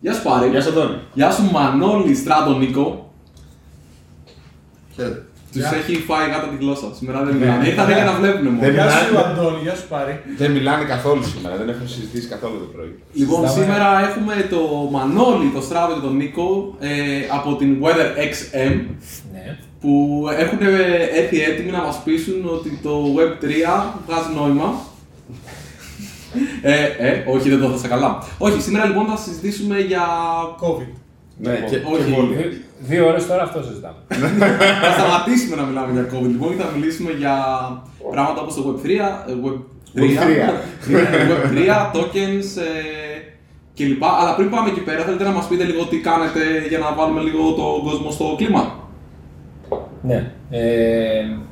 Γεια σου Πάρη. Γεια σου Αντώνη. Γεια σου Μανώλη Στράτο Νίκο. Χαίρετε. Τους Γεια. έχει φάει κάτω την γλώσσα. Σήμερα δεν Ναι. μιλάνε. Ήρθανε για να βλέπουν Δεν μόνο. Γεια μιλάει. σου Αντώνη, γεια σου Πάρη. Δεν μιλάνε καθόλου σήμερα, δεν έχουν συζητήσει καθόλου το πρωί. Λοιπόν, Συζητάμε. σήμερα έχουμε το Μανώλη, το Στράτο και τον Νίκο ε, από την Weather XM Ναι. που έχουν έρθει έτοιμοι να μας πείσουν ότι το Web3 βγάζει νόημα. Ε, ε, όχι, δεν το έδωσα καλά. Όχι, σήμερα λοιπόν θα συζητήσουμε για... COVID. Ναι, και, όχι. και πολύ. Δύ- Δύο ώρες τώρα αυτό συζητάμε. θα σταματήσουμε να μιλάμε για COVID λοιπόν και θα μιλήσουμε για πράγματα όπως το Web3, ε, Web3, Web3 tokens ε, κλπ. Αλλά πριν πάμε εκεί πέρα, θέλετε να μας πείτε λίγο τι κάνετε για να βάλουμε λίγο τον κόσμο στο κλίμα; Ναι. Ε, τι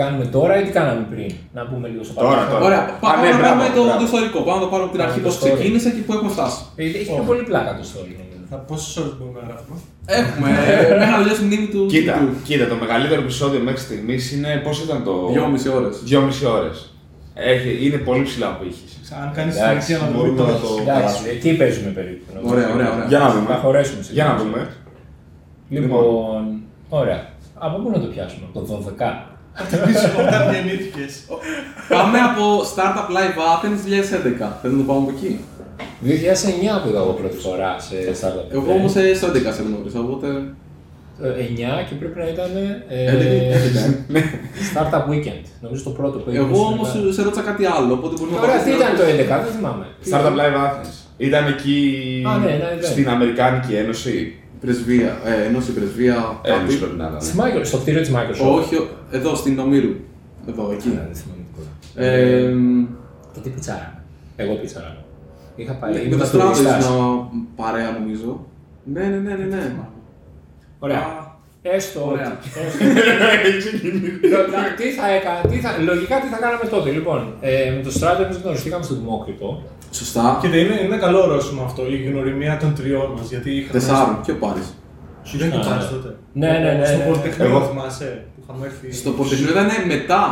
κάνουμε τώρα ή τι κάναμε πριν; Να πούμε λίγο στο Τώρα, παρελθόν. τώρα. Ωραία, Α, πάμε ναι, να μπράβο, πάρουμε το, μπράβο. το ιστορικό. Πάμε να το πάρουμε από την Πάμε αρχή το πώς story. ξεκίνησε και πού έχουμε φτάσει. Ε, Έχει πιο πολύ πλάκα το story νομίζω. Θα πόσες ώρες μπορούμε να γράφουμε; Έχουμε ε, μέχρι να τελειώσει η μνήμη του. Κοίτα, του. κοίτα, το μεγαλύτερο επεισόδιο μέχρι στιγμής είναι. Πώς ήταν το. Δυόμιση ώρες. Δυόμιση ώρες. Είναι πολύ ψηλά ο πύχη. Αν κάνεις την Εντάξει, αξία να μπορούμε δούμε να το... το- Εντάξει, εκεί παίζουμε περίπου. νομίζω. Ωραία, ωραία, ωραία. Για να δούμε. Θα χωρέσουμε σε Για να λίγο. δούμε. Λοιπόν, ωραία. Από πού να το πιάσουμε, από το 12. Πίσω όταν γεννήθηκες. Πάμε από Startup Live Athens 2011. Θέλετε να το πάμε από εκεί; 2009 που είδα εγώ πρώτη φορά σε startup. Εγώ όμως ε, στο 11 σε γνώρισα, οπότε. Ε, 9 και πρέπει να ήταν ε, 11. Startup Weekend. Νομίζω το πρώτο που Εγώ όμως σε ρώτησα κάτι άλλο, οπότε μπορεί να Ωραία, πάρεις τι την ήταν το ερώτηση. 11, δεν θυμάμαι. Τι Startup ήταν; Live Athens. Ήταν εκεί Α, ναι, ένα event. στην Αμερικάνικη Ένωση. Πρεσβεία, ε, ενώση πρεσβεία. Ένωση κάτι. πρέπει να ήταν. Στη Microsoft, στο κτίριο της Microsoft. Όχι, ο- εδώ στην Ομήρου. Εδώ, εκεί. Ναι, δεν θυμάμαι τίποτα. Ε, Και τι πιτσάρα. Εγώ πιτσάρα. Είχα πάει. με ήμουν τα στο στράτο Ρίστας. ήσουν παρέα νομίζω. Ναι, ναι, ναι, ναι. ναι. Ωραία. Α, Έστω. ότι- Ωραία. έστω. Λο- τι θα έκανα, τι θα, λογικά τι θα κάναμε τότε. Λοιπόν, ε, με το Στράτο εμείς γνωριστήκαμε στο Δημόκριτο. Σωστά. Κοίτα, είναι, είναι καλό ορόσημο αυτό, η γνωριμία των τριών μας, γιατί είχαμε... Τεσσάρων. Ποιο πάρει. Σου δεν είχε Α, πάρει ναι. τότε. Ναι, ναι, ναι, Στο ναι. Πολυτεχνείο, Εγώ- θυμάσαι, που είχαμε έρθει... Στο Πολυτεχνείο ήταν μετά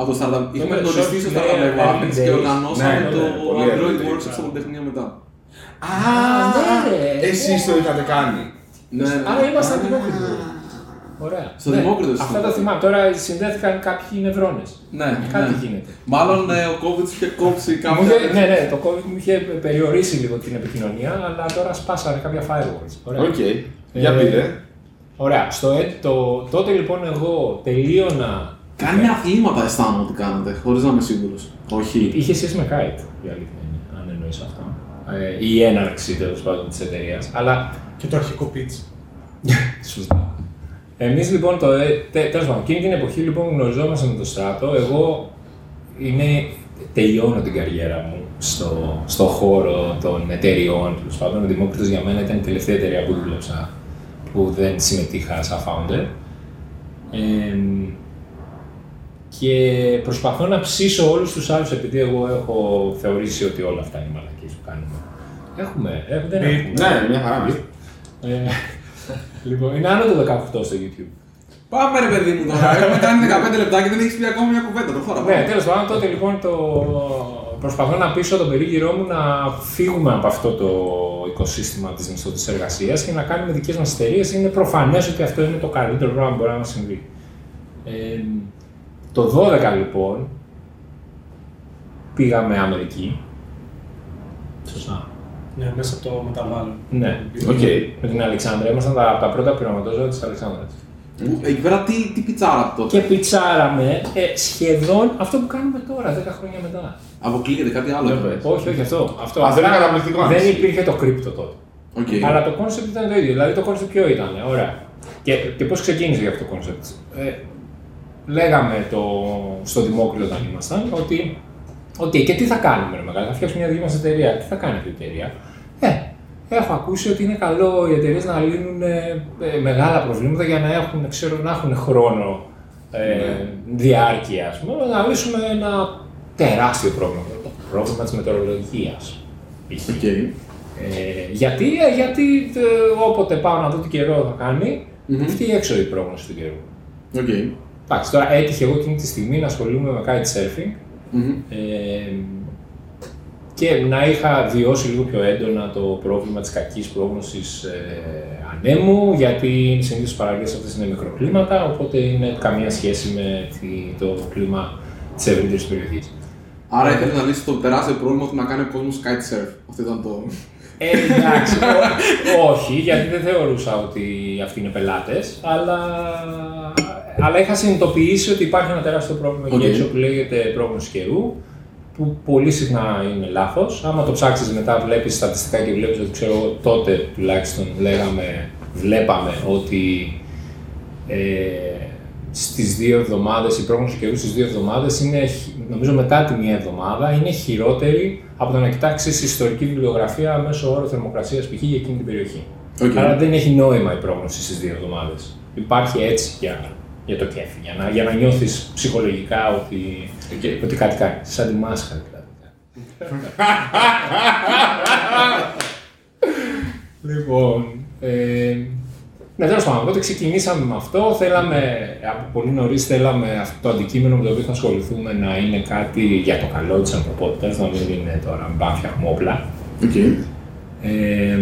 από το Startup. Είχαμε Τότε, γνωριστεί στο short, Startup ναι, Live early Athens και days. οργανώσαμε Ναι, ναι, το ναι, πολύ Android early days, Workshop στο μπράβο. Πολυτεχνείο μετά. Α, ναι, ρε. εσείς το είχατε κάνει. Ναι, ναι. Άρα ήμασταν Δημόκριτο. Ωραία. Στο Ναι, Δημόκριτος Αυτά ήσασταν. τα θυμάμαι. Τώρα συνδέθηκαν κάποιοι νευρώνες. Ναι, Κάτι ναι. γίνεται. Μάλλον ε, ο COVID είχε κόψει Μου κάποια. είχε- ναι, ναι, το COVID μου είχε περιορίσει λίγο την επικοινωνία, αλλά τώρα σπάσανε κάποια firewalls. Ωραία. Οκ. Για Ε, πείτε. Ωραία. Στο, έ- το, τότε λοιπόν εγώ τελείωνα. Κάνει αθλήματα αισθάνομαι ότι κάνατε, χωρίς να είμαι σίγουρος. Όχι. Είχε σχέση με Kite, η αλήθεια είναι, αν εννοείς αυτό. Ε, η έναρξη τέλος πάντων της εταιρείας. Αλλά Και το αρχικό pitch. Σωστά. Εμείς λοιπόν, το, ε, τε- τέλος πάντων, εκείνη την εποχή λοιπόν γνωριζόμαστε με το στράτο. Εγώ είναι, τελειώνω την καριέρα μου στο, στο χώρο των εταιριών. Τέλος πάντων, ο Δημόκριτος για μένα ήταν η τελευταία εταιρεία που δούλεψα που δεν συμμετείχα σαν founder. Εμ, και προσπαθώ να ψήσω όλους τους άλλους επειδή εγώ έχω θεωρήσει ότι όλα αυτά είναι μαλακίες που κάνουμε. Έχουμε, ε, δεν Ναι, έχουμε. Ναι, μια χαρά. Ε, λοιπόν, είναι άνω το 18 στο YouTube. Πάμε ρε παιδί μου τώρα. Έχουμε κάνει 15 λεπτά και δεν έχεις πει ακόμα μια κουβέντα. Προχώρα. Ναι, τέλος πάντων, τότε λοιπόν το... προσπαθώ να πείσω τον περίγυρό μου να φύγουμε από αυτό το οικοσύστημα της μισθωτής εργασίας και να κάνουμε δικές μας εταιρείες. Είναι προφανές ότι αυτό είναι το καλύτερο πράγμα που μπορεί να μας συμβεί. Ε, το 12 λοιπόν πήγαμε Αμερική. Σωστά. Ναι, μέσα από το μεταβάλλον. Ναι. Οκ. Με την Αλεξάνδρα. Ήμασταν τα, τα πρώτα πειραματόζωα της Αλεξάνδρας. Εκεί πέρα τι, τι πιτσάρα τότε. Και πιτσάραμε ε, σχεδόν αυτό που κάνουμε τώρα, 10 χρόνια μετά. Αποκλείεται κάτι άλλο. Ναι, εκεί πέρα. πες. Όχι, όχι αυτό. αυτό Αυτό είναι απλά καταπληκτικό, αν Δεν ισχύει. υπήρχε το crypto τότε. Οκ. Αλλά το concept ήταν το ίδιο. Δηλαδή το concept ποιο ήταν, ωραία. Και, και πώς ξεκίνησε για αυτό το concept. Ε, λέγαμε το, στο Δημόκριτο όταν ήμασταν ότι. Οκ, και τι θα κάνουμε, ρε μεγάλε, θα φτιάξουμε μια δική μας εταιρεία. Τι θα κάνει αυτή η εταιρεία; Ε, έχω ακούσει ότι είναι καλό οι εταιρείες να λύνουν ε, ε, μεγάλα προβλήματα για να έχουν, ξέρω, να έχουν χρόνο ε, διάρκεια, ας πούμε, να λύσουμε ένα τεράστιο πρόβλημα. Το πρόβλημα της μετεωρολογίας. π.χ. Οκ. Ε, γιατί, ε, γιατί ε, όποτε πάω να δω τι καιρό θα κάνει, Μμμ. αυτή η έξω η πρόγνωση του καιρού. Οκ. Εντάξει, τώρα έτυχε εγώ εκείνη τη στιγμή να ασχολούμαι με kitesurfing Μμμ. ε, και να είχα βιώσει λίγο πιο έντονα το πρόβλημα της κακής πρόγνωσης ε, ανέμου, γιατί συνήθως οι παραλίες αυτές είναι μικροκλίματα, οπότε είναι καμία σχέση με τη- το κλίμα της ευρύτερης περιοχής. Άρα ήθελες να λύσεις το τεράστιο πρόβλημα του να κάνει ο κόσμος kitesurf. Αυτό ήταν το. Ε, εντάξει, ό- όχι, γιατί δεν θεωρούσα ότι αυτοί είναι πελάτες, αλλά, αλλά είχα συνειδητοποιήσει ότι υπάρχει ένα τεράστιο πρόβλημα Οκ. εκεί έξω που λέγεται πρόγνωση καιρού, που πολύ συχνά είναι λάθος. Άμα το ψάξεις μετά βλέπεις στατιστικά και βλέπεις ότι ξέρω εγώ, τότε τουλάχιστον λέγαμε, βλέπαμε ότι ε, στις δύο εβδομάδες, η πρόγνωση καιρού στις δύο εβδομάδες είναι, χ- νομίζω μετά τη μία εβδομάδα, είναι χειρότερη από το να κοιτάξεις ιστορική βιβλιογραφία μέσο όρο θερμοκρασίας π.χ. για εκείνη την περιοχή. Οκ. Άρα δεν έχει νόημα η πρόγνωση στις δύο εβδομάδες. Υπάρχει έτσι για, για το κέφι, για να, για να νιώθεις ψυχολογικά ότι, Οκ. ότι κάτι κάνει. Σαν τη μάσκα δηλαδή. λοιπόν, ε, ναι, τέλος πάντων, οπότε ξεκινήσαμε με αυτό. Θέλαμε, από πολύ νωρίς θέλαμε αυτό το αντικείμενο με το οποίο θα ασχοληθούμε να είναι κάτι για το καλό της ανθρωπότητας, να μην είναι τώρα μπα φτιάχνουμε όπλα. Οκ. Ε,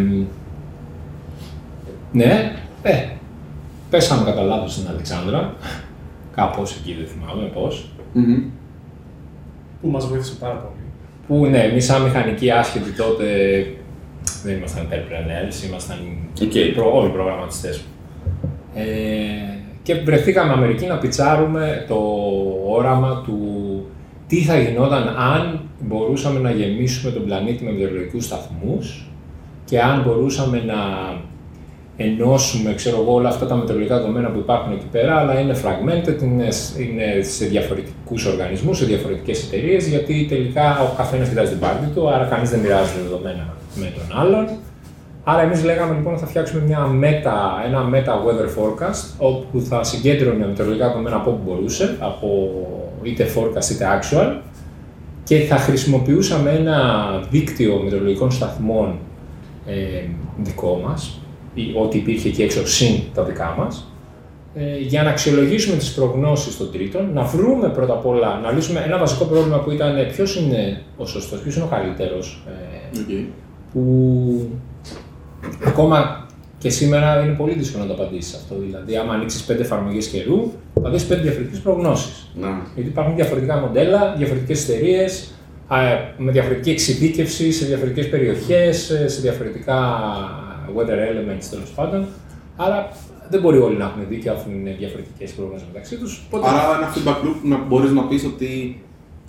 ναι, ε, πέσαμε κατά λάθος στην Αλεξάνδρα. Κάπως εκεί δεν θυμάμαι πώς. Μμμ. Που μας βοήθησε πάρα πολύ. Που ναι, εμείς σαν μηχανικοί άσχετοι τότε δεν ήμασταν entrepreneurs, ήμασταν Οκ. προ, όλοι προγραμματιστές. Ε, και βρεθήκαμε Αμερική να πιτσάρουμε το όραμα του τι θα γινόταν αν μπορούσαμε να γεμίσουμε τον πλανήτη με μετεωρολογικούς σταθμούς και αν μπορούσαμε να ενώσουμε ξέρω εγώ, όλα αυτά τα μετεωρολογικά δεδομένα που υπάρχουν εκεί πέρα, αλλά είναι fragmented, είναι, είναι σε διαφορετικούς οργανισμούς, σε διαφορετικές εταιρείες, γιατί τελικά ο καθένας κοιτάζει την πάρτη του, άρα κανείς δεν μοιράζεται δεδομένα με τον άλλον. Άρα εμείς λέγαμε λοιπόν ότι θα φτιάξουμε μια meta, ένα meta weather forecast, όπου θα συγκέντρωνε μετεωρολογικά δεδομένα από όπου μπορούσε, από είτε forecast είτε actual, και θα χρησιμοποιούσαμε ένα δίκτυο μετεωρολογικών σταθμών ε, δικό μας, ή ό,τι υπήρχε εκεί έξω συν τα δικά μας, ε, για να αξιολογήσουμε τις προγνώσεις των τρίτων, να βρούμε πρώτα απ' όλα, να λύσουμε ένα βασικό πρόβλημα που ήταν ποιος είναι ο σωστός, ποιος είναι ο καλύτερος, ε, Οκ. που ακόμα και σήμερα είναι πολύ δύσκολο να το απαντήσεις αυτό. Δηλαδή, άμα ανοίξεις πέντε εφαρμογές καιρού, θα δεις πέντε διαφορετικές προγνώσεις. Να. Γιατί υπάρχουν διαφορετικά μοντέλα, διαφορετικές εταιρείες, με διαφορετική εξειδίκευση σε διαφορετικές περιοχές, σε διαφορετικά weather elements τέλος πάντων. Άρα δεν μπορεί όλοι να έχουν δίκιο αφού είναι διαφορετικές προγνώσει μεταξύ τους. Άρα ένα feedback loop να μπορείς να πεις ότι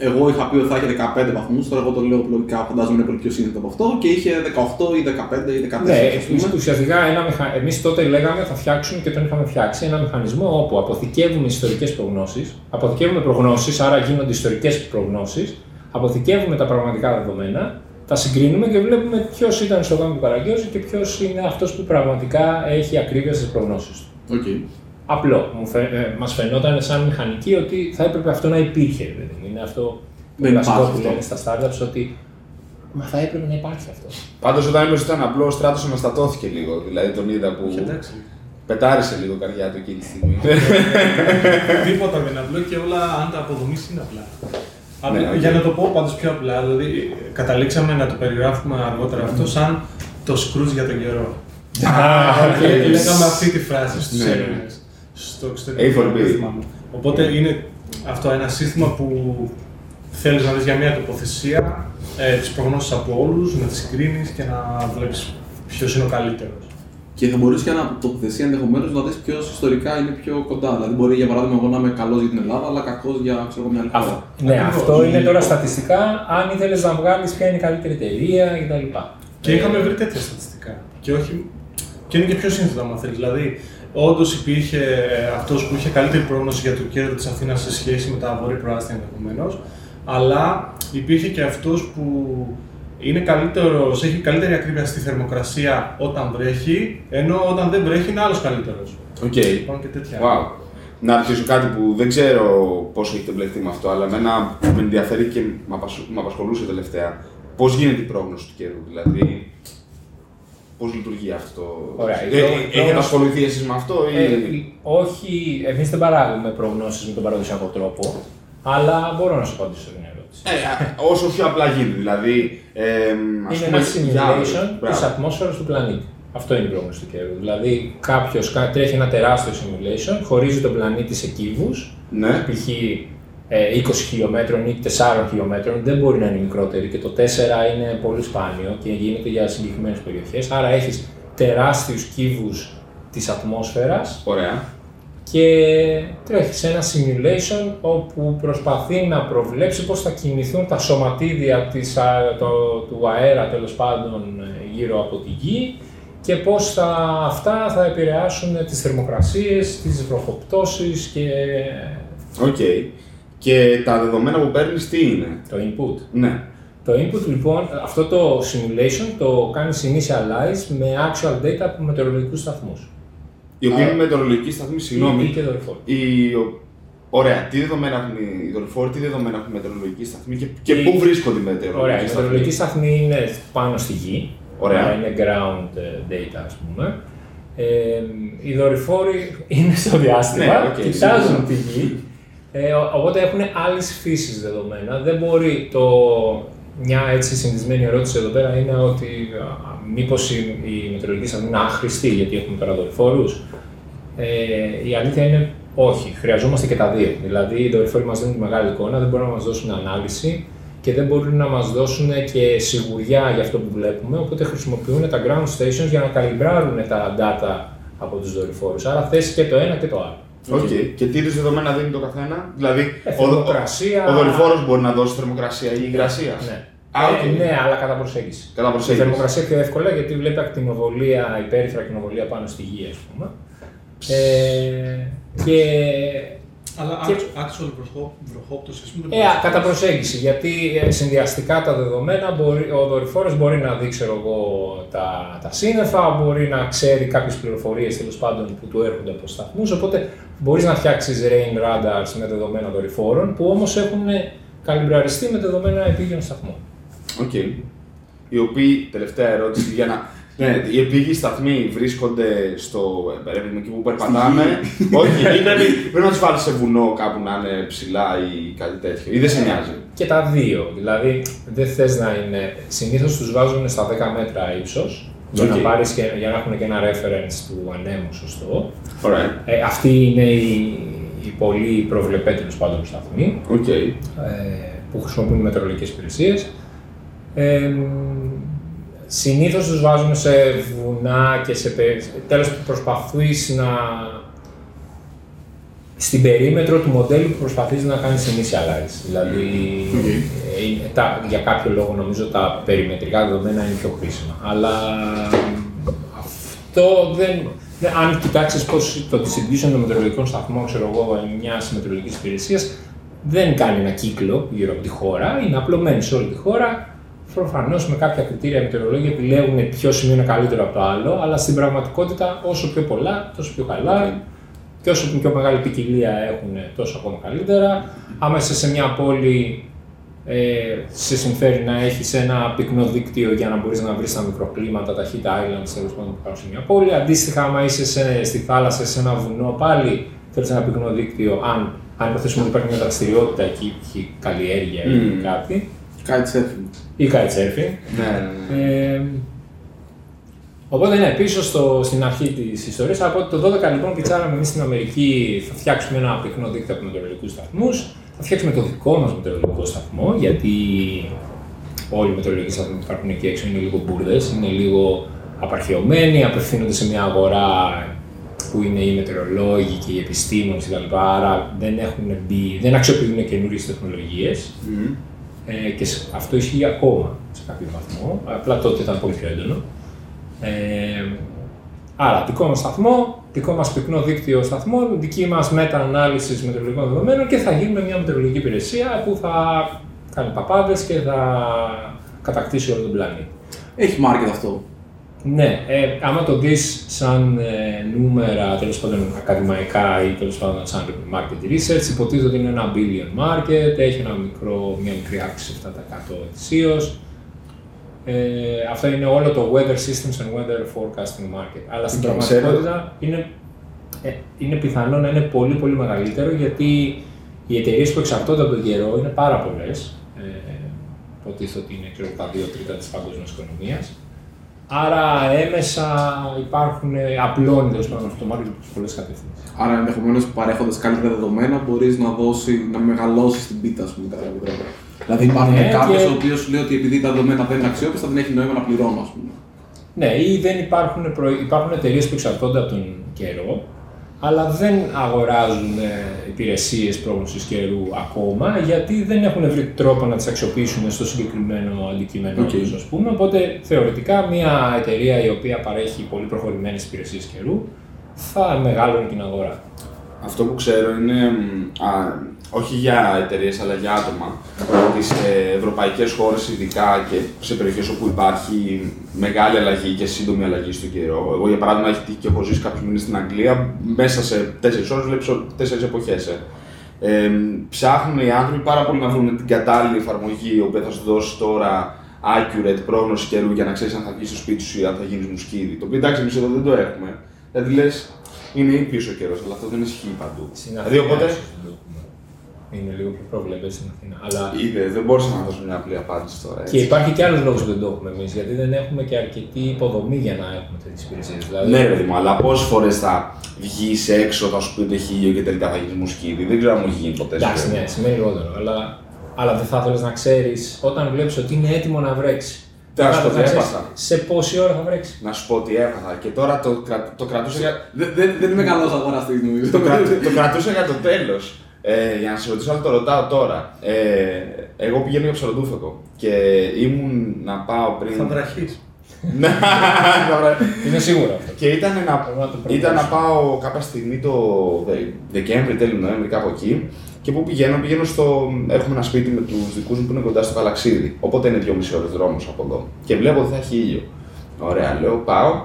εγώ είχα πει ότι θα είχε 15 βαθμούς, τώρα εγώ το λέω λογικά, φαντάζομαι είναι πολύ πιο σύνθετο από αυτό και είχε 18 ή 15 ή 14. Ναι, ας πούμε. ουσιαστικά ένα μηχα... εμείς τότε λέγαμε θα φτιάξουμε και τον είχαμε φτιάξει ένα μηχανισμό όπου αποθηκεύουμε ιστορικές προγνώσεις, αποθηκεύουμε προγνώσεις, άρα γίνονται ιστορικές προγνώσεις, αποθηκεύουμε τα πραγματικά δεδομένα, τα συγκρίνουμε και βλέπουμε ποιος ήταν στο γάμο του Καραγκιόζη και ποιος είναι αυτός που πραγματικά έχει ακρίβεια στις προγνώσεις του. Οκ. Απλό. Μου φαι... ε, μας φαινόταν σαν μηχανική ότι θα έπρεπε αυτό να υπήρχε. Δηλαδή. Είναι αυτό που Δεν βασικό υπάρχει που αυτό. λένε στα startups ότι μα θα έπρεπε να υπάρχει αυτό. Πάντως όταν είπε ότι ήταν απλό, ο Στράτος αναστατώθηκε λίγο. Δηλαδή τον είδα που. Όχι, εντάξει. Πετάρισε λίγο η καρδιά του εκείνη τη στιγμή. Τίποτα δεν είναι απλό και όλα, αν τα αποδομήσεις, είναι απλά. Απλά- Ναι, οκ. Για να το πω πάντως πιο απλά, δηλαδή καταλήξαμε να το περιγράφουμε αργότερα αυτό σαν το Skroutz για τον καιρό. οκ. Ε, Λέγαμε αυτή τη φράση στους Ναι, ναι. Έλληνες. Στο εξωτερικό. A4B. δεν θυμάμαι. Οπότε είναι αυτό ένα σύστημα που θέλεις να δεις για μια τοποθεσία ε, τις προγνώσεις από όλους, να τις συγκρίνεις και να βλέπεις ποιος είναι ο καλύτερος. Και θα μπορούσε και να τοποθεσία ενδεχομένως να δεις ποιος ιστορικά είναι πιο κοντά. Δηλαδή, μπορεί για παράδειγμα εγώ να είμαι καλός για την Ελλάδα, αλλά κακός για ξέρω, εγώ, μια άλλη χώρα. Αυτό. Ναι, Ακριβώς. αυτό είναι τώρα στατιστικά, αν ήθελες να βγάλεις ποια είναι η καλύτερη εταιρεία κτλ. Και είχαμε βρει τέτοια στατιστικά. Και, όχι... και είναι και πιο σύνθετο, αν θέλεις. Δηλαδή, όντως υπήρχε αυτός που είχε καλύτερη πρόγνωση για το κέντρο της Αθήνας σε σχέση με τα βόρεια προάστια ενδεχομένως. Αλλά υπήρχε και αυτός που είναι καλύτερος, έχει καλύτερη ακρίβεια στη θερμοκρασία όταν βρέχει, ενώ όταν δεν βρέχει είναι άλλος καλύτερος. Οκ. Υπάρχουν και τέτοια. Wow. Να ρωτήσω κάτι που δεν ξέρω πόσο έχετε μπλεχτεί με αυτό, αλλά εμένα με ενδιαφέρει και με απασχολούσε- με απασχολούσε τελευταία. Πώς γίνεται η πρόγνωση του καιρού, δηλαδή. Πώς λειτουργεί αυτό; Ωραία, η Ε, πρό- ε, Έχετε πρόγνωση- ασχοληθεί εσείς με αυτό, ή. Ε, όχι, εμείς δεν παράγουμε προγνώσεις με τον παραδοσιακό τρόπο, αλλά μπορώ να σου απαντήσω την ερώτηση. ερώτηση. Ε, όσο πιο απλά γίνεται. Δηλαδή, ε, ας είναι πούμε, ένα για αύριο. simulation Μπράβο. τη ατμόσφαιρας του πλανήτη. Αυτό είναι η πρόγνωση του καιρού. Δηλαδή, κάποιος τρέχει ένα τεράστιο simulation, χωρίζει τον πλανήτη σε κύβους, Ναι. π.χ. ε, 20 χιλιόμετρων ή 4 χιλιόμετρων, δεν μπορεί να είναι μικρότερη και το 4 είναι πολύ σπάνιο και γίνεται για συγκεκριμένες περιοχές. Άρα έχεις τεράστιους κύβους της ατμόσφαιρας Ωραία. Και τρέχει σε ένα simulation όπου προσπαθεί να προβλέψει πώς θα κινηθούν τα σωματίδια της, α- το- του αέρα τέλος πάντων ε, γύρω από τη γη και πώς θα, αυτά θα επηρεάσουν τις θερμοκρασίες, τις βροχοπτώσεις και Οκ. Και τα δεδομένα που παίρνεις τι είναι; το input. Ναι. Το input λοιπόν, αυτό το simulation το κάνει initialize με actual data από μετεωρολογικούς σταθμούς. Οι οποίοι Α. είναι μετεωρολογικοί σταθμοί, Ή συγγνώμη. και δορυφόροι. Οι... ο- Ωραία, τι δεδομένα έχουν οι δορυφόροι, τι δεδομένα έχουν οι μετεωρολογικοί σταθμοί και, και Οι- πού βρίσκονται οι Ωραία, μετεωρολογικοί οι σταθμοί; μετεωρολογικοί σταθμοί είναι πάνω στη γη. Ωραία. Άρα Είναι ground ε, data, ας πούμε. Ε, οι δορυφόροι είναι στο διάστημα, Ναι, οκ, κοιτάζουν σίγουρα. τη γη, ε, ο- οπότε έχουν άλλη φύση δεδομένα. Δεν μπορεί το. Μια έτσι συνηθισμένη ερώτηση εδώ πέρα είναι ότι μήπως οι, οι μετεωρολογικοί σταθμοί είναι άχρηστοι γιατί έχουμε τώρα δορυφόρους. Ε, η αλήθεια είναι όχι. Χρειαζόμαστε και τα δύο. Δηλαδή, οι δορυφόροι μας δίνουν τη μεγάλη εικόνα, δεν μπορούν να μας δώσουν ανάλυση και δεν μπορούν να μας δώσουν και σιγουριά για αυτό που βλέπουμε. Οπότε χρησιμοποιούν τα ground stations για να καλιμπράρουν τα data από τους δορυφόρους. Άρα θες και το ένα και το άλλο. Οκ. Και τι είδους δεδομένα δίνει το καθένα; Δηλαδή, Ε, ο, ο, θερμοκρασία. ο δορυφόρος μπορεί να δώσει θερμοκρασία ή υγρασία. Ναι. Α, Ε, οκ. ναι, αλλά κατά προσέγγιση. Κατά Η προσέγγιση. θερμοκρασία πιο εύκολα γιατί βλέπει ακτινοβολία, υπέρυθρα ακτινοβολία πάνω στη γη, ας πούμε. Ε, και Αλλά Και- actual- actual βροχό- βροχόπτωση, ας πούμε. Ε, α, κατά προσέγγιση, γιατί ε, συνδυαστικά τα δεδομένα μπορεί, ο δορυφόρος μπορεί να δει ξέρω εγώ, τα, τα σύννεφα, μπορεί να ξέρει κάποιες πληροφορίες τέλος πάντων που του έρχονται από σταθμούς, οπότε μπορείς να φτιάξεις rain radars με δεδομένα δορυφόρων που όμως έχουν καλιμπραριστεί με δεδομένα επίγειων σταθμών. Οκ. Οι οποίοι, τελευταία ερώτηση για να. Ναι, οι επίγειοι σταθμοί βρίσκονται στο. ε, ρε παιδί μου, εκεί που περπατάμε. Όχι, ή πρέπει, πρέπει να τους βάλεις σε βουνό κάπου να είναι ψηλά ή κάτι τέτοιο. Ή δεν σε νοιάζει. Και τα δύο. Δηλαδή, δεν θες να είναι. Συνήθως τους βάζουν στα 10 μέτρα ύψος για, να Οκ. πάρεις και, για να έχουν και ένα reference του ανέμου σωστό. Ωραία. Ε, αυτοί είναι οι, οι πολύ προβλεπέ τέλος πάντων σταθμοί Οκ. ε, που χρησιμοποιούν οι μετεωρολογικές υπηρεσίες. Ε, συνήθως τους βάζουν σε βουνά και σε πε- τέλος προσπαθείς να στην περίμετρο του μοντέλου που προσπαθείς να κάνεις initialize. Δηλαδή, ε, είναι τα, για κάποιο λόγο νομίζω τα περιμετρικά δεδομένα είναι πιο χρήσιμα. Αλλά αυτό δεν... δεν- Αν κοιτάξεις πώς το distribution των μετεωρολογικών σταθμών, ξέρω εγώ, μιας μετεωρολογικής υπηρεσίας, δεν κάνει ένα κύκλο γύρω από τη χώρα, είναι απλωμένη σε όλη τη χώρα. Προφανώς με κάποια κριτήρια οι μετεωρολόγοι επιλέγουν ποιο σημείο είναι καλύτερο από το άλλο, αλλά στην πραγματικότητα όσο πιο πολλά, τόσο πιο καλά. Και όσο πιο μεγάλη ποικιλία έχουν, τόσο ακόμα καλύτερα. Άμα είσαι σε μια πόλη, ε, σε συμφέρει να έχεις ένα πυκνό δίκτυο για να μπορείς να βρεις τα μικροκλίματα, τα heat islands τέλος πάντων που υπάρχουν σε μια πόλη. Αντίστοιχα, άμα είσαι σε, στη θάλασσα, σε ένα βουνό, πάλι θέλεις ένα πυκνό δίκτυο. Αν, αν υποθέσουμε ότι υπάρχει μια δραστηριότητα εκεί, π.χ. καλλιέργεια ή Μμμ. κάτι, Kitesurfing. Ή kitesurfing, Ναι, ναι. ε, οπότε ναι, πίσω στο, στην αρχή της ιστορίας, από το 12 λοιπόν πιτσάραμε εμείς στην Αμερική, θα φτιάξουμε ένα πυκνό δίκτυο από μετεωρολογικούς σταθμούς. Θα φτιάξουμε το δικό μας μετεωρολογικό σταθμό, γιατί όλοι οι μετεωρολογικοί σταθμοί που υπάρχουν εκεί έξω είναι λίγο μπουρδες, είναι λίγο απαρχαιωμένοι, απευθύνονται σε μια αγορά που είναι οι μετεωρολόγοι και οι επιστήμονες κτλ. Άρα δεν έχουν μπει, δεν αξιοποιούν καινούριες τεχνολογίες. Μμμ. Ε, και σε- αυτό ισχύει ακόμα σε κάποιο βαθμό. Απλά τότε ήταν πολύ πιο έντονο. Ε, άρα, δικό μας σταθμό, δικό μας πυκνό δίκτυο σταθμών, δική μας μετα-ανάλυσης μετεωρολογικών δεδομένων και θα γίνουμε μια μετεωρολογική υπηρεσία που θα κάνει παπάδε και θα κατακτήσει όλο τον πλανήτη. Έχει market αυτό. Ναι, ε, άμα το δεις σαν ε, νούμερα, τέλος πάντων ακαδημαϊκά ή τέλος πάντων σαν market research, υποτίθεται ότι είναι ένα billion market, έχει ένα μικρό, μια μικρή αύξηση 7% ετησίως. Ε, αυτό είναι όλο το weather systems and weather forecasting market. Αλλά στην Και πραγματικότητα είναι, ε, είναι πιθανό να είναι πολύ πολύ μεγαλύτερο γιατί οι εταιρείες που εξαρτώνται από τον καιρό είναι πάρα πολλές. υποτίθεται ότι είναι ξέρω, τα δύο τρίτα της παγκόσμιας οικονομίας. Άρα έμεσα υπάρχουν, απλώνει τέλος πάντων αυτό το market προς πολλές κατευθύνσεις. Άρα ενδεχομένως παρέχοντας καλύτερα δεδομένα μπορείς να δώσεις, να μεγαλώσεις την πίτα, ας πούμε, κατά κάποιο τρόπο. Δηλαδή υπάρχουν Ναι, κάποιος και- ο οποίος σου λέει ότι επειδή τα δεδομένα δεν είναι αξιόπιστα, δεν έχει νόημα να πληρώνω, ας πούμε. Ναι, ή δεν υπάρχουν, προ- υπάρχουν εταιρείες που εξαρτώνται από τον καιρό, αλλά δεν αγοράζουν υπηρεσίες πρόγνωσης καιρού ακόμα, γιατί δεν έχουν βρει τρόπο να τις αξιοποιήσουν στο συγκεκριμένο αντικείμενο Οκ. τους, ας πούμε. Οπότε θεωρητικά μια εταιρεία η οποία παρέχει πολύ προχωρημένες υπηρεσίες καιρού θα μεγαλώνει την αγορά. Αυτό που ξέρω είναι, μ, α, όχι για εταιρείες αλλά για άτομα, ότι σε ευρωπαϊκές χώρες ειδικά και σε περιοχές όπου υπάρχει μεγάλη αλλαγή και σύντομη αλλαγή στον καιρό. Εγώ για παράδειγμα έχει τύχει και έχω ζήσει κάποιους μήνες στην Αγγλία, μέσα σε 4 ώρες βλέπεις τέσσερις εποχές. Ε. Ε, ψάχνουν οι άνθρωποι πάρα πολύ να βρουν την κατάλληλη εφαρμογή, η οποία θα σου δώσει τώρα accurate πρόγνωση καιρού για να ξέρεις αν θα βγεις στο σπίτι σου ή αν θα γίνεις μουσκίδι. Το οποίο εντάξει, εμείς εδώ δεν το έχουμε. Δηλαδή λες, είναι ήπιος ο καιρός, αλλά αυτό δεν ισχύει παντού. Στην Δηλαδή οπότε. ίσως δεν το έχουμε. Είναι λίγο πιο προβλέπε στην Αθήνα. Αλλά Είδε, δεν μπορούσα να δώσω μια απλή απάντηση τώρα. Και Έτσι. υπάρχει και άλλος λόγος που δεν το έχουμε εμείς, γιατί δεν έχουμε και αρκετή υποδομή για να έχουμε τέτοιες υπηρεσίες. Δηλαδή, Ναι, ρε παιδί μου, αλλά πόσες φορές θα βγεις έξω, θα σου πει ότι έχει ήλιο και τελικά θα γίνεις μουσκίδι. Δεν ξέρω αν μου έχει γίνει ποτέ. εντάξει, σου. ναι, σημαίνει λιγότερο. Αλλά, αλλά δεν θα ήθελες να ξέρεις όταν βλέπεις ότι είναι έτοιμο να βρέξει. Τι να σου πω, θα τι ξέρεις έπαθα. Σε πόση ώρα θα βρέξει. Να σου πω ότι έπαθα και τώρα το, κρα- το κρατούσα για. Δεν, δεν, δεν είμαι καλός αγοραστής, νομίζω. το, κρα- το κρατούσα για το τέλος. Ε, για να σε ρωτήσω, αλλά το ρωτάω τώρα. Ε, εγώ πηγαίνω για ψαροντούφεκο και ήμουν να πάω πριν. Θα βραχείς. Ναι, θα βρε- Είναι σίγουρο αυτό. Και ήταν να, Πρέπει να το ήταν να προβλέψουμε. πάω κάποια στιγμή το Δε- Δεκέμβρη, τέλειο Νοέμβρη, κάπου εκεί. Και πού πηγαίνω, πηγαίνω στο. Έχουμε ένα σπίτι με τους δικούς μου που είναι κοντά στο Καλαξίδι. Οπότε είναι 2,5 ώρες δρόμος από εδώ. Και βλέπω ότι θα έχει ήλιο. Ωραία, λέω πάω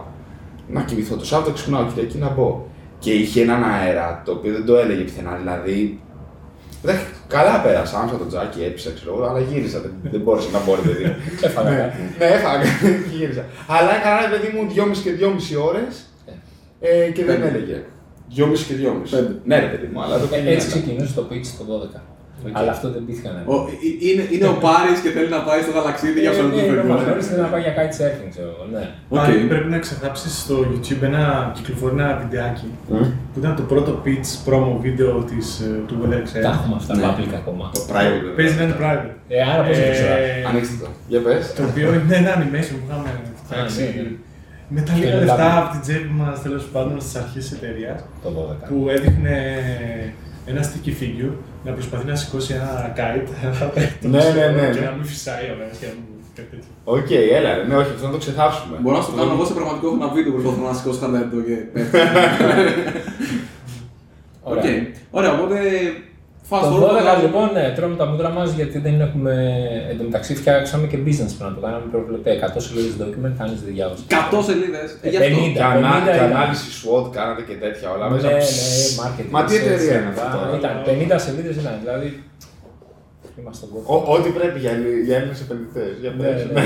να κοιμηθώ το Σάββατο, ξυπνάω Κυριακή να μπω. Και είχε έναν αέρα το οποίο δεν το έλεγε πουθενά. Δηλαδή. Δε, καλά πέρασα, άμεσα το τζάκι, έπεισα, ξέρω εγώ, αλλά γύρισα. Δεν, δεν μπόρεσα να μπω, ρε παιδί. μου. Έφαγα Ναι, κάτι. ναι, έφαγα και γύρισα. Αλλά έκανα ρε παιδί μου 2,5 και 2,5 ώρες ε, και δεν Πέντε. έλεγε. 2,5 και 2,5. Πέντε. Ναι, ρε παιδί μου, αλλά το Ε, πήγαινε. Έτσι ξεκινούσε το pitch το 12. Αλλά αυτό δεν πήθηκαν. Ο, ε- είναι, είναι ο Πάρης και θέλει να πάει στο γαλαξίδι για Ε, ναι, είναι ο ψαροντούφεκο. Μανώλης, θέλει να πάει για kitesurfing, ξέρω εγώ. Ναι. Οκ. Πάλι πρέπει να ξεγράψει στο YouTube ένα κυκλοφορεί ένα βιντεάκι που ήταν το πρώτο pitch promo βίντεο της, ε, του Weather Τα Excel. έχουμε αυτά Ναι. public ακόμα. Το private. βέβαια. Παίζει να είναι private. Ε, άρα πώς δεν ξέρω. Ε, Ανοίξτε το. Για πες. Το οποίο είναι ένα animation που είχαμε φτιάξει. ναι, ναι. Με τα Και λίγα είναι λεφτά public. από την τσέπη μας τέλος πάντων στις αρχές της εταιρείας. Το 12. Που έδειχνε ένα sticky figure να προσπαθεί να σηκώσει ένα kite. Ναι, ναι, ναι, Και ναι. να μην φυσάει ο ένας και να μην κάτι τέτοιο. Οκ, έλα, ρε. ναι, όχι, αυτό να το ξεχάσουμε. Μπορώ να σου το κάνω εγώ σε πραγματικό έχω ένα βίντεο που προσπαθώ να σηκώσω ταλέντο και πέφτει. Οκ. Ωραία. Ωραία, οπότε fast Το forward. 12 λοιπόν, ναι, τρώμε τα μούτρα μας γιατί δεν έχουμε. Εν τω μεταξύ, φτιάξαμε και business plan. Το κάναμε προβλεπέ. 100 σελίδες document, κανείς δεν διάβασε. 100 σελίδες. Ε, γι' αυτό. 50. Και, ανα, 50 και ήταν. ανάλυση SWOT κάνατε και τέτοια όλα Ναι, μέσα. ναι, marketing. Μα τι research, εταιρεία είναι λοιπά. αυτή τώρα; Ήταν 50 σελίδες ήταν. Δηλαδή. Είμαστε στον κόπο. Ο- Ό,τι πρέπει για, Έλλη- για Έλληνες επενδυτές. Για Ναι, πες. ναι.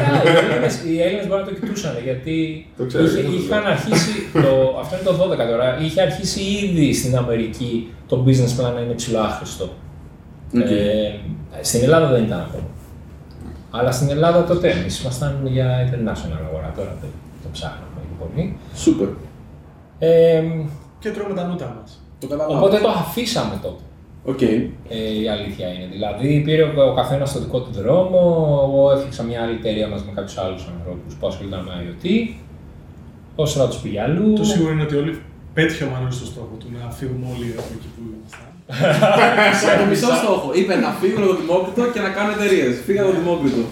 Ναι, οι Έλληνες- Οι Έλληνες μπορεί να το κοιτούσαν γιατί Το ξέρω, είχε- δεν το είχαν ξέρω. αρχίσει. Το, αυτό είναι το 12 τώρα. Είχε αρχίσει ήδη στην Αμερική το business plan να είναι ψιλοάχρηστο. Οκ. Ε, στην Ελλάδα δεν ήταν ακόμα. Αλλά στην Ελλάδα τότε εμείς ήμασταν για international αγορά. Τώρα δεν το ψάχναμε λίγο πολύ. Σούπερ. Ε, Και τρώμε τα μούτρα μας. Το καταλάβω. οπότε το αφήσαμε τότε. Οκ. Ε, η αλήθεια είναι. Δηλαδή πήρε ο, ο καθένας το δικό του δρόμο. Εγώ έφτιαξα μια άλλη εταιρεία μαζί με κάποιους άλλους ανθρώπους που ασχολούνταν με IoT. Ο Στράτος πήγε αλλού. Το σίγουρο είναι ότι όλοι πέτυχε ο Μανώλης το στόχο του να φύγουμε όλοι από εκεί που ήμασταν. Το μισό στόχο. Είπε να φύγουν από το Δημόκριτο και να κάνουν εταιρείες. Φύγα από το Δημόκριτο.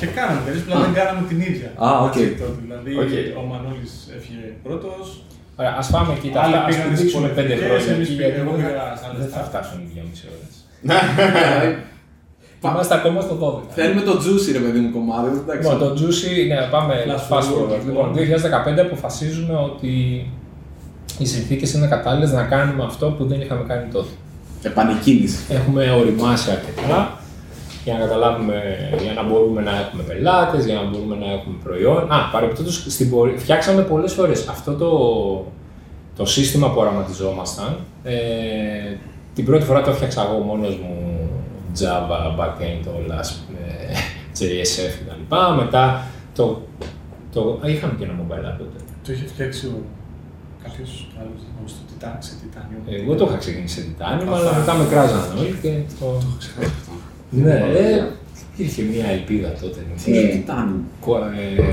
Και κάναμε εταιρείες, απλά δεν κάναμε την ίδια. Α, οκ. Έτσι, τότε. Δηλαδή Οκ. ο Μανώλης έφυγε πρώτος. Ωραία, ας πάμε εκεί. Τα Άλλοι αυτά, ας πήγαν στις πηδήξουμε πέντε πολιτικές, χρόνια εμείς εκεί, πήγαμε- γιατί εγώ δεν πήγα θα- στα άλλα δεν θα λεφτά. φτάσουν οι δυόμιση ώρες. Δηλαδή, Είμαστε ακόμα στο 12. Θέλουμε το juicy ρε παιδί μου κομμάτι. εντάξει. Λοιπόν, το Juicy, ναι, πάμε Flash fast forward, forward. Λοιπόν, 2015 αποφασίζουμε ότι οι συνθήκες είναι κατάλληλες να κάνουμε αυτό που δεν είχαμε κάνει τότε. Επανεκκίνηση. Έχουμε οριμάσει αρκετά για να καταλάβουμε, για να μπορούμε να έχουμε πελάτες, για να μπορούμε να έχουμε προϊόν. Α, παρεμπιπτόντως, στην πορεία, φτιάξαμε πολλές φορές αυτό το, το σύστημα που οραματιζόμασταν. Ε, την πρώτη φορά το έφτιαξα εγώ μόνος μου, Java, backend, όλα. ας πούμε. JSF κτλ. Μετά το, το, είχαμε και ένα mobile app τότε. Το είχε φτιάξει ο κάποιος άλλος στο Titan, σε Titanium. Εγώ το είχα ξεκινήσει σε Titanium, αλλά μετά με κράζανε όλοι και το. Ναι, ε, υπήρχε μια ελπίδα τότε. Τι είναι Titan.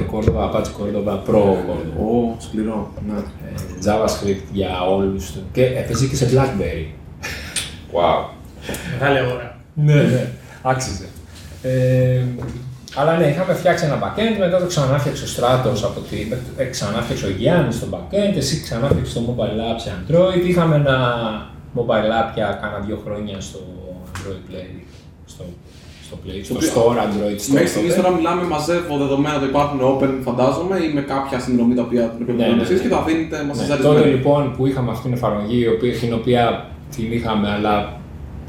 Κόρδοβα, Apache Cordova Pro Cordova. Ω, σκληρό. Ναι. Ε, JavaScript για όλους. Και έπαιζε και σε BlackBerry. Wow. Μεγάλη αγορά. ναι, ναι, άξιζε. Ε, αλλά ναι, είχαμε φτιάξει ένα backend, μετά το ξανάφτιαξε ο Stratos από τη... ε, ξανάφτιαξε ο Γιάννης στο backend, εσύ ξανάφτιαξες το mobile app σε Android. Είχαμε ένα mobile app για κάνα δύο χρόνια στο Android Play, στο, στο Play, στο οποίο- Store Android Store. Μέχρι στιγμής τότε. τώρα μιλάμε, μαζεύω δεδομένα που υπάρχουν open, φαντάζομαι, ή με κάποια συνδρομή τα οποία την οποία Ναι, ναι, πληρώνετε εσείς ναι. και τα δίνετε Ναι, μασαζαρισμένα. τότε λοιπόν που είχαμε αυτή την εφαρμογή, η οποία, την οποία την είχαμε, αλλά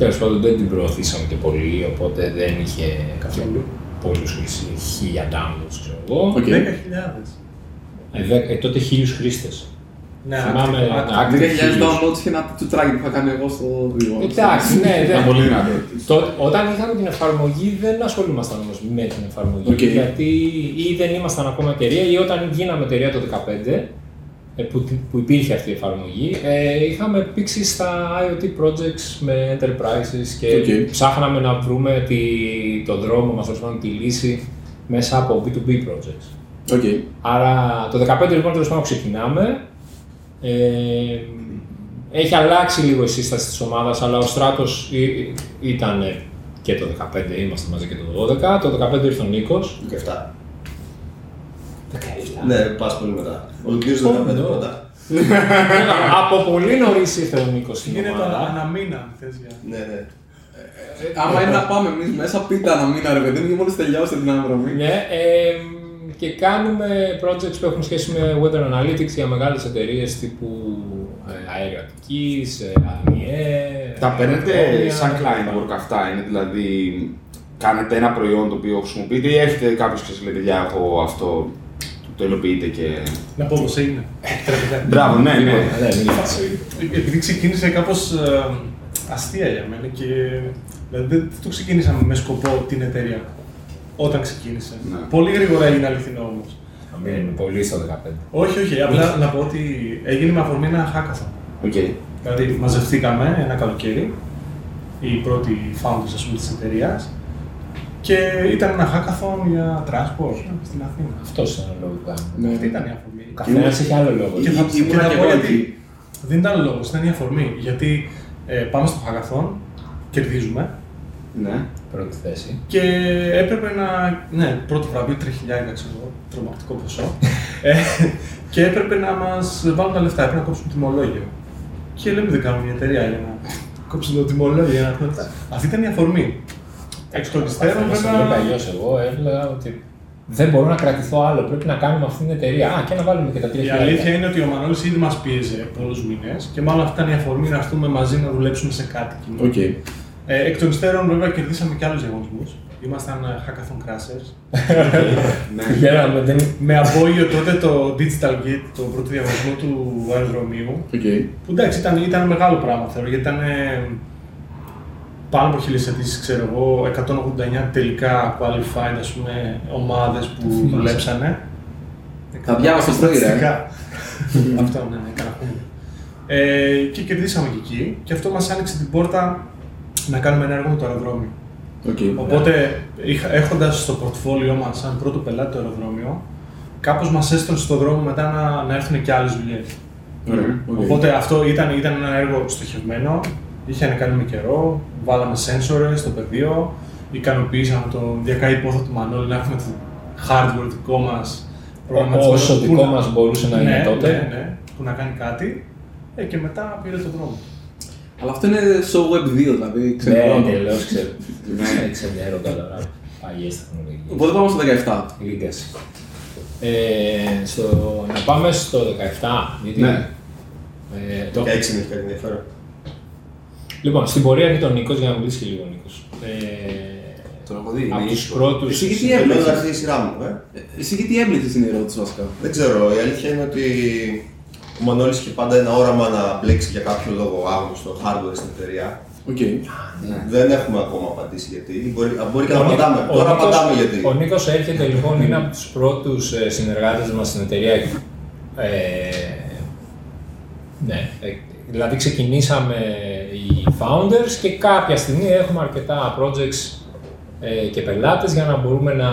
τέλος πάντων δεν την προωθήσαμε και πολύ, οπότε δεν είχε Καθόλου. πολλούς χρήστες, χίλια downloads ξέρω εγώ. Οκ. 10.000. Ε, δε- ε, τότε χίλιους χρήστες. Ναι, Θυμάμαι active, να- active. active 10.000 χίλιους. downloads και ένα τσουτράκι που είχα κάνει εγώ στο δύο. Εντάξει, ναι, Ήταν δεν. πολύ δυνατό. Το- όταν είχαμε την εφαρμογή δεν ασχολούμασταν όμως με την εφαρμογή. Οκ. Γιατί ή δεν ήμασταν ακόμα εταιρεία ή όταν γίναμε εταιρεία το 2015, ε, που, που υπήρχε αυτή η εφαρμογή, ε, είχαμε πήξει στα IoT projects με enterprises και Οκ. ψάχναμε να βρούμε τη, το δρόμο μας, τέλος πάντων, τη λύση μέσα από B2B projects. Οκ. Άρα το 2015 λοιπόν τέλος πάντων ξεκινάμε. Ε, έχει αλλάξει λίγο η σύσταση της ομάδας, αλλά ο Στράτος ή- ήταν και το 15, είμαστε μαζί και το 12. Το 15 ήρθε ο Νίκος. 17. 17. Ναι, πας πολύ μετά. Ολοκλήρωσε το 15 ναι. πρώτα. Από πολύ νωρίς ήρθε ο Νίκος στην Γίνεται ομάδα. ένα μήνα, αν θες για... Ναι, ναι. Άμα είναι να πάμε εμείς μέσα, πείτε ένα μήνα ρε παιδί μου, και μόλις τελειώσετε την αναδρομή. Ναι, ε, και κάνουμε projects που έχουν σχέση με weather analytics για μεγάλες εταιρείες τύπου ε, αερατικής, ε, ΑΝΙΕ. Τα παίρνετε αεροπορία, σαν κτλ. client work αυτά, είναι δηλαδή κάνετε ένα προϊόν το οποίο χρησιμοποιείτε ή έχετε κάποιος και σας λέει παιδιά έχω αυτό, το υλοποιείτε και... Να πω πώς έγινε. Επιτρέπετε. Μπράβο, ναι, ναι. Λοιπόν, ναι, μην φάση. Επειδή ξεκίνησε κάπως ε, αστεία για μένα και δηλαδή, δεν δεν το ξεκίνησαμε με σκοπό την εταιρεία όταν ξεκίνησε. Ναι. Πολύ γρήγορα έγινε αληθινό όμως. Θα μείνουμε πολύ στο 15. Όχι, όχι, απλά να πω ότι έγινε με αφορμή ένα hackathon. Οκ. Δηλαδή μαζευτήκαμε ένα καλοκαίρι, οι πρώτοι founders ας πούμε, της εταιρείας και ήταν ένα hackathon για transport στην Αθήνα. Αυτός είναι ο λόγος που κάνουμε. Ναι. Αυτή ήταν η αφορμή. Ο καθένας έχει άλλο λόγο. Και θα, Ήμουνα και θα και πω εγώ γιατί εκεί. δεν ήταν λόγος, ήταν η αφορμή. Γιατί ε, πάμε στο hackathon, κερδίζουμε Ναι. Πρώτη θέση. και έπρεπε να. Ναι, πρώτο βραβείο, τριχιλιάρικα, ξέρω εγώ, τρομακτικό ποσό. ε, και έπρεπε να μας βάλουν τα λεφτά, έπρεπε να κόψουν τιμολόγιο. Και λέμε δεν κάνουμε μια εταιρεία για να κόψουν το τιμολόγιο για να έχουμε λεφτά. Αυτή ήταν η αφορμή. Εκ των υστέρων, Καθένας το λέει βέβαια. αλλιώς. Εγώ έλεγα ότι δεν μπορώ να κρατηθώ άλλο. Πρέπει να κάνουμε αυτή την εταιρεία. Α, και να βάλουμε και τα τρία Η αλήθεια είναι ότι ο Μανώλης ήδη μας πίεζε πολλούς μήνες και μάλλον αυτή ήταν η αφορμή να έρθουμε μαζί να δουλέψουμε σε κάτι κοινό. Οκ. Ε, εκ των υστέρων, βέβαια, κερδίσαμε και άλλους διαγωνισμούς. Ήμασταν ε, Hackathon Crashers. ναι. Πηγαίναμε, δεν... με απόγειο τότε το Digital Gate, το πρώτο διαγωνισμό του αεροδρομίου. Οκ. Που εντάξει, ήταν, ήταν μεγάλο πράγμα θεωρώ, γιατί ήταν ε, πάνω από χίλιες αιτήσεις, ξέρω εγώ, 189 τελικά qualified, ας πούμε, ομάδες που θυμάσαι. δουλέψανε. Τα διάβασα το πρωί, ρε. Στατιστικά. αυτό, ναι, ναι, έκανα χιούμορ. Ε, και κερδίσαμε και εκεί και αυτό μας άνοιξε την πόρτα να κάνουμε ένα έργο με το αεροδρόμιο. Οκ. Οπότε, είχα, έχοντας στο πορτφόλιό μας σαν πρώτο πελάτη το αεροδρόμιο, κάπως μας έστρωσε στον δρόμο μετά να, να έρθουν και άλλες δουλειές. Ωραία. οκ. Οπότε αυτό ήταν, ήταν ένα έργο στοχευμένο, είχε να κάνει με καιρό, βάλαμε sensors στο πεδίο, ικανοποιήσαμε το διακαή πόθο του Μανώλη να έχουμε το hardware δικό μας προγραμματισμένο Όσο που δικό να- μας μπορούσε να ναι, είναι τότε. Ναι, ναι, που να κάνει κάτι ε, και μετά πήρε τον δρόμο. Αλλά αυτό είναι show web 2, δηλαδή Ναι, ξέρω. τελείως ξέρω. Ναι. Ναι, ξενέρω τώρα. Παλιές τεχνολογίες. Οπότε πάμε στο 17. Legacy. Ε, στο, να πάμε στο 17. Γιατί, Ναι. ε, το, 16 δεν έχει κάτι ενδιαφέρον. λοιπόν, στην πορεία έρχεται ο Νίκος, για να μιλήσει και λίγο ο Νίκος. Ε, Τον έχω δει, από είναι τους ίσο. πρώτους... Εσύ γιατί Θέλω να έμπλεξες; έρθει η σειρά μου, ε. Εσύ γιατί έμπλεξες είναι η ερώτηση βασικά. Δεν ξέρω, η αλήθεια είναι ότι ο Μανώλης είχε πάντα ένα όραμα να μπλέξει για κάποιο λόγο άγνωστο hardware στην εταιρεία. Οκ. Δεν έχουμε ακόμα απαντήσει γιατί. Μπορεί, α, μπορεί και να Ο Νίκο- απαντάμε. ο Τώρα Νίκος- απαντάμε γιατί. Ο Νίκος έρχεται λοιπόν, είναι από τους πρώτους ε, συνεργάτες μας στην εταιρεία. Ε, ναι, ε, δηλαδή ξεκινήσαμε οι founders και κάποια στιγμή έχουμε αρκετά projects ε, και πελάτες για να μπορούμε να,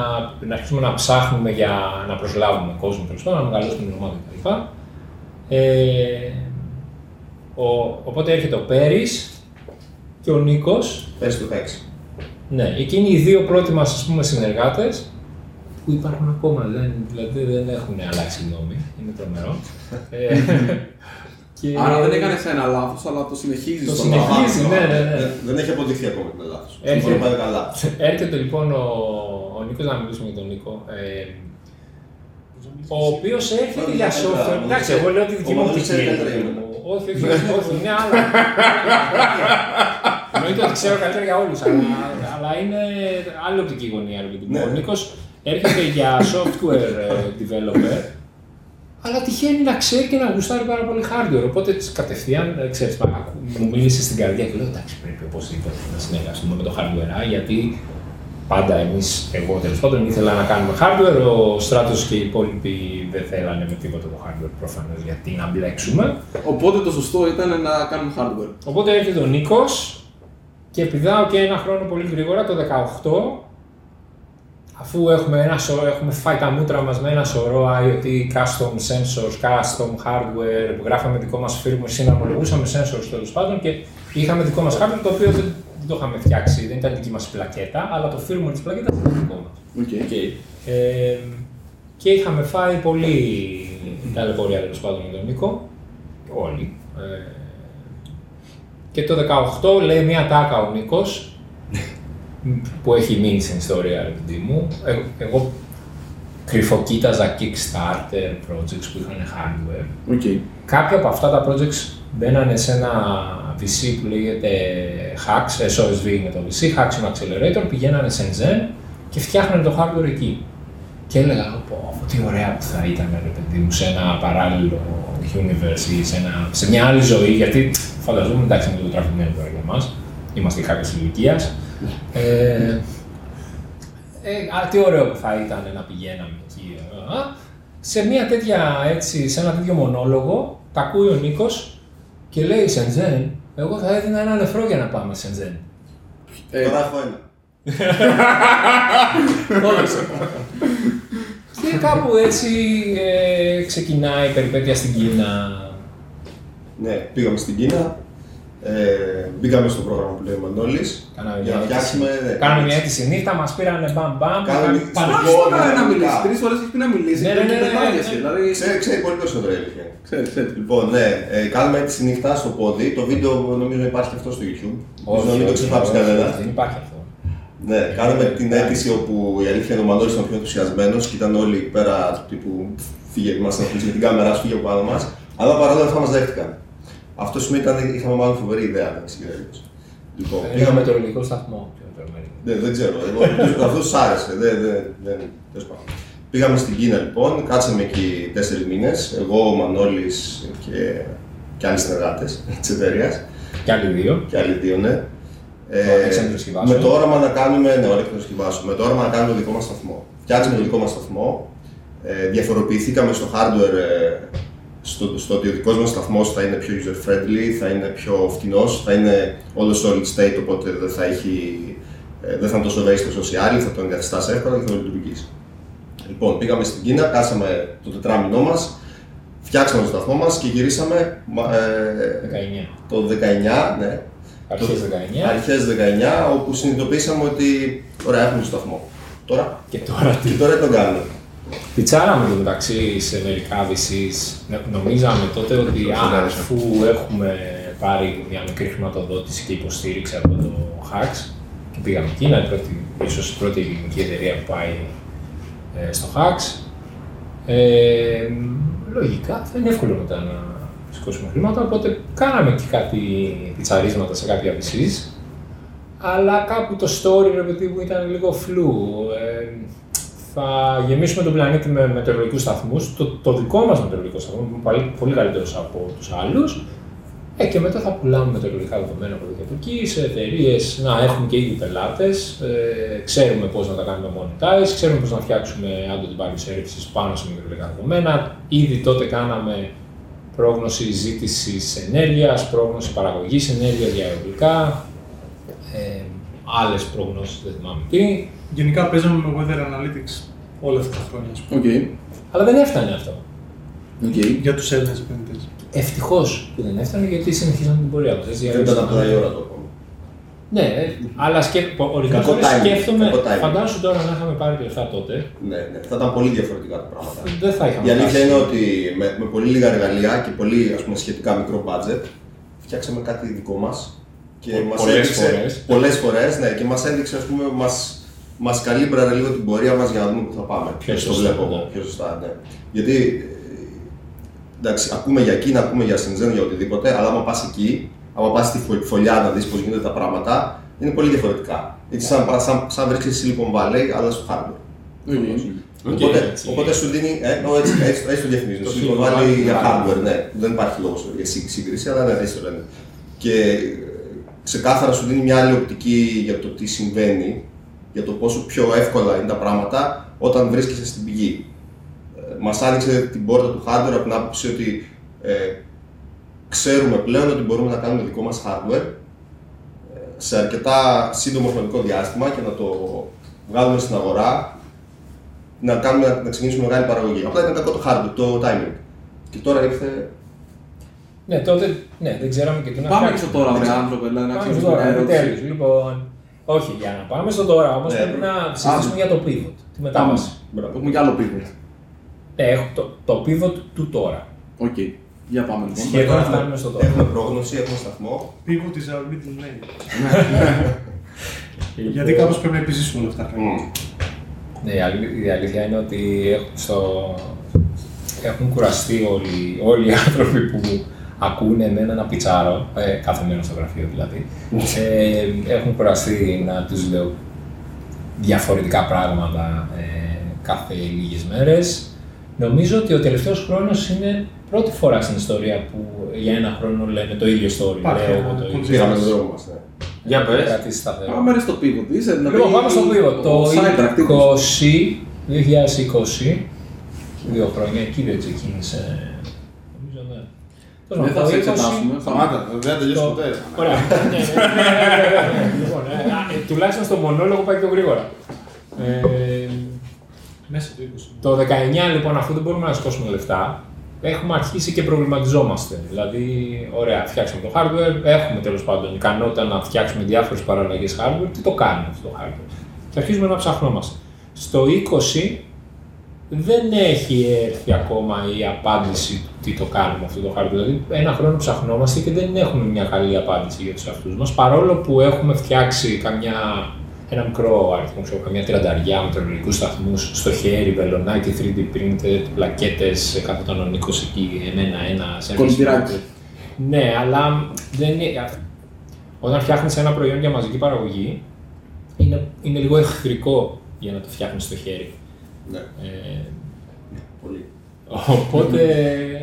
να αρχίσουμε να ψάχνουμε για να προσλάβουμε κόσμο τέλος πάντων, να μεγαλώσουμε την ομάδα κτλ. Ε, ο, οπότε έρχεται ο Πέρης και ο Νίκος Πέρυσι το 6. ναι, εκείνοι οι δύο πρώτοι μας ας πούμε συνεργάτες που υπάρχουν ακόμα, δεν, δηλαδή δεν έχουν αλλάξει γνώμη, είναι τρομερό. ε, και Άρα δεν έκανε ένα λάθος, αλλά το συνεχίζεις Το στο συνεχίζει, λάθος. ναι, ναι, ναι. Δεν- Δεν έχει αποδειχθεί ακόμα ότι είναι λάθος. Έρχεται. Μπορεί να πάει καλά. Έρχεται λοιπόν ο, ο Νίκος, να μιλήσουμε για τον Νίκο, ε, ο οποίος έρχεται για software. Εντάξει, εγώ λέω τη δική μου Ο Μανώλης οπτική. ξέρει ρε καλύτερα παιδί για μου. Όχι, όχι, όχι, όχι, είναι άλλα. Εννοείται ότι ξέρω καλύτερα για όλους, αλλά, αλλά είναι άλλη οπτική γωνία. ρε παιδί μου. Ναι. Ο Νίκος έρχεται για software ε, developer, αλλά τυχαίνει να ξέρει και να γουστάρει πάρα πολύ hardware. Οπότε της κατευθείαν, ε, ξέρεις, πα- μου μίλησε στην καρδιά και λέω εντάξει, πρέπει οπωσδήποτε να συνεργαστούμε με το hardware, α, γιατί πάντα εμείς, εγώ τέλος πάντων, ήθελα να κάνουμε hardware. Ο Στράτος και οι υπόλοιποι δεν θέλανε με τίποτα το hardware προφανώς γιατί να μπλέξουμε. Οπότε το σωστό ήταν να κάνουμε hardware. Οπότε έρχεται ο Νίκος και πηδάω και ένα χρόνο πολύ γρήγορα, το 18, αφού έχουμε, ένα σωρό, έχουμε φάει τα μούτρα μας με ένα σωρό IoT, custom sensors, custom hardware, γράφαμε δικό μας firmware, συναρμολογούσαμε sensors τέλος πάντων και είχαμε δικό μας hardware το οποίο δεν, δεν το είχαμε φτιάξει, δεν ήταν δική μας πλακέτα, αλλά το firmware της πλακέτας ήταν δικό μας. Οκ. Ε, και είχαμε φάει πολύ ταλαιπωρία τέλος πάντων με τον Νίκο. Όλοι. Ε, και το 18 λέει μια ατάκα ο Νίκος που έχει μείνει στην ιστορία ρε παιδί μου. Ε, εγώ κρυφοκοίταζα Kickstarter projects που είχαν hardware. Οκ. Κάποια από αυτά τα projects μπαίνανε σε ένα VC που λέγεται HAX, SOSV είναι το VC, HAX είναι accelerator, πηγαίνανε Shenzhen και φτιάχνανε το hardware εκεί. Και έλεγα, πω, πω, τι ωραία που θα ήταν ρε παιδί μου, σε ένα παράλληλο universe ή σε, ένα, σε μια άλλη ζωή, γιατί φανταζόμουν, εντάξει, είναι λίγο τραβηγμένο τώρα για μας, είμαστε κάποιας ηλικίας. Ε, ε, α, τι ωραίο που θα ήταν να πηγαίναμε εκεί. ε, α. σε μια τέτοια, έτσι, σε ένα τέτοιο μονόλογο, τα ακούει ο Νίκος και λέει Σεντζέν, εγώ θα έδινα ένα νεφρό για να πάμε Σεντζέν. Ε, Τώρα έχω ένα. Και κάπου έτσι ε, ξεκινάει η περιπέτεια στην Κίνα. Ναι, πήγαμε στην Κίνα. Ε, μπήκαμε στο πρόγραμμα που λέει ο Μανώλης Κάναμε για μια να φτιάξουμε. ναι, Κάναμε μια αίτηση νύχτα, μας πήρανε μπαμ μπαμ. Κάναμε κάναμε μια- πάνω- Πώς το έκανε να ναι, μιλήσεις, ναι. τρεις φορές έχεις πει να μιλήσεις. Ναι, και ναι, ναι, ναι, πετάγεσαι, ναι. Δηλαδή, Ξέρει, ξέρει πολύ περισσότερο η αλήθεια. Ξέρεις, ξέρεις. Λοιπόν, ναι, ε, κάνουμε έτσι νύχτα στο πόδι. Το βίντεο νομίζω υπάρχει αυτό στο YouTube. Νομίζω να μην το ξεφάψει κανένα. Δεν υπάρχει αυτό. Ναι, κάναμε την αίτηση όπου η αλήθεια είναι ο Μανώλης ήταν πιο ενθουσιασμένος και ήταν όλοι εκεί πέρα τύπου φύγε, μας να με την κάμερα, σου φύγε από πάνω μας. Αλλά παρόλα αυτά μας δέχτηκαν. Αυτό σημαίνει ήταν είχαμε μάλλον φοβερή ιδέα να συγκεκριμένως. Λοιπόν, Πήγαμε πήγαμε. με το ελληνικό σταθμό. πιο τρομερή. Ναι, δεν ξέρω. Εγώ, αυτός του άρεσε. Δεν, δεν, δεν, τέλος πάντων. Πήγαμε στην Κίνα λοιπόν, κάτσαμε εκεί τέσσερις μήνες. Εγώ, ο Μανώλης και, και άλλοι συνεργάτες της εταιρείας. Και άλλοι δύο. Και άλλοι δύο, ναι. Ο Αλέξανδρος Χιβάσου. με το όραμα να κάνουμε, ναι, ο Αλέξανδρος Χιβάσου, με το όραμα να κάνουμε δικό μας σταθμό. Φτιάξαμε το δικό μας σταθμό, ε, διαφοροποιηθήκαμε στο hardware ε, στο, στο ότι ο δικός μας σταθμός θα είναι πιο user friendly, θα είναι πιο φτηνός, θα είναι όλο solid state, οπότε δεν θα, έχει, ε, δεν θα είναι τόσο ευαίσθητος όσο οι άλλοι, θα τον εγκαθιστάς εύκολα και θα λειτουργήσει. Λοιπόν, πήγαμε στην Κίνα, κάσαμε το τετράμινό μας, φτιάξαμε το σταθμό μας και γυρίσαμε μα- ε, 19. το 19, ναι, Αρχές 19. αρχές 19, όπου συνειδητοποίησαμε ότι ωραία έχουμε το σταθμό. Τώρα, Και τώρα τι; και τώρα τι τον κάνουμε; Πιτσάραμε το μεταξύ σε μερικά VCs. Νο- Νομίζαμε τότε ότι α, αφού έχουμε πάρει μια μικρή χρηματοδότηση και υποστήριξη από το Hacks και πήγαμε εκεί, είναι η πρώτη, ίσως η πρώτη ελληνική εταιρεία που πάει ε, στο Hacks. Ε, λογικά θα είναι εύκολο μετά να σηκώσουμε χρήματα, οπότε κάναμε και κάτι πιτσαρίσματα σε κάποια VCs. Αλλά κάπου το story, ρε παιδί μου, ήταν λίγο φλού. Ε, θα γεμίσουμε τον πλανήτη με μετεωρολογικούς σταθμούς. Το, το δικό μας μετεωρολογικό σταθμό, που είναι πολύ, πολύ καλύτερος από τους άλλους. Ε, και μετά θα πουλάμε μετεωρολογικά δεδομένα από εδώ και από εκεί σε εταιρείες να έχουμε και ήδη πελάτες. Ε, ξέρουμε πώς να τα κάνουμε monetize, ξέρουμε πώς να φτιάξουμε τα value services πάνω σε μετεωρολογικά δεδομένα. Ήδη τότε κάναμε πρόγνωση ζήτησης ενέργειας, πρόγνωση παραγωγής ενέργειας για αιολικά. Ε, Άλλες προγνώσεις, δεν θυμάμαι τι. Γενικά παίζαμε με weather analytics όλα αυτά τα χρόνια. ας πούμε. Οκ. Αλλά δεν έφτανε αυτό. Οκ. Για τους Έλληνες επενδυτές. Ευτυχώς που δεν έφτανε γιατί συνεχίζαμε την πορεία μα. Δεν ήταν τώρα η ώρα το ακόμα. Ναι, ε, αλλά σκε... ορισμένα Κακό φορές timing, σκέφτομαι, κακό timing. φαντάσου τώρα να είχαμε πάρει λεφτά τότε, Ναι, ναι, θα ήταν πολύ διαφορετικά τα πράγματα. δεν θα είχαμε Η αλήθεια φτάσει. είναι ότι με, με πολύ λίγα εργαλεία και πολύ ας πούμε, σχετικά μικρό budget φτιάξαμε κάτι δικό μας. Και Πο- μας πολλές έδειξε, φορές. Πολλές φορές, ναι, και μας έδειξε, ας πούμε, μας, μας καλίμπραρε λίγο την πορεία μας για να δούμε πού θα πάμε. Πιο Έτσι το σωστά, βλέπω εγώ, ναι. πιο σωστά, ναι. Γιατί, ε, εντάξει, ακούμε για Κίνα, ακούμε για Σεντζέν, για οτιδήποτε, αλλά άμα πας εκεί, άμα πας στη φω- φωλιά να δεις πώς γίνονται τα πράγματα, είναι πολύ διαφορετικά. Είναι σαν, σαν, σαν βρίσκεσαι στη Silicon Valley, αλλά στο hardware. OK. Οπότε, έτσι. οπότε σου δίνει. Ε, no, έτσι, έτσι, έτσι το διαφημίζουν. Το Το Silicon Silicon Valley Valley για Valley. hardware, ναι. Δεν υπάρχει λόγος για σύ- σύγκριση, αλλά ναι, έτσι το λένε. Και ε, ξεκάθαρα σου δίνει μια άλλη οπτική για το τι συμβαίνει, για το πόσο πιο εύκολα είναι τα πράγματα όταν βρίσκεσαι στην πηγή. Μας άνοιξε την πόρτα του hardware από την άποψη ότι ε, ξέρουμε πλέον ότι μπορούμε να κάνουμε δικό μας hardware ε, σε αρκετά σύντομο χρονικό διάστημα και να το βγάλουμε στην αγορά, να, κάνουμε, να ξεκινήσουμε μεγάλη παραγωγή. Απλά ήταν κακό το hardware, το timing. Και τώρα ήρθε. Ναι, τότε ναι, δεν ξέραμε και τι να Πάμε φτιάξουμε. στο τώρα, ρε άνθρωποι, δηλαδή, να Πάμε ξέρουμε στο τώρα, μια ερώτηση. επιτέλους. Λοιπόν, όχι, για να πάμε στο τώρα όμως Ναι. πρέπει να συζητήσουμε για το pivot, τη μετάβαση. Έχουμε κι άλλο pivot. Ναι, έχω το, το pivot του τώρα. Οκ. Για πάμε λοιπόν. Σχεδόν να φτάνουμε στο τώρα. Έχουμε πρόγνωση, έχουμε σταθμό. Pivot is our middle name. Γιατί κάπως πρέπει να επιζήσουμε όλα αυτά τα χρόνια. Ναι, η αλή- η αλήθεια είναι ότι έχουν, στο... έχουν κουραστεί όλοι, όλοι οι άνθρωποι που ακούνε εμένα να πιτσάρω, ε, κάθε μέρα στο γραφείο δηλαδή, ε, έχουν κουραστεί να τους λέω διαφορετικά πράγματα ε, κάθε λίγες μέρες. Νομίζω ότι ο τελευταίος χρόνος είναι πρώτη φορά στην ιστορία που για ένα χρόνο λέμε το ίδιο story. Υπάρχει λέω ένα εγώ το ίδιο. Πήραμε τον δρόμο μα. Ναι. Για πες. Κρατήσει σταθερό. Πάμε ρε στο pivot. Είσαι, δηλαδή, Λοιπόν, πάμε στο pivot. Το Sidetrack, τι είπες. 20, 2020, δύο χρόνια, εκεί δεν ξεκίνησε. Νομίζω, ναι. Τέλος Δεν πάντων, θα το σε 20 εξετάσουμε. Σταμάτα, δεν θα τελειώσει το- ποτέ. Ωραία. Ναι, ναι, ναι, ναι, ναι, ναι. Λοιπόν, ε, α, ε, Τουλάχιστον στο μονόλογο πάει πιο γρήγορα. Ε, Μέσα το 20. το 19 λοιπόν, αφού δεν μπορούμε να σκόσουμε λεφτά, έχουμε αρχίσει και προβληματιζόμαστε. Δηλαδή, ωραία, φτιάξαμε το hardware, έχουμε τέλος πάντων ικανότητα να φτιάξουμε διάφορες παραλλαγές hardware. Τι το κάνουμε αυτό το hardware. Και αρχίζουμε να ψαχνόμαστε. Στο 20 δεν έχει έρθει ακόμα η απάντηση του τι το κάνουμε αυτό το hardware. Δηλαδή, ένα χρόνο ψαχνόμαστε και δεν έχουμε μια καλή απάντηση για τους εαυτούς μας. Παρόλο που έχουμε φτιάξει καμιά, ένα μικρό αριθμό, ξέρω, καμιά τριανταριά μετεωρολογικού σταθμούς στο χέρι, βελονάκι 3D printed, πλακέτες, κάθε τον 20 εκεί, ένα-ένα, σε ένα Κολυμπηράκι. σπίτι. Ναι, αλλά δεν είναι. Όταν φτιάχνεις ένα προϊόν για μαζική παραγωγή, είναι, είναι λίγο εχθρικό για να το φτιάχνεις στο χέρι. Ναι, Ε, πολύ. Οπότε,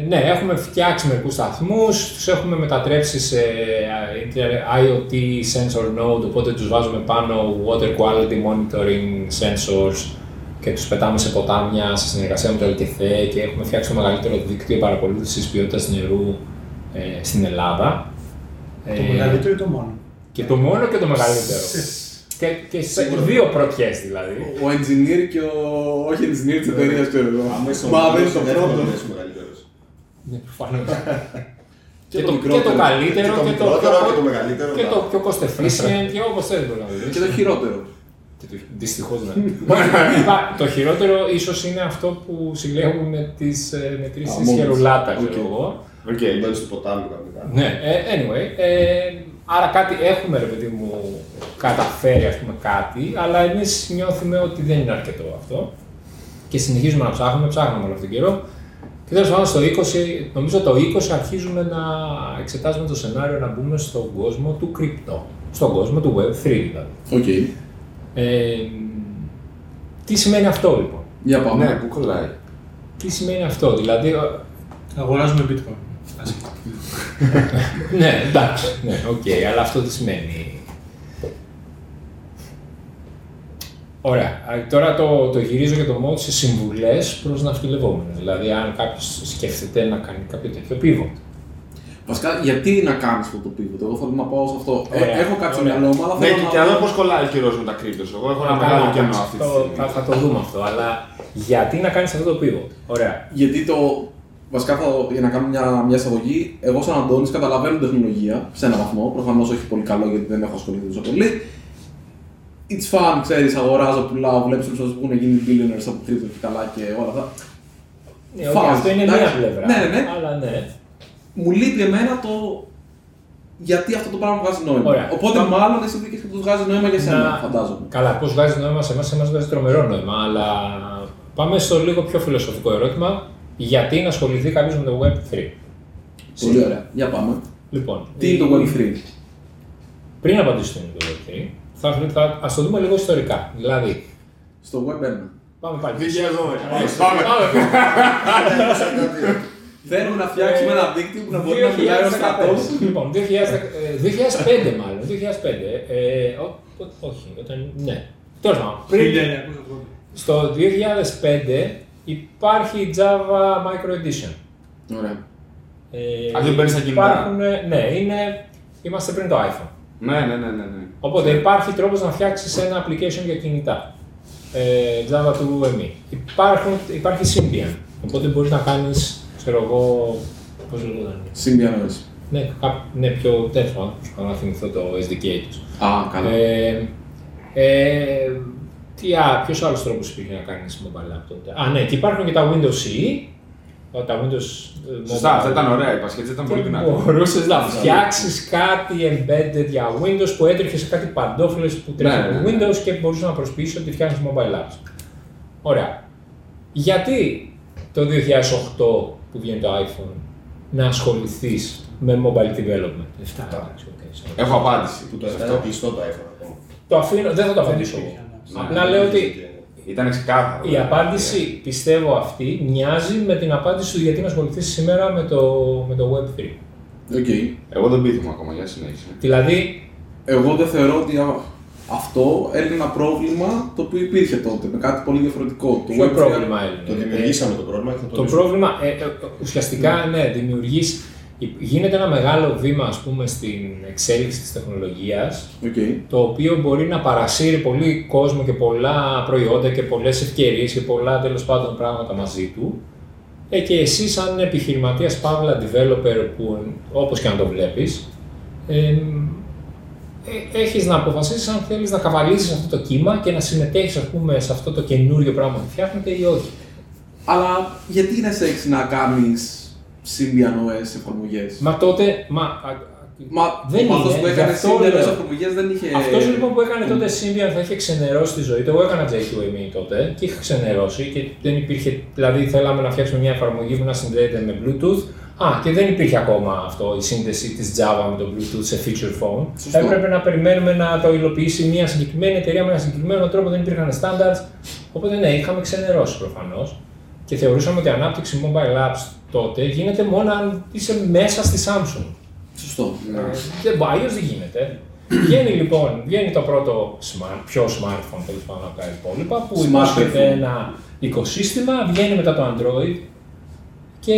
ναι, έχουμε φτιάξει μερικούς σταθμούς, τους έχουμε μετατρέψει σε IoT sensor node, οπότε τους βάζουμε πάνω water quality monitoring sensors και τους πετάμε σε ποτάμια σε συνεργασία με το LTC και έχουμε φτιάξει το μεγαλύτερο δίκτυο παρακολούθησης ποιότητας νερού ε, στην Ελλάδα. Το Ε, μεγαλύτερο ή το μόνο; Και το μόνο και το μεγαλύτερο. Και, και σε δύο πρωτιές δηλαδή. Ο engineer και ο όχι engineer της εταιρείας, ξέρω εγώ. Μα δεν είναι το πρώτο. Ναι, προφανώς. Και και, το το, μικρότερο. και το καλύτερο Και το και το, μικρότερο πιο- και το μεγαλύτερο. και το μπράβο. πιο cost efficient και όπως θέλεις μπορείς να το δεις. Και το χειρότερο. Και το- Δυστυχώς ναι. Πα- το χειρότερο ίσως είναι αυτό που συλλέγουν τις ε, μετρήσεις Α, της μόνος. χερουλάτα, Οκ. ξέρω εγώ. Οκ. Μπαίνεις στο ποτάμι κανονικά. Ναι, ε, anyway, ε, άρα κάτι έχουμε ρε παιδί μου καταφέρει ας πούμε κάτι, αλλά εμείς νιώθουμε ότι δεν είναι αρκετό αυτό και συνεχίζουμε να ψάχνουμε, ψάχνουμε όλο αυτόν τον καιρό και τέλος πάντων στο 20, νομίζω το 20 αρχίζουμε να εξετάζουμε το σενάριο να μπούμε στον κόσμο του crypto, στον κόσμο του Web3 δηλαδή. Οκ. Ε, τι σημαίνει αυτό λοιπόν, Για πάμε. Ναι, πού κολλάει. τι σημαίνει αυτό, δηλαδή Αγοράζουμε bitcoin. Ας- ναι, εντάξει, ναι, οκ, αλλά αυτό τι σημαίνει. Ωραία. Τώρα το, το γυρίζω για το mod σε συμβουλές προς ναυτιλλόμενους. Δηλαδή, αν κάποιος σκέφτεται να κάνει κάποιο τέτοιο pivot. Βασικά, γιατί να κάνεις αυτό το pivot, εγώ θέλω να πάω σε αυτό. Ε, Ωραία. έχω κάτι στο Ωραία. μυαλό μου, αλλά Ναι, θέλω και, να και να δω δω- πώς κολλάει ο καιρός με τα cryptos. Εγώ έχω ένα Καλά, μεγάλο κενό εντάξει, αυτή τη το- στιγμή. θα, θα το δούμε αυτό. Αλλά γιατί να κάνεις αυτό το pivot; Ωραία. Γιατί το. Βασικά, θα, για να κάνω μια, μια εισαγωγή, εγώ σαν Αντώνης καταλαβαίνω τεχνολογία σε έναν βαθμό. Προφανώς όχι πολύ καλό γιατί δεν έχω ασχοληθεί τόσο πολύ. It's fun, ξέρεις, αγοράζω, πουλάω, βλέπεις τους που έχουν γίνει billionaires από crypto και καλά και όλα αυτά. Ναι, οκ, Φάση, αυτό είναι εντάξει. μία πλευρά. Ναι, ναι, ναι. Αλλά ναι. Μου λείπει εμένα το. Γιατί αυτό το πράγμα βγάζει νόημα. Ωραία. Οπότε, Πάμε. μάλλον εσύ δικαίως βγάζει νόημα για σένα, Να- φαντάζομαι. Καλά, πώς βγάζει νόημα σε εμάς, σε εμάς βγάζει τρομερό νόημα. Αλλά πάμε στο λίγο πιο φιλοσοφικό ερώτημα. Γιατί να ασχοληθεί κάποιος με το Web3. Πολύ ωραία. Για πάμε. Λοιπόν, Τι είναι το η- Web3. Πριν απαντήσω τι είναι το Web3, θα, θα, ας το δούμε λίγο ιστορικά. Δηλαδή, Στο Web 1. πάμε πάλι. 2012. Πάμε. Θέλουμε να φτιάξουμε ένα δίκτυο που να μπορεί να μιλάει ο στρατός. 2015. Λοιπόν, 2000, ε, 2005 μάλλον. 2005. Ε, ό- ό- όχι, όταν. Ναι. Τέλος πάντων. πριν- 1980. Στο 2005 υπάρχει η Java Micro Edition. Ωραία. Ε, Α, δεν παίρνεις τα κινητά; υπάρχουν, ε, ναι, είναι, είμαστε πριν το iPhone. Ναι, ναι, ναι, ναι. ναι. Οπότε υπάρχει τρόπος να φτιάξεις ένα application για κινητά. Ε, Java του EMI. Υπάρχουν, υπάρχει Symbian. Οπότε μπορείς να κάνεις, ξέρω εγώ, πώς λέγονταν. Symbian OS. Ναι, κά- ναι, πιο τέτοιο, αν προσπαθώ να θυμηθώ το SDK τους. Α, καλά. Ε, ε, τι, α, ποιος άλλος τρόπος υπήρχε να κάνεις mobile app τότε; Α, ναι, και υπάρχουν και τα Windows CE, τα Windows ε, Σωστά, mobile αυτά ήταν ωραία. Η Psion ήταν πολύ και δυνατή. μπορούσες να φτιάξεις κάτι embedded για Windows που έτρεχε σε κάτι παντόφλες που τρέχει Ναι, από ναι, ναι. Windows και μπορούσες να προσποιήσεις ότι φτιάχνεις mobile apps. Ωραία. Γιατί το 2008 που βγαίνει το iPhone να ασχοληθείς με mobile development; Εφτά, εντάξει, OK, sorry. Έχω απάντηση. Που το σε έφτανε αυτό. κλειστό το iPhone ακόμα. Το αφήνω, δεν θα το αφήσω εγώ. Ναι. Απλά λέω ότι Ήταν ξεκάθαρο. η απάντηση, πιστεύω αυτή, μοιάζει με την απάντηση του γιατί να ασχοληθείς σήμερα με το, με το Web3. OK. Εγώ δεν πείθομαι ακόμα, για συνέχιση. Δηλαδή, Εγώ δεν θεωρώ ότι α- αυτό είναι ένα πρόβλημα το οποίο υπήρχε τότε με κάτι πολύ διαφορετικό. ποιο Web3 πρόβλημα είναι. Το δημιουργήσαμε το πρόβλημα και θα το, Το λύσουμε. πρόβλημα, ε, ε, ουσιαστικά, ναι, δημιουργείς, γίνεται ένα μεγάλο βήμα, ας πούμε, στην εξέλιξη της τεχνολογίας, Οκ. το οποίο μπορεί να παρασύρει πολύ κόσμο και πολλά προϊόντα και πολλές ευκαιρίες και πολλά τέλος πάντων πράγματα μαζί του. Ε, και εσύ σαν επιχειρηματίας, παύλα developer, που όπως και αν το βλέπεις, ε, ε, έχεις να αποφασίσεις αν θέλεις να καβαλήσεις αυτό το κύμα και να συμμετέχεις, ας πούμε, σε αυτό το καινούριο πράγμα που φτιάχνεται ή όχι. Αλλά γιατί να σε έχεις να κάνεις Symbian OS εφαρμογές. Μα τότε, μα, α- α- Μα δεν ο αυτός είναι, που γι' έκανε αυτό Symbian λέω. OS εφαρμογές δεν είχε. Αυτός λοιπόν που έκανε τότε Symbian θα είχε ξενερώσει τη ζωή του. Εγώ έκανα J2ME τότε και είχα ξενερώσει και δεν υπήρχε. Δηλαδή θέλαμε να φτιάξουμε μια εφαρμογή που να συνδέεται με Bluetooth. Α, και δεν υπήρχε ακόμα αυτό η σύνδεση της Java με το Bluetooth σε feature phone. Σωστό. Έπρεπε να περιμένουμε να το υλοποιήσει μια συγκεκριμένη εταιρεία με ένα συγκεκριμένο τρόπο, δεν υπήρχαν standards. Οπότε ναι, είχαμε ξενερώσει προφανώς. Και θεωρούσαμε ότι η ανάπτυξη mobile apps τότε γίνεται μόνο αν είσαι μέσα στη Samsung. Σωστό. Ναι. Ε, Δεν μπορεί, αλλιώ δεν γίνεται. Βγαίνει λοιπόν, βγαίνει το πρώτο smart, πιο smartphone τέλος πάντων από τα υπόλοιπα που Smartphone. υπόσχεται ένα οικοσύστημα, βγαίνει μετά το Android και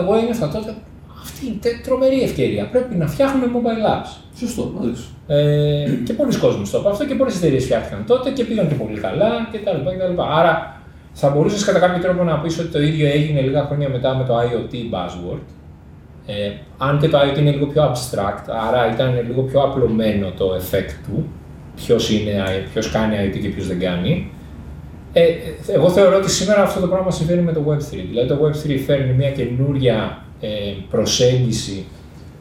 εγώ ένιωθα τότε αυτή είναι τε- τρομερή ευκαιρία. Πρέπει να φτιάχνουμε mobile apps. Σωστό, μαζί σου. Ε, και πολλοί κόσμοι το είπαν αυτό και πολλές εταιρείες φτιάχτηκαν τότε και πήγαν και πολύ καλά κτλ. κτλ. Άρα θα μπορούσες κατά κάποιο τρόπο να πεις ότι το ίδιο έγινε λίγα χρόνια μετά με το IoT buzzword. Ε, αν και το IoT είναι λίγο πιο abstract, άρα ήταν λίγο πιο απλωμένο το effect του, ποιος ποιος κάνει IoT και ποιος δεν κάνει. Ε, ε, εγώ θεωρώ ότι σήμερα αυτό το πράγμα συμβαίνει με το Web3. Δηλαδή το Web3 φέρνει μια καινούρια ε, προσέγγιση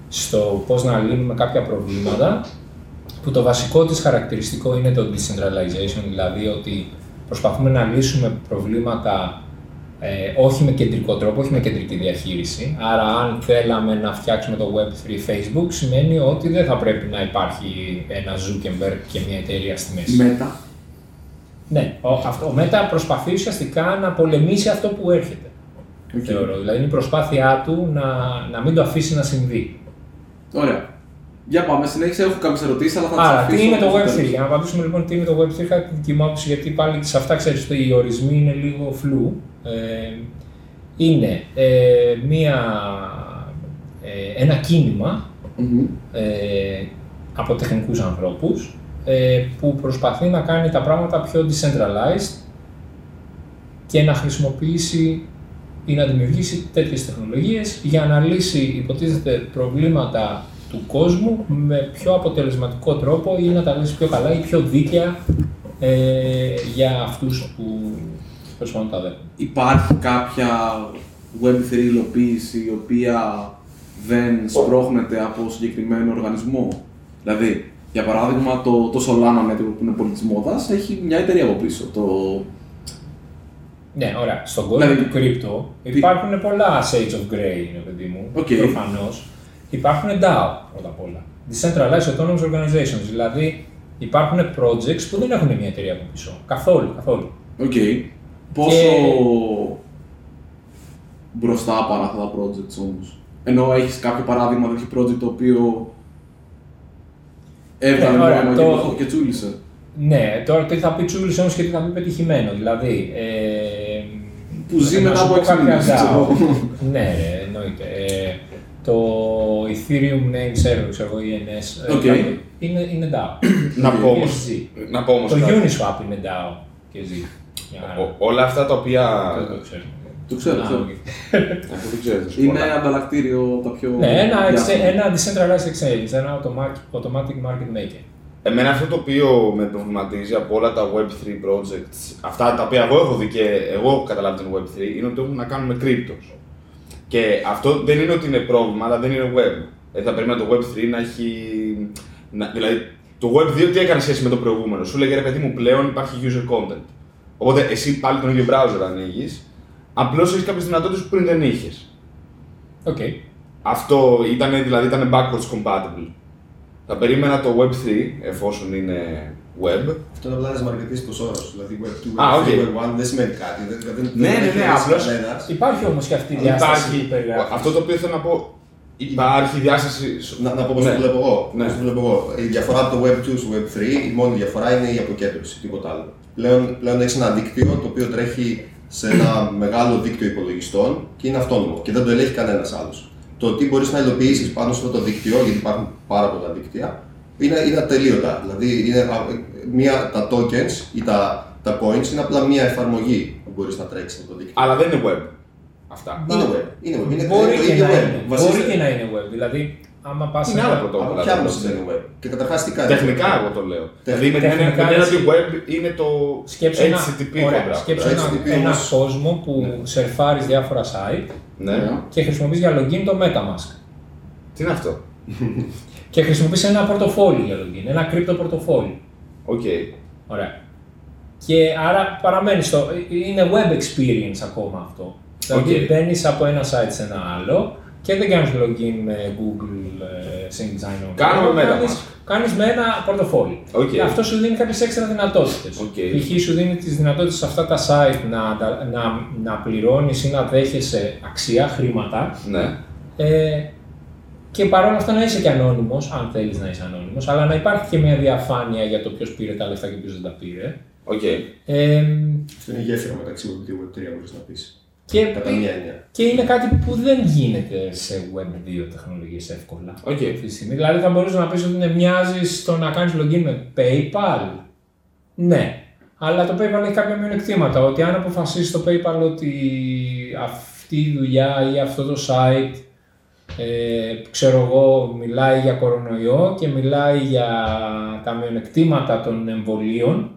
στο πώς να λύνουμε κάποια προβλήματα που το βασικό της χαρακτηριστικό είναι το decentralization, δηλαδή ότι προσπαθούμε να λύσουμε προβλήματα ε, όχι με κεντρικό τρόπο, όχι με κεντρική διαχείριση. Άρα, αν θέλαμε να φτιάξουμε το Web3 Facebook, σημαίνει ότι δεν θα πρέπει να υπάρχει ένα Zuckerberg και μια εταιρεία στη μέση. Μετά. Ναι, ο, αυτό, ο Meta προσπαθεί ουσιαστικά να πολεμήσει αυτό που έρχεται. Θεωρώ. Δηλαδή είναι η προσπάθειά του να, να μην το αφήσει να συμβεί. Ωραία. Για πάμε, συνέχισε. Έχω κάποιες ερωτήσεις, αλλά θα τις Άρα, αφήσω. τι είναι το στο Web3. τέλος. Για να απαντήσουμε λοιπόν τι είναι το Web3, είχα τη δική μου άποψη γιατί πάλι σε αυτά ξέρεις ότι οι ορισμοί είναι λίγο φλού. Ε, είναι ε, μία, ε, ένα κίνημα Μμμ. ε, από τεχνικούς ανθρώπους ε, που προσπαθεί να κάνει τα πράγματα πιο decentralized και να χρησιμοποιήσει ή να δημιουργήσει τέτοιες τεχνολογίες για να λύσει υποτίθεται προβλήματα του κόσμου με πιο αποτελεσματικό τρόπο ή να τα λύσει πιο καλά ή πιο δίκαια ε, για αυτούς που προσπαθούν τα δέχονται. Υπάρχει κάποια Web3 υλοποίηση η οποία δεν σπρώχνεται από συγκεκριμένο οργανισμό; Δηλαδή, για παράδειγμα, το, το Solana Network που είναι πολύ τη μόδα έχει μια εταιρεία από πίσω. Το... Ναι, ωραία. Στον κόσμο Δηλαδή, του crypto υπάρχουν πολλά shades of grey, είναι παιδί μου. Οκ. Προφανώς. Υπάρχουν DAO πρώτα απ' όλα. Decentralized Autonomous Organizations. Δηλαδή υπάρχουν projects που δεν έχουν μια εταιρεία από πίσω. Καθόλου, καθόλου. Οκ. Πόσο μπροστά παρά αυτά τα projects όμως; Ενώ έχεις κάποιο παράδειγμα τέτοιο project το οποίο έβγαλε Ναι, ωραία, νόημα το- και, και τσούλησε. Ναι, τώρα τι θα πει τσουλάει όμως και τι θα πει πετυχημένο. Δηλαδή. Ε, Που ζει να μετά σου από πω έξι κάποια μήνες, DAO. ξέρω. ναι, ρε, εννοείται. Ε, το Ethereum Name Server, ξέρω εγώ, ENS, ε, Οκ. δηλαδή, είναι, είναι DAO. Να πω όμως, ESG. να πω όμως Το κάτι. Uniswap είναι DAO και ζει. Μια χαρά. Ο- όλα αυτά τα οποία. Δεν το ξέρω. Το ξέρω, Να, ξέρω. οκ. Αυτό δεν ξέρω. θα σου πω Είναι πολλά. ανταλλακτήριο από τα πιο. Ναι, ένα, διάσημα. excha- ένα decentralized exchange, ένα automatic, automatic market maker. Εμένα αυτό το οποίο με προβληματίζει από όλα τα Web3 projects, αυτά τα οποία εγώ έχω δει και εγώ έχω καταλάβει την Web3, είναι ότι έχουν να κάνουν με cryptos. Και αυτό δεν είναι ότι είναι πρόβλημα, αλλά δεν είναι web. Ε, θα πρέπει να το Web3 να έχει. Να, δηλαδή, το Web2 τι έκανε σε σχέση με το προηγούμενο. Σου λέει ρε παιδί μου, πλέον υπάρχει user content. Οπότε εσύ πάλι τον ίδιο browser ανοίγει, απλώς έχεις κάποιες δυνατότητες που πριν δεν είχες. Οκ. Αυτό ήταν, δηλαδή, ήταν backwards compatible. Θα περίμενα το Web3, εφόσον είναι web. Αυτό είναι απλά ένας μαρκετής του όρο. Δηλαδή, Web 2, Α, Web 3, οκ. Web 1 δεν σημαίνει κάτι. Δεν, δεν, Ναι, δεν ναι, έχει ναι, ορίσει απλώς- κανένας. Υπάρχει όμως και αυτή η διάσταση Υπάρχει, που περιγράφεις. αυτό το οποίο θέλω να πω, υπάρχει διάσταση... Να, να πω πώς Ναι. το βλέπω εγώ. Ναι. Πώς το βλέπω εγώ. Η διαφορά από το Web 2 στο Web 3, η μόνη διαφορά είναι η αποκέντρωση, τίποτα άλλο. Πλέον, πλέον έχει ένα δίκτυο το οποίο τρέχει σε ένα μεγάλο δίκτυο υπολογιστών και είναι αυτόνομο και δεν το ελέγχει κανένας άλλος. Το τι μπορείς να υλοποιήσεις πάνω σε αυτό το δίκτυο, γιατί υπάρχουν πάρα πολλά δίκτυα, είναι, είναι ατελείωτα. Δηλαδή, είναι, α, μία, τα tokens ή τα, τα coins είναι απλά μία εφαρμογή που μπορείς να τρέξεις από το δίκτυο. Αλλά δεν είναι web. Αυτά. Είναι web. Είναι web. Είναι Μπορεί το και, ίδιο να web. είναι, Βασίζεται- μπορεί και να είναι web. Δηλαδή, άμα πας. Είναι άλλα Από πρωτόκολλα. ποια το άποψη web. δεν είναι web; Και καταρχάς τι κάνει; Τεχνικά εγώ το λέω. Δηλαδή με την έννοια Τεχνικά με την έννοια έτσι. ότι web είναι το Σκέψου ένα, HTTP ωραία, κοντρά. σκέψου ένα, HTTP ένα όμως- κόσμο που σερφάρεις διάφορα site Ναι. και χρησιμοποιείς για login το MetaMask. Τι είναι αυτό; Και χρησιμοποιείς ένα πορτοφόλι για login, ένα crypto πορτοφόλι. Οκ. Ωραία. Και άρα παραμένεις στο. είναι web experience ακόμα αυτό. Δηλαδή Οκ. μπαίνεις από ένα site σε ένα άλλο και δεν κάνεις login με Google ε, Single Sign-On. Κάνω με Κάνεις- MetaMask. Κάνεις με ένα πορτοφόλι. Οκ. Και αυτό σου δίνει κάποιες έξτρα δυνατότητες. Οκ. Π.χ. σου δίνει τις δυνατότητες σε αυτά τα site να, να, να πληρώνεις ή να δέχεσαι αξία, χρήματα. Ναι. Ε, και παρόλα αυτά να είσαι και ανώνυμος, αν θέλεις να είσαι ανώνυμος, αλλά να υπάρχει και μια διαφάνεια για το ποιος πήρε τα λεφτά και ποιος δεν τα πήρε. Οκ. Ε, Αυτό είναι η γέφυρα μεταξύ Web 2 και Web 3, μπορείς να πεις. και, Κατά μία έννοια. και είναι κάτι που δεν γίνεται σε Web 2 τεχνολογίες εύκολα. Οκ. Αυτή τη στιγμή. Δηλαδή θα μπορούσες να πεις ότι ναι, μοιάζει στο να κάνεις login με PayPal; Ναι. Αλλά το PayPal έχει κάποια μειονεκτήματα. Ότι αν αποφασίσει το PayPal ότι αυτή η δουλειά ή αυτό το site ε, ξέρω εγώ, μιλάει για κορονοϊό και μιλάει για τα μειονεκτήματα των εμβολίων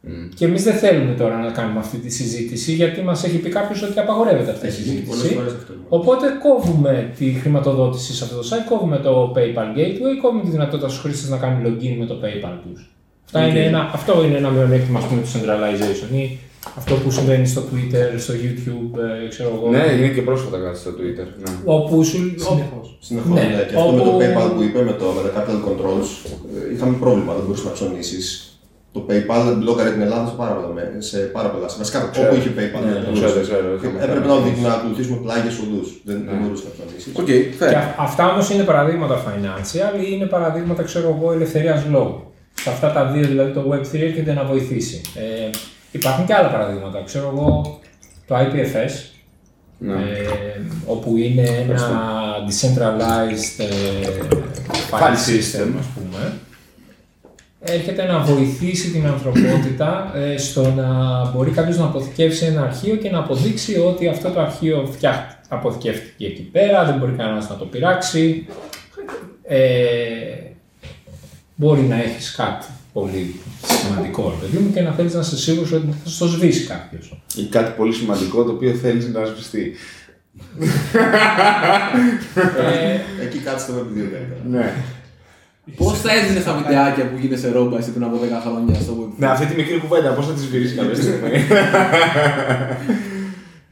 Μμ. και εμείς δεν θέλουμε τώρα να κάνουμε αυτή τη συζήτηση γιατί μας έχει πει κάποιος ότι απαγορεύεται αυτή η Έχει γίνει πολλές συζήτηση. φορές αυτό. λοιπόν. Οπότε κόβουμε τη χρηματοδότηση σε αυτό το site, κόβουμε το PayPal Gateway, κόβουμε τη δυνατότητα στους χρήστες να κάνουν login με το PayPal τους. Αυτά είναι ένα, αυτό είναι ένα μειονέκτημα ας πούμε, του centralization ή αυτό που συμβαίνει στο Twitter, στο YouTube, ε, ξέρω εγώ. Ναι, είναι και πρόσφατα κάτι στο Twitter. Ναι. Όπου σου, Συνεχώς. Συνεχώς, Ναι, ναι. Και αυτό με το όπου- PayPal που είπε με, το, με τα capital controls, ε, είχαμε πρόβλημα. Δεν μπορούσες να ψωνίσεις. Το το PayPal μπλόκαρε την Ελλάδα σε πάρα πολλά, μέ- σε πάρα πολλά. Βασικά όπου είχε PayPal. Ναι, δεν το μπορούσες. ξέρω, ξέρω, έχουμε Έπρεπε κάνει. να, οδη- να ακολουθήσουμε πλάγιες οδούς. Δεν, δεν μπορούσες να φροντίσει. Οκ, Και fair. α- αυτά όμως είναι παραδείγματα financial ή είναι παραδείγματα, ξέρω εγώ, ελευθερίας λόγου. Σε αυτά τα δύο, δηλαδή το Web3 έρχεται να βοηθήσει. Ε, υπάρχουν και άλλα παραδείγματα. Ξέρω εγώ, το IPFS, Ναι. ε, όπου είναι ένα decentralized ε, file File system, system. ας πούμε, έρχεται να βοηθήσει την ανθρωπότητα ε, στο να μπορεί κάποιος να αποθηκεύσει ένα αρχείο και να αποδείξει ότι αυτό το αρχείο φτιά... αποθηκεύτηκε εκεί πέρα, δεν μπορεί κανένας να το πειράξει. Ε, μπορεί να έχεις κάτι πολύ σημαντικό, ρε παιδί μου, και να θέλεις να είσαι σίγουρος ότι θα στο σβήσει κάποιος. Ή κάτι πολύ σημαντικό το οποίο θέλεις να σβηστεί. ε, Εκεί κάτσε το Web 2 καλύτερα. Ναι. Πώς θα έδινε στα βιντεάκια που γίνεσαι ρόμπα εσύ πριν από 10 χρόνια στο web. Ναι, αυτή τη μικρή κουβέντα πώς θα τη σβήσει κάποια στιγμή;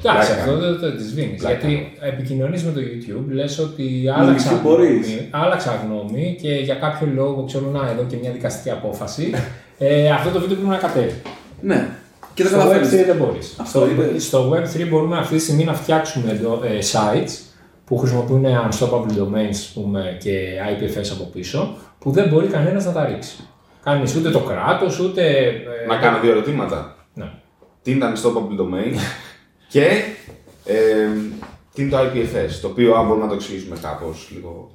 Εντάξει, Πλάκα. αυτό δεν το τη σβήνει. Πλάκα. Γιατί επικοινωνείς με το YouTube, λες ότι άλλαξα YouTube μπορείς. γνώμη, άλλαξα γνώμη και για κάποιο λόγο ξέρω να εδώ και μια δικαστική απόφαση. ε, αυτό το βίντεο πρέπει να κατέβει. Ναι. Και δεν Στο Web3 καταφέρεις. δεν μπορείς. Αυτό Στο, είπε. στο Web3 μπορούμε αυτή τη στιγμή να φτιάξουμε εδώ, ε, sites που χρησιμοποιούν unstoppable domains ας πούμε, και IPFS από πίσω, που δεν μπορεί κανένας να τα ρίξει. Κάνεις ούτε το κράτος, ούτε. ε, Να κάνω δύο ερωτήματα. Ναι. Τι είναι το unstoppable domain και ε, τι είναι το IPFS, το οποίο αν μπορούμε να το εξηγήσουμε κάπως λίγο.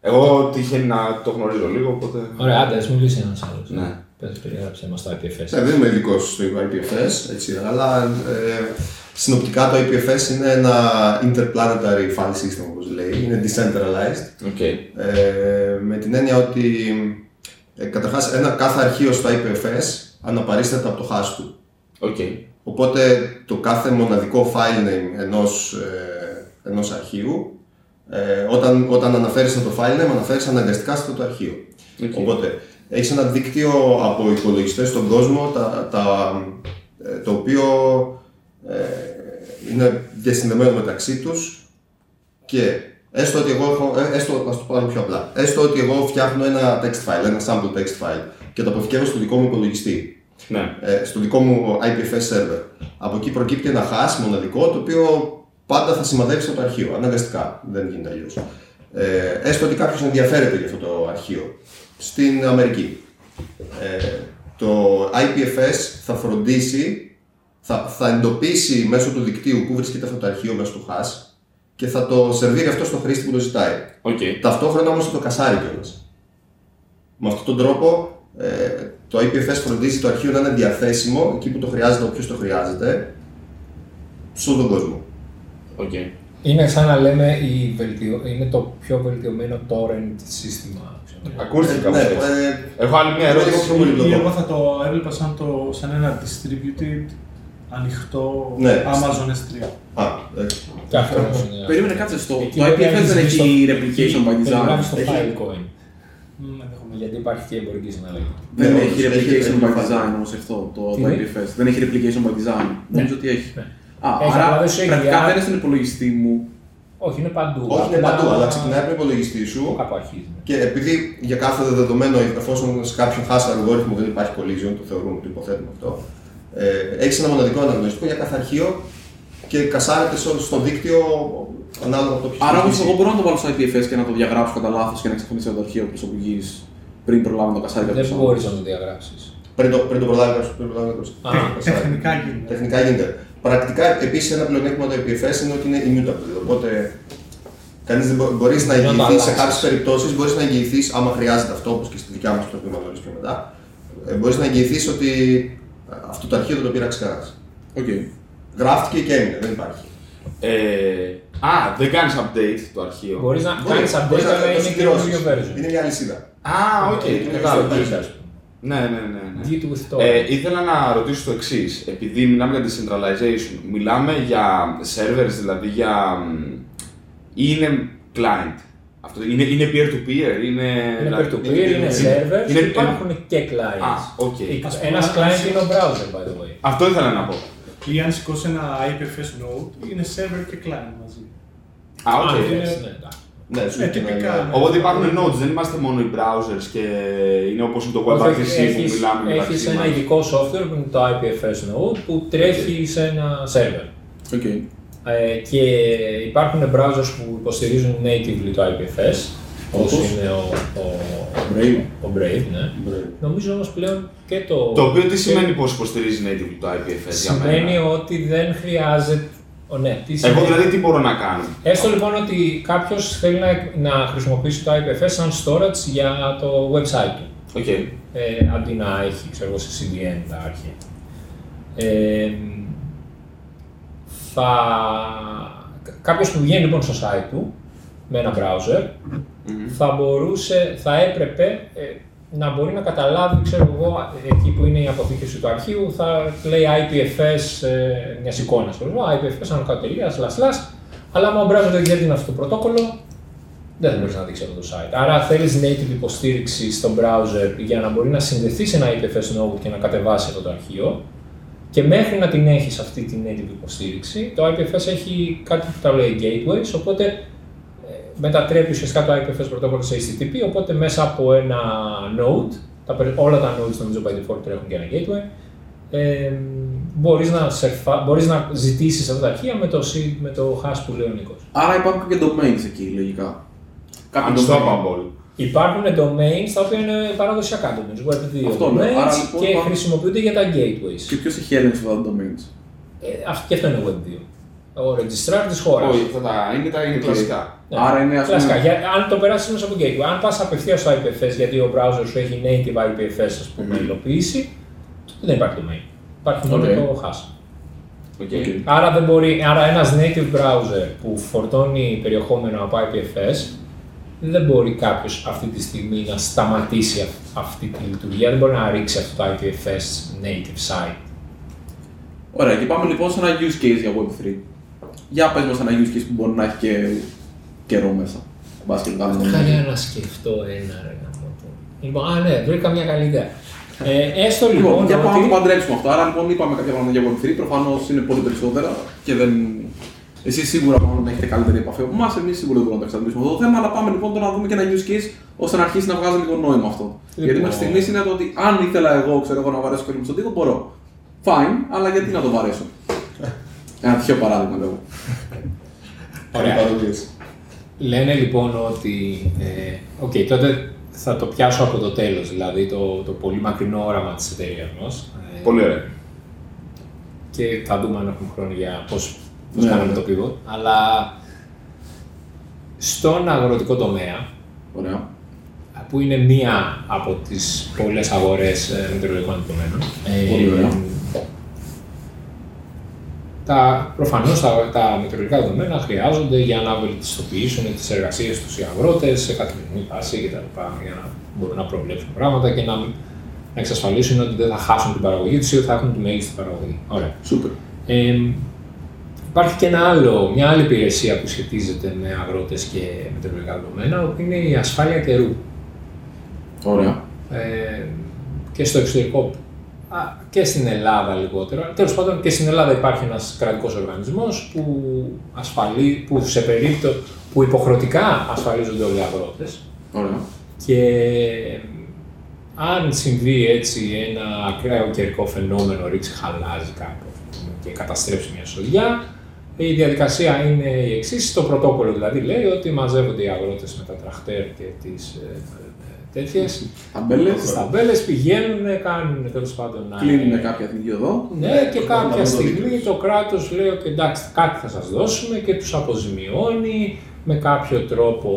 Εγώ τυχαίνει να το γνωρίζω λίγο, οπότε. Ωραία, άντε, ας μιλήσει ένας άλλος. Ναι. Πες, περιγράψε μας το IPFS. Ναι, δεν είμαι ειδικός στο IPFS, έτσι, αλλά ε, συνοπτικά το IPFS είναι ένα interplanetary file system, όπως λέει. Είναι decentralized. Οκ. Ε, με την έννοια ότι ε, καταρχάς ένα, κάθε αρχείο στο IPFS αναπαρίσταται από το hash του. Οκ. Οπότε το κάθε μοναδικό file name ενός, ε, ενός αρχείου, ε, όταν, όταν αναφέρεις το file name, αναφέρεις αναγκαστικά σε αυτό το αρχείο. Οκ. Οπότε έχεις ένα δίκτυο από υπολογιστές στον κόσμο, τα, τα, ε, το οποίο ε, είναι διασυνδεμένο μεταξύ τους και έστω ότι εγώ έχω, ε, έστω, ας το πάρω πιο απλά, έστω ότι εγώ φτιάχνω ένα text file, ένα sample text file και το αποθηκεύω στο δικό μου υπολογιστή Ναι. ε, στο δικό μου IPFS server. Από εκεί προκύπτει ένα hash μοναδικό το οποίο πάντα θα σημαδεύει το αρχείο. Αναγκαστικά. Δεν γίνεται αλλιώς. Ε, έστω ότι κάποιος ενδιαφέρεται για αυτό το αρχείο στην Αμερική. Ε, το IPFS θα φροντίσει, θα, θα εντοπίσει μέσω του δικτύου που βρίσκεται αυτό το αρχείο μέσω του hash και θα το σερβίρει αυτό στο χρήστη που το ζητάει. Οκ. Ταυτόχρονα όμως θα το cache-άρει κιόλας. Με αυτόν τον τρόπο ε, το IPFS φροντίζει το αρχείο να είναι διαθέσιμο εκεί που το χρειάζεται, όποιος το χρειάζεται, σε όλο τον κόσμο. Οκ. Είναι σαν να λέμε η βελτιω... είναι το πιο βελτιωμένο torrent σύστημα. ξέρω. Ακούστηκε κάπως ναι, έτσι. ε, Έχω άλλη μια λίγο ερώτηση. πιο πολύπλοκο. Ή εγώ θα το έβλεπα σαν, το, σαν ένα distributed, ανοιχτό Ναι. Amazon S3. α, ε, Και αυτό όμως είναι. Περίμενε, κάτσε στο. Εκεί Το πρέπει να IPFS δεν έχεις έχει στο- replication by design. περιγράφεις το Έχει- Filecoin. Μ, ενδεχομένως. Γιατί υπάρχει και εμπορική συναλλαγή. Δεν Ναι, έχει όντως, έχει replication by replication. design όμως αυτό το, Τι το λέει; IPFS. Δεν έχει replication by design. Νομίζω ότι έχει. Ναι. Α, Έχει, αλλά άρα δεν σου έχει πρακτικά για- δεν είναι στον υπολογιστή μου. Όχι, είναι παντού. όχι είναι Απλά παντού, αλλά ξεκινάει από τον υπολογιστή σου Κάπου αρχίζει. και επειδή για κάθε δεδομένο, εφόσον σε κάποιον hash αλγόριθμο δεν υπάρχει collision, το θεωρούμε, το υποθέτουμε αυτό, ε, έχεις ένα μοναδικό αναγνωριστικό για κάθε αρχείο και κασάρεται στο, στο δίκτυο ανάλογα από το ποιος Άρα όμως χρησιμοποιήσει. εγώ μπορώ να το βάλω στο IPFS και να το διαγράψω κατά λάθος και να ξαφνίσω το αρχείο προσωπική πριν προλάβω να το cache-άρει κάποιος. Δεν μπορεί να το διαγράψεις. Πριν το, πριν το προλάβει κάποιος, πριν το προλάβει κάποιος. Α, το cache-άρει. Τεχνικά γίνεται. Τεχνικά γίνεται. Πρακτικά επίσης ένα πλεονέκτημα του IPFS είναι ότι είναι immutable. Οπότε κανείς δεν μπορείς να Δεν το εγγυηθείς σε αλλάξεις. κάποιες περιπτώσεις, μπορείς να εγγυηθείς, άμα χρειάζεται αυτό, όπως και στη δικιά μας που το πούμε νωρί πιο μετά, μπορείς να εγγυηθείς ότι ε, αυτό το αρχείο δεν το πήραξε κανένας. Οκ. Γράφτηκε και έμεινε, δεν υπάρχει. Ε, α, δεν κάνεις update το αρχείο. Μπορείς να Μπορεί- κάνεις μπορείς update, να αλλά το είναι συμπληρώσεις. καινούριο version. Είναι μια αλυσίδα. Α, οκ, Είναι το μια κατάλαβα. αλυσίδα. Git, ας πούμε. Ναι, ναι, ναι. ναι. Git with Ε, torrent. ήθελα να ρωτήσω το εξής. Επειδή μιλάμε για decentralization, μιλάμε για servers, δηλαδή για. μ, ή είναι client. Αυτό είναι, είναι peer-to-peer, είναι. Είναι δηλαδή- peer-to-peer, είναι servers είναι- και υπάρχουν και clients. Α, οκ. Ένας client είναι ο browser, by the way. Αυτό ήθελα να πω. Ή αν σηκώσει ένα IPFS node, είναι server και client μαζί. Α, οκ. Α, είναι- εντάξει, ναι, εντάξει. Ναι, σου Ε, έχει ένα- τυπικά, ναι. Οπότε υπάρχουν nodes, δεν είμαστε μόνο οι browsers και είναι όπως είναι το WebRTC που έχεις, μιλάμε μεταξύ έχεις ένα μας. ειδικό software που είναι το IPFS Node που τρέχει σε ένα server. Οκ. Ε, και υπάρχουν browsers που υποστηρίζουν natively το IPFS, όπως Όπως; είναι ο, ο, Brave. ο Brave, ναι. Νομίζω όμως πλέον και το... Το οποίο τι και- σημαίνει πως υποστηρίζει native το IPFS για Σημαίνει μένα. ότι δεν χρειάζεται... Ο, ναι, τι Εγώ σημαίνει- δηλαδή τι μπορώ να κάνω; Έστω λοιπόν ότι κάποιος θέλει να, να χρησιμοποιήσει το IPFS σαν storage για το website του. Οκ. Ε, αντί να έχει, ξέρω εγώ, σε CDN τα αρχεία. Ε, θα... Κάποιος που βγαίνει λοιπόν στο site του με ένα browser θα μπορούσε, θα έπρεπε ε, να μπορεί να καταλάβει, ξέρω εγώ, εκεί που είναι η αποθήκευση του αρχείου, θα λέει IPFS ε, μιας εικόνας, ξέρω εγώ, IPFS άνω κάτω τελεία, slash, slash, αλλά άμα ο browser δεν ξέρει τι είναι αυτό το πρωτόκολλο, δεν θα μπορείς να δείξει αυτό το site. Άρα θέλεις native υποστήριξη στο browser για να μπορεί να συνδεθεί σε ένα IPFS node και να κατεβάσει αυτό το αρχείο. Και μέχρι να την έχεις αυτή την native υποστήριξη, το IPFS έχει κάτι που τα λέει gateways, οπότε ε, μετατρέπει ουσιαστικά το IPFS πρωτόκολλο σε HTTP, οπότε μέσα από ένα node, τα, όλα τα nodes νομίζω by default τρέχουν και ένα gateway, ε, μπορείς, να σερφα, μπορείς να ζητήσεις αυτά τα αρχεία με το, με το hash που λέει ο Νίκος. Άρα υπάρχουν και domains εκεί, λογικά. Κάποιο domain. Υπάρχουν domains τα οποία είναι παραδοσιακά domains, web2 αυτό, ναι. domains Άρα, λοιπόν, και χρησιμοποιούνται για τα gateways. Και ποιος έχει έλεγχο αυτά τα domains; Ε, και αυτό είναι web2. Της χώρας. Όχι, αυτά τα είναι τα είναι κλασικά. Ναι. Άρα είναι αυτό. Κλασικά. Για, αν το περάσεις μέσα από gateway, αν πας απευθείας στο IPFS γιατί ο browser σου έχει native IPFS ας πούμε, mm. υλοποίηση, δεν υπάρχει domain. Υπάρχει μόνο okay. το hash. Okay. okay. Άρα, δεν μπορεί, άρα native browser που φορτώνει περιεχόμενο από IPFS δεν μπορεί κάποιος αυτή τη στιγμή να σταματήσει αυτή τη λειτουργία, δεν μπορεί να ρίξει αυτό το IPFS native site. Ωραία, και πάμε λοιπόν σε ένα use case για Web3. Για πες μας ένα use case που μπορεί να έχει και καιρό μέσα. Μπας και βγάλουμε. Χάρη να σκεφτώ ένα ρε γάμο του. Λοιπόν, α ναι, βρήκα μια καλή ιδέα. Ε, έστω λοιπόν, Λοιπόν, για πάμε να το ότι... παντρέψουμε αυτό. Άρα λοιπόν είπαμε κάποια πράγματα για Web3. Προφανώς είναι πολύ περισσότερα και δεν. Εσείς σίγουρα μάλλον έχετε καλύτερη επαφή από εμάς. Εμείς σίγουρα δεν μπορούμε να το εξαντλήσουμε αυτό το θέμα. Αλλά πάμε λοιπόν τώρα να δούμε και ένα use case ώστε να αρχίσει να βγάζει λίγο νόημα αυτό. Γιατί Λοιπόν. μέχρι στιγμής είναι το ότι αν ήθελα εγώ ξέρω εγώ, να βαρέσω και στον τοίχο, μπορώ. Fine, αλλά γιατί να το βαρέσω; Ένα τυχαίο παράδειγμα λέω. Ωραία. Παροδίες. Λένε λοιπόν ότι, ε, οκ, τότε θα το πιάσω από το τέλος, δηλαδή το, το πολύ μακρινό όραμα της εταιρείας μας. Ε, Πολύ ωραία. και θα δούμε αν έχουμε χρόνο για πώς, πώς Ναι, κάναμε ναι. το pivot. Αλλά στον αγροτικό τομέα, Ωραία. που είναι μία από τις πολλές αγορές ε, μετεωρολογικών αντικειμένων, ε, Πολύ ωραία. Τα, προφανώς τα, τα μετεωρολογικά δεδομένα χρειάζονται για να βελτιστοποιήσουν τις εργασίες τους οι αγρότες σε καθημερινή βάση κτλ. για να μπορούν να προβλέψουν πράγματα και να, να εξασφαλίσουν ότι δεν θα χάσουν την παραγωγή τους ή ότι θα έχουν τη μέγιστη παραγωγή. Ωραία. Σούπερ. Ε, υπάρχει και ένα άλλο, μια άλλη υπηρεσία που σχετίζεται με αγρότες και μετεωρολογικά δεδομένα, που είναι η ασφάλεια καιρού. Ωραία. Ε, και στο εξωτερικό α, και στην Ελλάδα λιγότερο. Τέλος πάντων και στην Ελλάδα υπάρχει ένας κρατικός οργανισμός που, ασφαλεί, που σε περίπτωση που υποχρεωτικά ασφαλίζονται όλοι οι αγρότες Ωραία. και αν συμβεί έτσι ένα ακραίο καιρικό φαινόμενο, ρίξει χαλάζει κάπου ας πούμε, και καταστρέψει μια σοδιά, η διαδικασία είναι η εξής. Το πρωτόκολλο δηλαδή λέει ότι μαζεύονται οι αγρότες με τα τραχτέρ και τις ε, τέτοιες. Ταμπέλες. Τι ταμπέλες πηγαίνουν, κάνουν τέλος πάντων. να- Κλείνουν κάποια εθνική οδό. Ναι, και Προχωράμε κάποια το στιγμή δίκτυο. το κράτος λέει ότι εντάξει, κάτι θα σας δώσουμε και τους αποζημιώνει με κάποιο τρόπο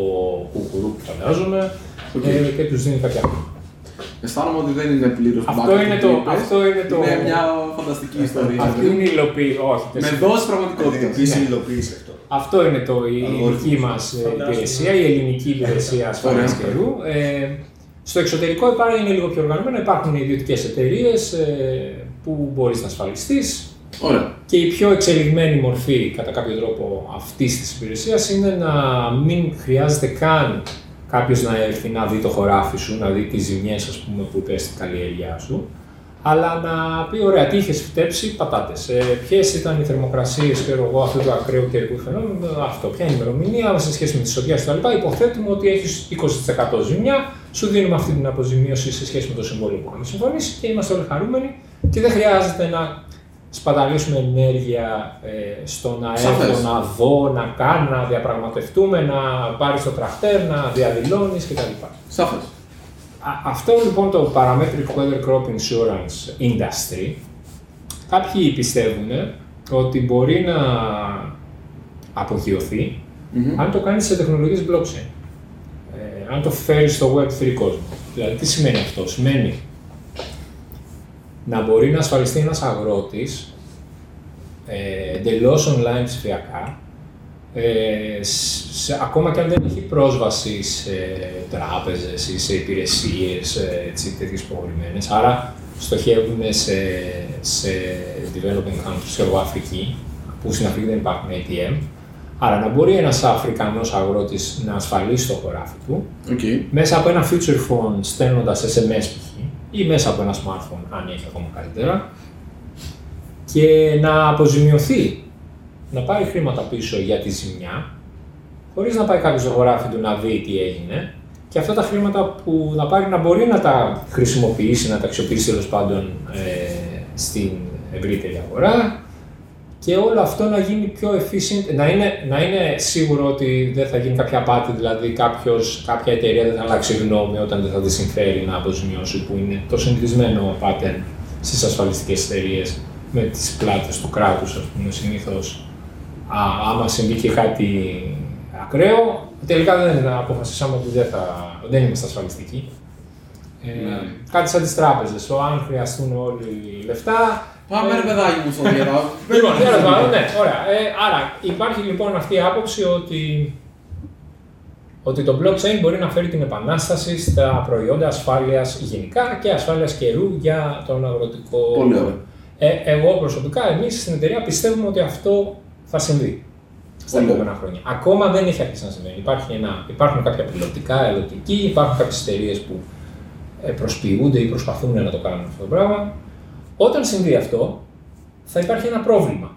κουκουρού που φαντάζομαι Οκ. ε, και τους δίνει κάποια χρήματα. Αισθάνομαι ότι δεν είναι πλήρως Αυτό είναι το- αυτό είναι το- Είναι μια φανταστική ιστορία. Αυτή είναι η υλοποίηση. Όχι, δεν Με συμφωνώ. δόση πραγματικότητας. Επίσης υλοποίηση αυτό. Αυτό είναι το, η Αλγόριθμος. ελληνική μα υπηρεσία, η ελληνική υπηρεσία ασφάλειας Ωραία. καιρού. Ε, στο εξωτερικό υπάρχει, είναι λίγο πιο οργανωμένο, υπάρχουν ιδιωτικές εταιρείες που μπορείς να ασφαλιστείς. Ωραία. Και η πιο εξελιγμένη μορφή, κατά κάποιο τρόπο, αυτής της υπηρεσίας είναι να μην χρειάζεται καν κάποιος να έρθει να δει το χωράφι σου, να δει τις ζημιές που υπέστη η καλλιέργειά σου. αλλά να πει: Ωραία, τι είχες φτέψει, πατάτες. Ε, Ποιες ήταν οι θερμοκρασίες, ξέρω εγώ, αυτού του ακραίου καιρικού φαινόμενου, αυτό, ποια είναι η ημερομηνία σε σχέση με τις οδηγίε κτλ. Υποθέτουμε ότι έχεις 20% ζημιά, σου δίνουμε αυτή την αποζημίωση σε σχέση με το συμβόλαιο που έχουμε συμφωνήσει και είμαστε όλοι χαρούμενοι και δεν χρειάζεται να σπαταλήσουμε ενέργεια ε, στο να Σαφές. έρθω, να δω, να κάνω, να διαπραγματευτούμε, να πάρει το τραχτέρ, να διαδηλώνεις κτλ. Σαφές. Α- Αυτό λοιπόν το Parametric Weather Crop Insurance Industry, κάποιοι πιστεύουν ότι μπορεί να απογειωθεί αν το κάνεις σε τεχνολογίες blockchain. Ε, αν το φέρεις στο Web3 κόσμο. Δηλαδή τι σημαίνει αυτό; Σημαίνει να μπορεί να ασφαλιστεί ένας αγρότης ε, εντελώς online ψηφιακά ε, σε, ακόμα και αν δεν έχει πρόσβαση σε τράπεζες ή σε υπηρεσίες ε, έτσι, τέτοιες προχωρημένες. Άρα στοχεύουν σε, σε developing countries, ξέρω εγώ, Αφρική, που στην Αφρική δεν υπάρχουν ATM. Άρα να μπορεί ένας Αφρικανός αγρότης να ασφαλίσει το χωράφι του Οκ. μέσα από ένα feature phone στέλνοντας SMS π.χ. ή μέσα από ένα smartphone, αν έχει ακόμα καλύτερα, και να αποζημιωθεί, να πάρει χρήματα πίσω για τη ζημιά, χωρίς να πάει κάποιος στο χωράφι του να δει τι έγινε, και αυτά τα χρήματα που να πάρει να μπορεί να τα χρησιμοποιήσει, να τα αξιοποιήσει τέλος πάντων ε, στην ευρύτερη αγορά και όλο αυτό να γίνει πιο efficient, να είναι, να είναι σίγουρο ότι δεν θα γίνει κάποια απάτη, δηλαδή κάποιος, κάποια εταιρεία δεν θα αλλάξει γνώμη όταν δεν θα τη συμφέρει να αποζημιώσει, που είναι το συνηθισμένο pattern στις ασφαλιστικές εταιρείες με τις πλάτες του κράτους, ας πούμε, συνήθως. Α, άμα συμβεί και κάτι ακραίο, τελικά δεν αποφασίσαμε ότι δεν, θα, δεν είμαστε ασφαλιστικοί. Ε, Ναι. Κάτι σαν τις τράπεζες, ο, αν χρειαστούν όλοι λεφτά, Πάμε ε, ρε παιδάκι μου στο διαδάω. Λοιπόν, τέλος πάντων, ναι, ωραία. Ε, άρα, υπάρχει λοιπόν αυτή η άποψη ότι, ότι το blockchain μπορεί να φέρει την επανάσταση στα προϊόντα ασφάλειας γενικά και ασφάλειας καιρού για τον αγροτικό. Πολύ ωραία. Ε, εγώ προσωπικά, εμείς στην εταιρεία πιστεύουμε ότι αυτό θα συμβεί στα Πολύ επόμενα χρόνια. Ακόμα δεν έχει αρχίσει να συμβαίνει. Υπάρχει ένα, υπάρχουν κάποια πιλοτικά, πιλοτικοί, υπάρχουν κάποιες εταιρείες που ε, προσποιούνται ή προσπαθούν να το κάνουν αυτό το πράγμα. Όταν συμβεί αυτό, θα υπάρχει ένα πρόβλημα.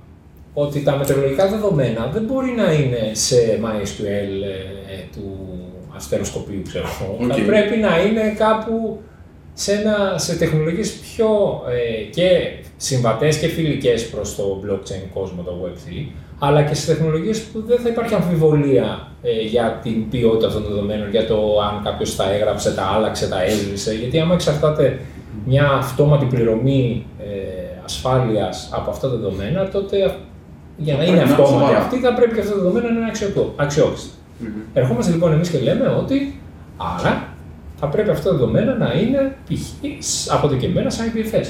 Ότι τα μετεωρολογικά δεδομένα δεν μπορεί να είναι σε MySQL ε, του αστεροσκοπίου, ξέρω εγώ. Θα Οκ. πρέπει να είναι κάπου σε, ένα, σε τεχνολογίες πιο ε, και συμβατές και φιλικές προς το blockchain κόσμο, το Web3, αλλά και σε τεχνολογίες που δεν θα υπάρχει αμφιβολία ε, για την ποιότητα αυτών των δεδομένων, για το αν κάποιος τα έγραψε, τα άλλαξε, τα έσβησε. Γιατί άμα εξαρτάται μια αυτόματη πληρωμή ε, ασφάλειας από αυτά τα δεδομένα, τότε για να Πρέπει είναι να είναι αυτόματη σοβαρά. αυτή θα πρέπει και αυτά τα δεδομένα να είναι αξιοπο- αξιόπιστα. Ερχόμαστε λοιπόν εμείς και λέμε ότι άρα θα πρέπει αυτά τα δεδομένα να είναι π.χ. αποθηκευμένα σαν IPFS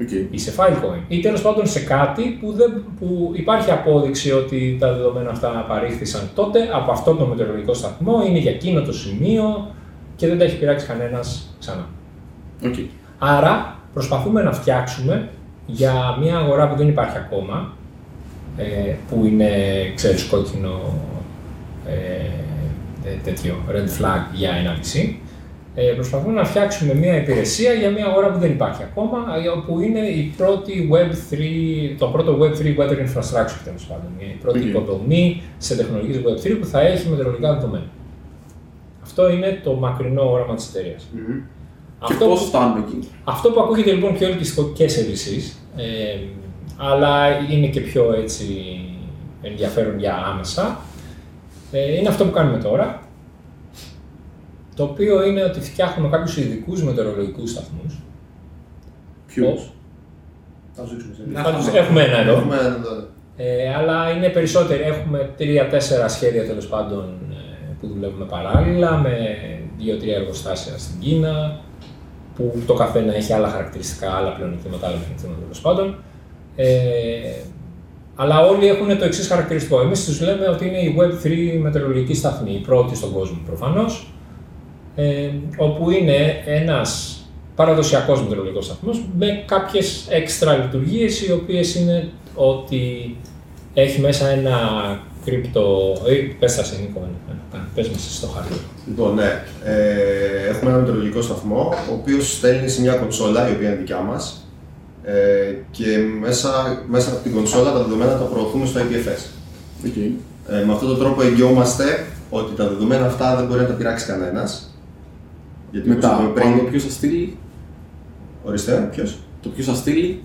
Οκ. ή σε Filecoin ή τέλος πάντων σε κάτι που, δεν, που υπάρχει απόδειξη ότι τα δεδομένα αυτά παρήχθησαν τότε από αυτό το μετεωρολογικό σταθμό, είναι για εκείνο το σημείο και δεν τα έχει πειράξει κανένας ξανά. Οκ. Άρα προσπαθούμε να φτιάξουμε για μια αγορά που δεν υπάρχει ακόμα, ε, που είναι, ξέρεις, κόκκινο ε, ε, τέτοιο red flag για ένα VC. Ε, προσπαθούμε να φτιάξουμε μια υπηρεσία για μια αγορά που δεν υπάρχει ακόμα, ε, που είναι η πρώτη Web3, το πρώτο Web3 Weather Infrastructure, τέλος πάντων. Η πρώτη Οκ. υποδομή σε τεχνολογίες Web3 που θα έχει μετεωρολογικά δεδομένα. Αυτό είναι το μακρινό όραμα της εταιρείας. Και Αυτό πώς που- φτάνουμε εκεί; αυτό που ακούγεται λοιπόν πιο ελκυστικό και σε VCs, ε, αλλά είναι και πιο έτσι ενδιαφέρον για άμεσα, ε, είναι αυτό που κάνουμε τώρα, το οποίο είναι ότι φτιάχνουμε κάποιους ειδικούς μετεωρολογικούς σταθμούς. Ποιους; Πώς; Θα σου δείξουμε σε Να Θα τους- πάμε. Έχουμε ένα εδώ. Έχουμε έναν τώρα. Ε, αλλά είναι περισσότεροι. Έχουμε τρία-τέσσερα σχέδια τέλος πάντων ε, που δουλεύουμε παράλληλα με δύο-τρία εργοστάσια στην Κίνα που το καθένα έχει άλλα χαρακτηριστικά, άλλα πλεονεκτήματα, άλλα μειονεκτήματα τέλος πάντων. Ε, αλλά όλοι έχουν το εξής χαρακτηριστικό. Εμείς τους λέμε ότι είναι η Web3 μετεωρολογική σταθμή, η πρώτη στον κόσμο προφανώς. Ε, όπου είναι ένας παραδοσιακός μετεωρολογικός σταθμός με κάποιες έξτρα λειτουργίες οι οποίες είναι ότι έχει μέσα ένα κρυπτο. ή πες τα σε Νίκο, ε, ε, πες μας στο χαρτί. Λοιπόν, ναι. Ε, έχουμε ένα μετεωρολογικό σταθμό, ο οποίος στέλνει σε μια κονσόλα, η οποία είναι δικιά μας. Ε, και μέσα, μέσα από την κονσόλα τα δεδομένα τα προωθούμε στο IPFS. Okay. Ε, με αυτόν τον τρόπο εγγυόμαστε ότι τα δεδομένα αυτά δεν μπορεί να τα πειράξει κανένας. Γιατί Μετά, πριν... το ποιος θα στείλει; Ορίστε, ποιος; Το ποιος θα στείλει;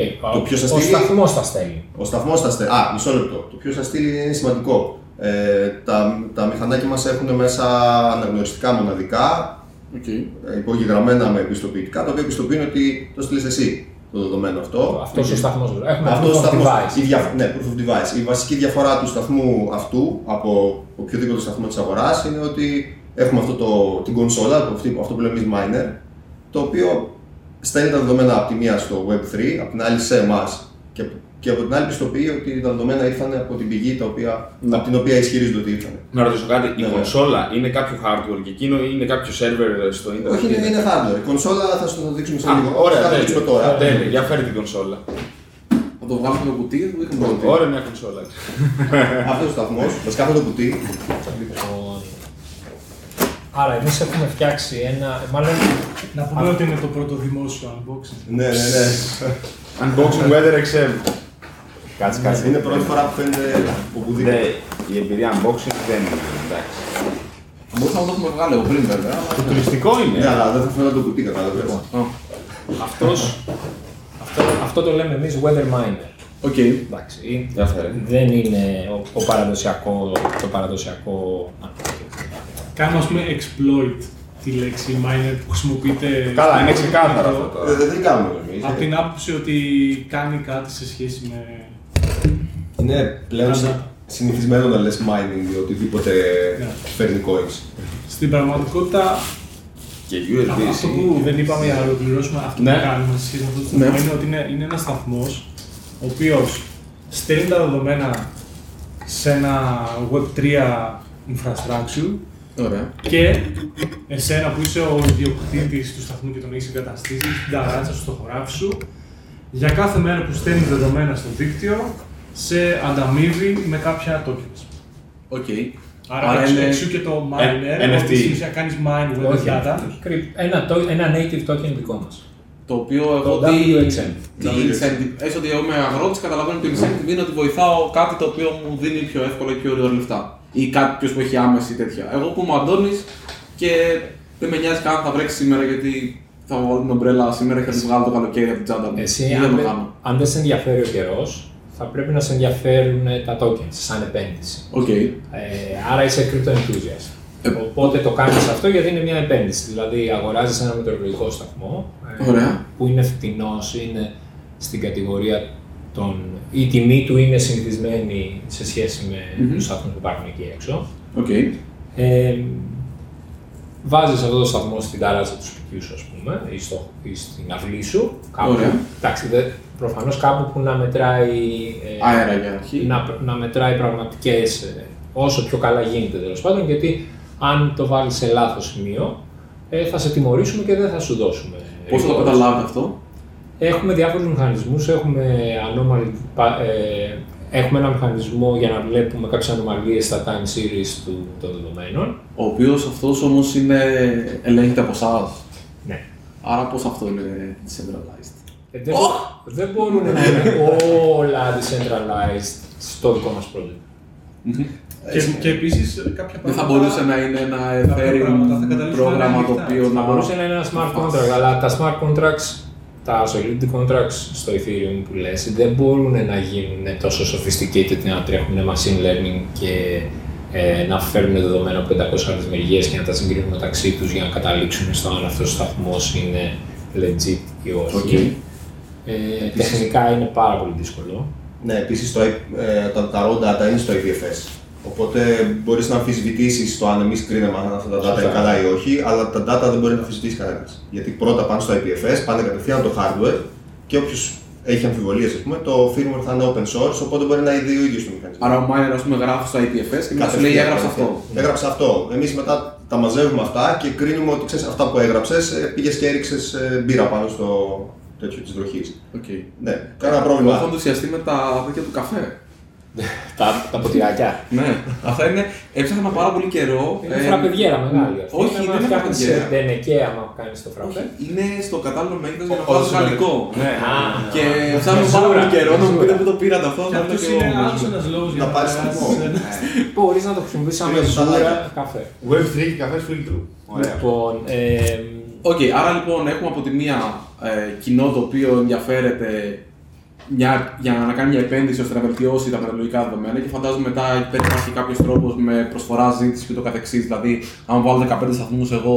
Ε, το ποιος θα στείλει; Ο σταθμός θα στέλνει. Ο σταθμός θα στέλνει. Α, μισό λεπτό. Το ποιος θα στείλει είναι σημαντικό. Ε, τα, τα μηχανάκια μας έχουν μέσα αναγνωριστικά μοναδικά. Okay. Ε, υπογεγραμμένα με επιστοποιητικά, τα οποία επιστοποιούν ότι το στείλει εσύ το δεδομένο αυτό. Αυτός okay. ο σταθμός. Έχουμε αυτός proof of device. Η δια... Ναι, proof of device. Η βασική διαφορά του σταθμού αυτού από οποιοδήποτε σταθμό της αγοράς είναι ότι έχουμε αυτό το, την κονσόλα, αυτό που λέμε miner, το οποίο στέλνει τα δεδομένα από τη μία στο Web3, από την άλλη σε εμάς και, και από την άλλη πιστοποιεί ότι τα δεδομένα ήρθαν από την πηγή τα οποία, ναι. από την οποία ισχυρίζονται ότι ήρθαν. Να ρωτήσω κάτι, η ναι, κονσόλα είναι κάποιο hardware και εκείνο είναι κάποιο server στο Ιντερνετ. Όχι, είναι, είναι hardware. Η κονσόλα θα σου το δείξουμε σε λίγο. Ωραία, θα το τώρα. Τέλεια, για φέρει την κονσόλα. Θα το βγάλουμε το κουτί, δεν το κουτί. Ωραία, μια κονσόλα. Αυτός ο σταθμός, βασικά αυτό το κουτί. Άρα, εμείς έχουμε φτιάξει ένα. Μάλλον. Να πούμε ότι είναι το πρώτο δημόσιο unboxing. Ναι, ναι, ναι. unboxing Weather Excel. Κάτσε, κάτσε. Είναι πρώτη φορά που φαίνεται οπουδήποτε. Ναι, η εμπειρία unboxing δεν είναι εντάξει. Μπορούσαμε να το έχουμε βγάλει από πριν βέβαια. Το τουριστικό είναι. Ναι, αλλά δεν θα φαίνεται το κουτί, κατάλαβες. Αυτός, αυτό, αυτό το λέμε εμείς weather miner. Οκ. Okay. Εντάξει. Δεν είναι ο, ο παραδοσιακό, το παραδοσιακό κάνουμε ας πούμε exploit τη λέξη miner που χρησιμοποιείται. Καλά, είναι ξεκάθαρο αυτό. Δεν, δεν κάνουμε εμείς. Από την άποψη ότι κάνει κάτι σε σχέση με. Είναι πλέον συνηθισμένο να λες mining ή οτιδήποτε ναι. φέρνει coins. Στην πραγματικότητα και USB. Αυτό που δεν είπαμε για να ολοκληρώσουμε αυτό ναι. που κάνουμε σε σχέση με αυτό το σταθμό ναι. είναι ότι είναι, είναι ένας σταθμός ο οποίος στέλνει τα δεδομένα σε ένα Web3 infrastructure Ωραία. Και εσένα που είσαι ο ιδιοκτήτης του σταθμού και τον έχεις εγκαταστήσει στην ταράτσα σου, στο χωράφι σου, για κάθε μέρα που στέλνεις δεδομένα στο δίκτυο, σε ανταμείβει με κάποια tokens. Οκ. Okay. Άρα, Άρα είναι... εξού και το miner, NFT. Στην ουσία κάνεις mine with Όχι, data. Ένα, ένα native token δικό μας. Το οποίο εγώ τι, τι incentive, έστω ότι εγώ είμαι αγρότης, καταλαβαίνω ότι το incentive είναι ότι βοηθάω κάτι το οποίο μου δίνει πιο εύκολα και πιο λεφτά ή κάποιος που έχει άμεση τέτοια. Εγώ που είμαι ο Αντώνης και δεν με νοιάζει καν θα βρέξει σήμερα γιατί θα βάλω την ομπρέλα σήμερα και θα τη βγάλω το καλοκαίρι από την τσάντα μου. Εσύ, αν, δεν, αν δεν σε ενδιαφέρει ο καιρός, θα πρέπει να σε ενδιαφέρουν τα tokens σαν επένδυση. Okay. Ε, άρα είσαι crypto enthusiast. Ε, Οπότε το κάνεις αυτό γιατί είναι μια επένδυση. Δηλαδή, αγοράζεις ένα μετεωρολογικό σταθμό ε, που είναι φτηνός, είναι στην κατηγορία τον, η τιμή του είναι συνηθισμένη σε σχέση με mm-hmm. τους σταθμούς που υπάρχουν εκεί έξω. Okay. Ε, βάζεις αυτό το σταθμό στην ταράτσα του σπιτιού σου, ας πούμε, ή, στο, ή στην αυλή σου. Κάπου, Ωραία. Εντάξει, δε, προφανώς κάπου που να μετράει... Ε, Αέρα για αρχή. Να, να μετράει πραγματικές, ε, όσο πιο καλά γίνεται τέλος πάντων, γιατί αν το βάλεις σε λάθος σημείο, ε, θα σε τιμωρήσουμε και δεν θα σου δώσουμε. Πώς θα το καταλάβει αυτό; Έχουμε διάφορους μηχανισμούς, έχουμε, ανώμαλ, ε, έχουμε ένα μηχανισμό για να βλέπουμε κάποιες ανομαλίες στα time series του, των δεδομένων. Ο οποίος αυτός όμως είναι, ελέγχεται από εσάς. Ναι. Άρα πώς αυτό είναι decentralized. Ε, δεν, oh! δεν μπορούν να είναι όλα decentralized στο δικό μας project. Και, και επίσης κάποια πράγματα. Δεν θα μπορούσε να είναι ένα Ethereum πρόγραμμα το οποίο να. Θα μπορούσε να είναι ένα smart contract, αλλά τα smart contracts τα solidity contracts στο Ethereum που λες δεν μπορούν να γίνουν τόσο sophisticated να τρέχουν machine learning και ε, να φέρουν δεδομένα από 500 άλλες μεριές και να τα συγκρίνουν μεταξύ τους για να καταλήξουν στο αν αυτός ο σταθμός είναι legit ή όχι. Ε, τεχνικά είναι πάρα πολύ δύσκολο. Ναι, επίσης ε, τα, τα raw data είναι στο IPFS. Οπότε μπορείς να αμφισβητήσεις το αν εμείς κρίναμε αν αυτά τα data είναι καλά ή όχι, αλλά τα data δεν μπορεί να αμφισβητήσει κανένας. Γιατί πρώτα πάνε στο IPFS, πάνε κατευθείαν το hardware και όποιος έχει αμφιβολίες, το firmware θα είναι open source, οπότε μπορεί να είδε ο ίδιο το μηχανισμό. Άρα ο Miner, ας πούμε, γράφει στο IPFS και μετά σου λέει έγραψε αυτό. Έγραψε αυτό. Εμείς μετά τα μαζεύουμε αυτά και κρίνουμε ότι ξέρεις αυτά που έγραψες, ε, πήγες και έριξες ε, μπύρα πάνω στο τέτοιο της βροχής. Okay. Ναι, κανένα πρόβλημα. Έχω ενθουσιαστεί με τα τέτοια του καφέ. Τα, τα ποτηράκια. ναι, αυτά είναι. Έψαχνα πάρα πολύ καιρό. Είναι ε, φραπεδιέρα μεγάλη αυτή. όχι, είναι δεν είναι φτιάχνεις φραπεδιέρα. ντενεκέ άμα κάνεις το φραπέ. Είναι στο κατάλληλο μέγεθος για να Όσο βάλω γαλλικό. Ναι. Α, Και ψάχνω πάρα μεζούρα, πολύ καιρό να μου μεζούρα. πείτε που το πήρατε αυτό. Και θα αυτός λέω και είναι εγώ. άλλος ένας λόγος για Να να πάρεις περάσεις θυμό. ένα- Μπορείς να το χρησιμοποιήσεις σαν Είναι μεζούρα σαλάκια. καφέ. Web3 και καφές φίλτρου. Ωραία. Λοιπόν, ε, Οκ, άρα λοιπόν έχουμε από τη μία ε, κοινό το οποίο ενδιαφέρεται μια, για να κάνει μια επένδυση ώστε να βελτιώσει τα μεταλλογικά δεδομένα και φαντάζομαι μετά δεν υπάρχει κάποιος τρόπος με προσφορά, ζήτηση και το καθεξής. Δηλαδή, αν βάλω 15 σταθμούς εγώ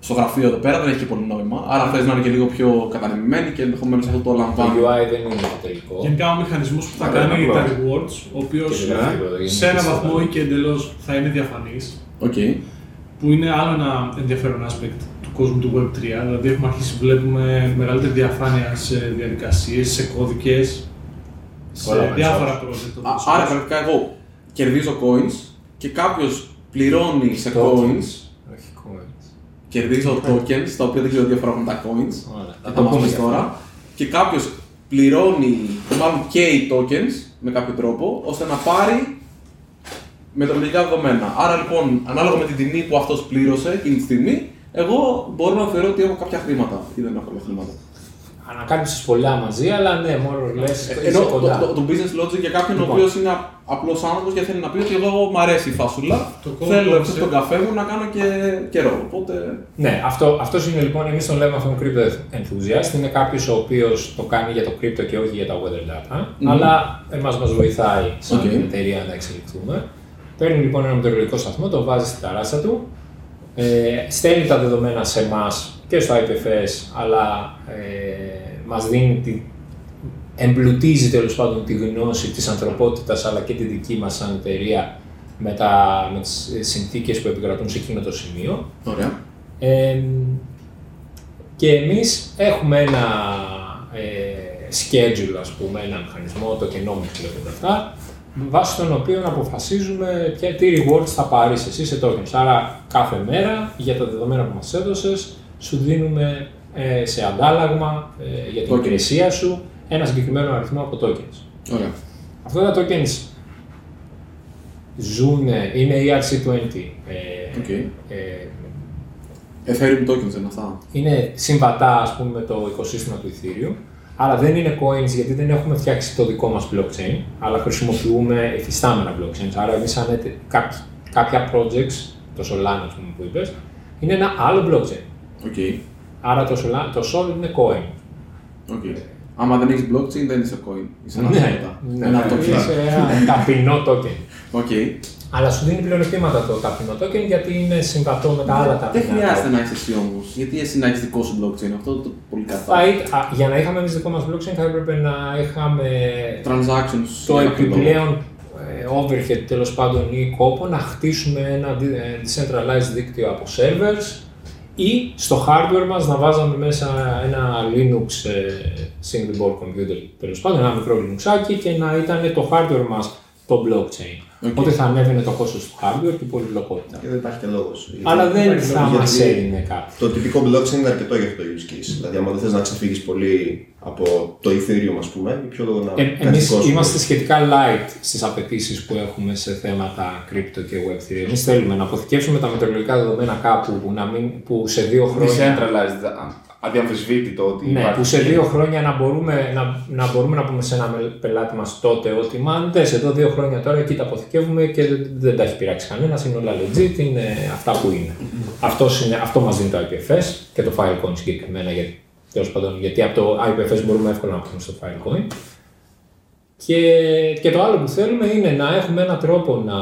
στο γραφείο εδώ πέρα δεν έχει και πολύ νόημα. Άρα θες να είναι και λίγο πιο κατανεμημένοι και ενδεχομένως αυτό το το λαμβάνω. UI δεν είναι το τελικό. Γενικά ο μηχανισμός που θα Ωραία, κάνει απλό. τα rewards, ο οποίος Και δεν είναι τίποτα, σε ένα είναι βαθμό και ή και εντελώς θα είναι διαφανής, Οκ. που είναι άλλο ένα ενδιαφέρον aspect του κόσμου του Web3. Δηλαδή, έχουμε αρχίσει να βλέπουμε μεγαλύτερη διαφάνεια σε διαδικασίες, σε κώδικες, σε Όλα μέσα. διάφορα project. Α- όπως Άρα είπες. πρακτικά εγώ κερδίζω coins και κάποιος πληρώνει σε Tokens. coins. Όχι coins. Κερδίζω tokens, τα οποία δεν ξέρω τι διαφορά έχουν τα coins. Ωραία. Θα το πούμε τώρα. Και κάποιος πληρώνει, μάλλον καίει tokens με κάποιο τρόπο, ώστε να πάρει μετρολογικά δεδομένα. Άρα λοιπόν, ανάλογα με την τιμή που αυτός πλήρωσε εκείνη τη στιγμή, εγώ μπορώ να θεωρώ ότι έχω κάποια χρήματα ή δεν έχω κάποια χρήματα. Ανακάλυψες πολλά μαζί, αλλά ναι, more or less Ε, Ενώ είσαι το, κοντά. το, το business logic για κάποιον ο Λοιπόν. οποίος είναι απλός άνθρωπος και θέλει να πει ότι εγώ μου αρέσει η φασούλα, Το cold θέλω concept. εκτός τον καφέ μου να κάνω και καιρό. Οπότε. Ναι, αυτό, αυτός είναι λοιπόν, εμείς τον λέμε αυτόν crypto enthusiast, είναι κάποιος ο οποίος το κάνει για το crypto και όχι για τα weather data, αλλά εμάς μας βοηθάει σαν Οκ. εταιρεία να εξελιχθούμε. Παίρνει λοιπόν ένα μετεωρολογικό σταθμό, το βάζει στην ταράτσα του, ε, στέλνει τα δεδομένα σε εμάς και στο IPFS, αλλά ε, μας δίνει τη, εμπλουτίζει τέλος πάντων τη γνώση της ανθρωπότητας αλλά και τη δική μας σαν εταιρεία με, τα, με τις συνθήκες που επικρατούν σε εκείνο το σημείο. Ωραία. Ε, και εμείς έχουμε ένα ε, schedule, ας πούμε, ένα μηχανισμό, το kenomics λέγονται αυτά, βάσει των οποίων αποφασίζουμε ποια, τι rewards θα πάρεις εσύ σε tokens. Άρα κάθε μέρα για τα δεδομένα που μας έδωσες σου δίνουμε ε, σε αντάλλαγμα ε, για την Tokens. υπηρεσία σου ένα συγκεκριμένο αριθμό από tokens. Ωραία. Αυτά τα tokens ζουν, είναι ERC20. Ε, Οκ. ε, Ethereum tokens είναι αυτά. είναι συμβατά ας πούμε, με το οικοσύστημα του Ethereum, αλλά δεν είναι coins γιατί δεν έχουμε φτιάξει το δικό μας blockchain, αλλά χρησιμοποιούμε εφιστάμενα blockchains. Άρα εμείς σαν ετε- κάποι- κάποια projects, το Solana ας πούμε, που είπες, είναι ένα άλλο blockchain. Οκ. Άρα το, Solana, το Sol είναι coin. Οκ. Άμα δεν έχεις blockchain, δεν είσαι coin. Είσαι ένα ναι, τίποτα. ναι, Ένα ναι, token. είσαι ένα ταπεινό token. Οκ. Αλλά σου δίνει πλεονεκτήματα το ταπεινό token γιατί είναι συμβατό με τα άλλα ταπεινά. Δεν χρειάζεται token. να έχεις εσύ όμως. Γιατί εσύ να έχεις δικό σου blockchain. Αυτό το πολύ Θα κατά. ή- α, για να είχαμε εμείς δικό μας blockchain θα έπρεπε να είχαμε Transactions. το για κάποιο λόγο. επιπλέον ε, overhead τέλος πάντων ή κόπο να χτίσουμε ένα δι- ε, decentralized δίκτυο από servers ή στο hardware μας να βάζαμε μέσα ένα Linux ε, single board computer τέλος πάντων, ένα μικρό Linux άκι και να ήταν το hardware μας το blockchain. Οκ. Οπότε θα ανέβαινε το κόστος του hardware και η πολυπλοκότητα. Και δεν υπάρχει και λόγος. Αλλά δεν θα Γιατί μας έδινε κάτι. Το τυπικό blockchain είναι αρκετό για αυτό το use case. Δηλαδή, άμα δεν θες να ξεφύγεις πολύ από το Ethereum, ας πούμε, ή ποιο λόγο να. Ε, κάνεις εμείς δικό σου είμαστε σχετικά light στις απαιτήσεις που έχουμε σε θέματα crypto και web3. Εμείς θέλουμε να αποθηκεύσουμε τα μετεωρολογικά δεδομένα κάπου που, να μην, που σε δύο χρόνια... Decentralized, α- αδιαμφισβήτητο ότι Ναι, υπάρχει. που σε δύο χρόνια να μπορούμε να, να, μπορούμε να πούμε σε ένα μελ- πελάτη μας τότε ότι μαν δες εδώ δύο χρόνια τώρα εκεί τα αποθηκεύουμε και δεν, δεν τα έχει πειράξει κανένας, είναι όλα legit, είναι αυτά που είναι. Αυτός είναι αυτό μας δίνει το IPFS και το Filecoin συγκεκριμένα, γιατί, τέλος πάντων, γιατί από το IPFS μπορούμε εύκολα να πούμε στο Filecoin. Και, και το άλλο που θέλουμε είναι να έχουμε έναν τρόπο να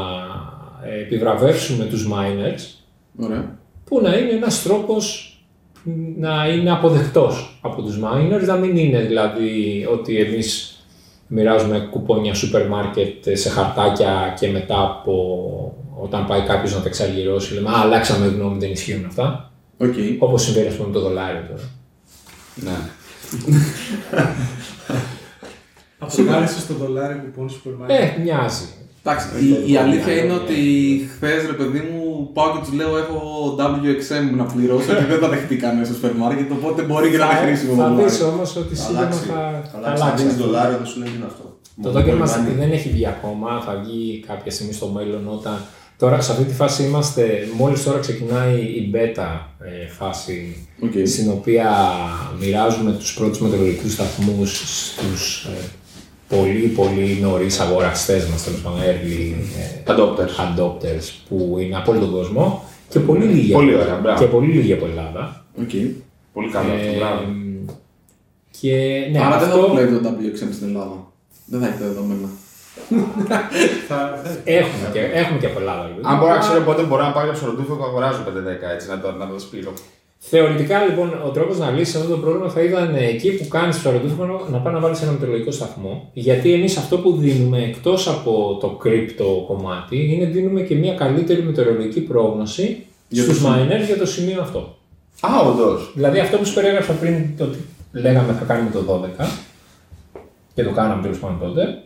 ε, επιβραβεύσουμε τους miners Ωραία. που να είναι ένας τρόπος να είναι αποδεκτός από τους miners, να μην είναι δηλαδή ότι εμείς μοιράζουμε κουπόνια σούπερ μάρκετ σε χαρτάκια και μετά από όταν πάει κάποιος να τα εξαργυρώσει λέμε «Α, αλλάξαμε γνώμη, δεν ισχύουν αυτά». Οκ. Όπως συμβαίνει ας πούμε με το δολάριο τώρα. Ναι. Αποκάλυψε στο δολάριο κουπόνι σούπερ μάρκετ. Ε, μοιάζει. Εντάξει, Δεν το η, η δικό αλήθεια μυαλό, είναι ναι. ότι χθες ρε παιδί μου πάω και τους λέω έχω WXM να πληρώσω και δεν τα δεχτήκανε στο σούπερ μάρκετ οπότε μπορεί και να είναι χρήσιμο Θα το δεις δολάριο. όμως ότι Θα σύντομα αλλάξει. θα, Θα θα αλλάξει. Αν αλλάξει. δίνεις αυτό. δολάριο, δεν σου λέει τι είναι αυτό. Το token μας δεν έχει βγει ακόμα, θα βγει κάποια στιγμή στο μέλλον όταν... Τώρα σε αυτή τη φάση είμαστε, μόλις τώρα ξεκινάει η beta ε, φάση Okay. στην οποία μοιράζουμε τους πρώτους μετεωρολογικούς σταθμούς στους ε, πολύ πολύ νωρίς αγοραστές μας, τέλος πάντων, early ε, Adopters. adopters που είναι από όλο τον κόσμο και πολύ λίγοι, Πολύ ωραία, μπράβο. και πολύ λίγοι από Ελλάδα. Okay. Πολύ καλό αυτό, Ε, μπράβο. και ναι, Άρα δεν θα αυτό το βλέπει το WXM στην Ελλάδα. Δεν θα έχετε δεδομένα. Θα- δεν- έχουμε, και, έχουμε και από Ελλάδα. δηλαδή. Αν μπορώ να Αλλά ξέρω πότε μπορώ να πάω για ψωροτούφο, αγοράζω 5-10 έτσι, να το, να το σπείρω. Θεωρητικά λοιπόν ο τρόπος να λύσεις αυτό το πρόβλημα θα ήταν ε, εκεί που κάνεις το ρωτούφωνο να πάει να βάλεις ένα μετεωρολογικό σταθμό. Γιατί εμείς αυτό που δίνουμε εκτός από το crypto κομμάτι είναι δίνουμε και μια καλύτερη μετεωρολογική πρόγνωση Για στους το σημείο. miners για το σημείο αυτό. Α, όντως. Δηλαδή αυτό που σου περιέγραψα πριν, το ότι λέγαμε θα κάνουμε το 12 και το κάναμε τέλος πάντων τότε,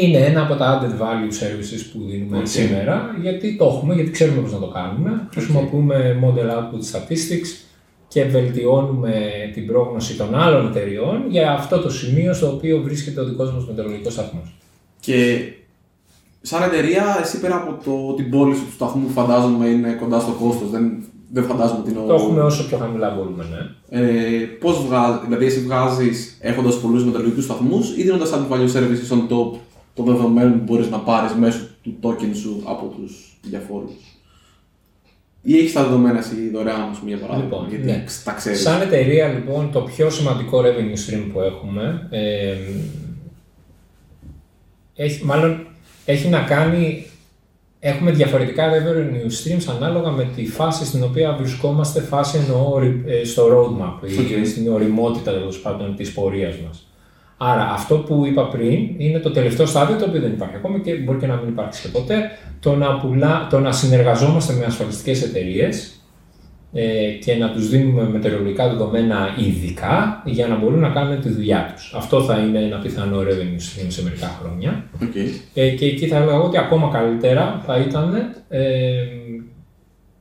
είναι ένα από τα added value services που δίνουμε Οκ. σήμερα, γιατί το έχουμε, γιατί ξέρουμε πώς να το κάνουμε. Χρησιμοποιούμε model output statistics και βελτιώνουμε την πρόγνωση των άλλων εταιριών για αυτό το σημείο στο οποίο βρίσκεται ο δικός μας μετεωρολογικός σταθμός. Και σαν εταιρεία, εσύ πέρα από το, την πώληση του σταθμού που φαντάζομαι είναι κοντά στο κόστος, δεν, δεν φαντάζομαι ότι είναι ο. Το έχουμε όσο πιο χαμηλά μπορούμε, ναι. Ε, Πώς βγάζει, δηλαδή εσύ βγάζεις έχοντας πολλούς μεταλλουργικού σταθμούς ή δίνοντας added value services on top των δεδομένων που μπορείς να πάρεις μέσω του token σου από τους διαφόρους. Ή έχεις τα δεδομένα εσύ δωρεάν, ας πούμε, για παράδειγμα. Λοιπόν, γιατί ναι. τα ξέρεις. Σαν εταιρεία, λοιπόν, το πιο σημαντικό revenue stream που έχουμε, ε, έχει, μάλλον έχει να κάνει, έχουμε διαφορετικά revenue streams ανάλογα με τη φάση στην οποία βρισκόμαστε, φάση εννοώ ε, στο roadmap, ή Οκ. στην ωριμότητα τέλος πάντων της πορείας μας. Άρα αυτό που είπα πριν είναι το τελευταίο στάδιο το οποίο δεν υπάρχει ακόμα και μπορεί και να μην υπάρξει και ποτέ, το να, πουλά, το να συνεργαζόμαστε με ασφαλιστικές εταιρείες ε, και να τους δίνουμε μετεωρολογικά δεδομένα ειδικά για να μπορούν να κάνουν τη δουλειά τους. Αυτό θα είναι ένα πιθανό revenue stream σε μερικά χρόνια. Okay. Ε, και εκεί θα έλεγα ότι ακόμα καλύτερα θα ήταν ε,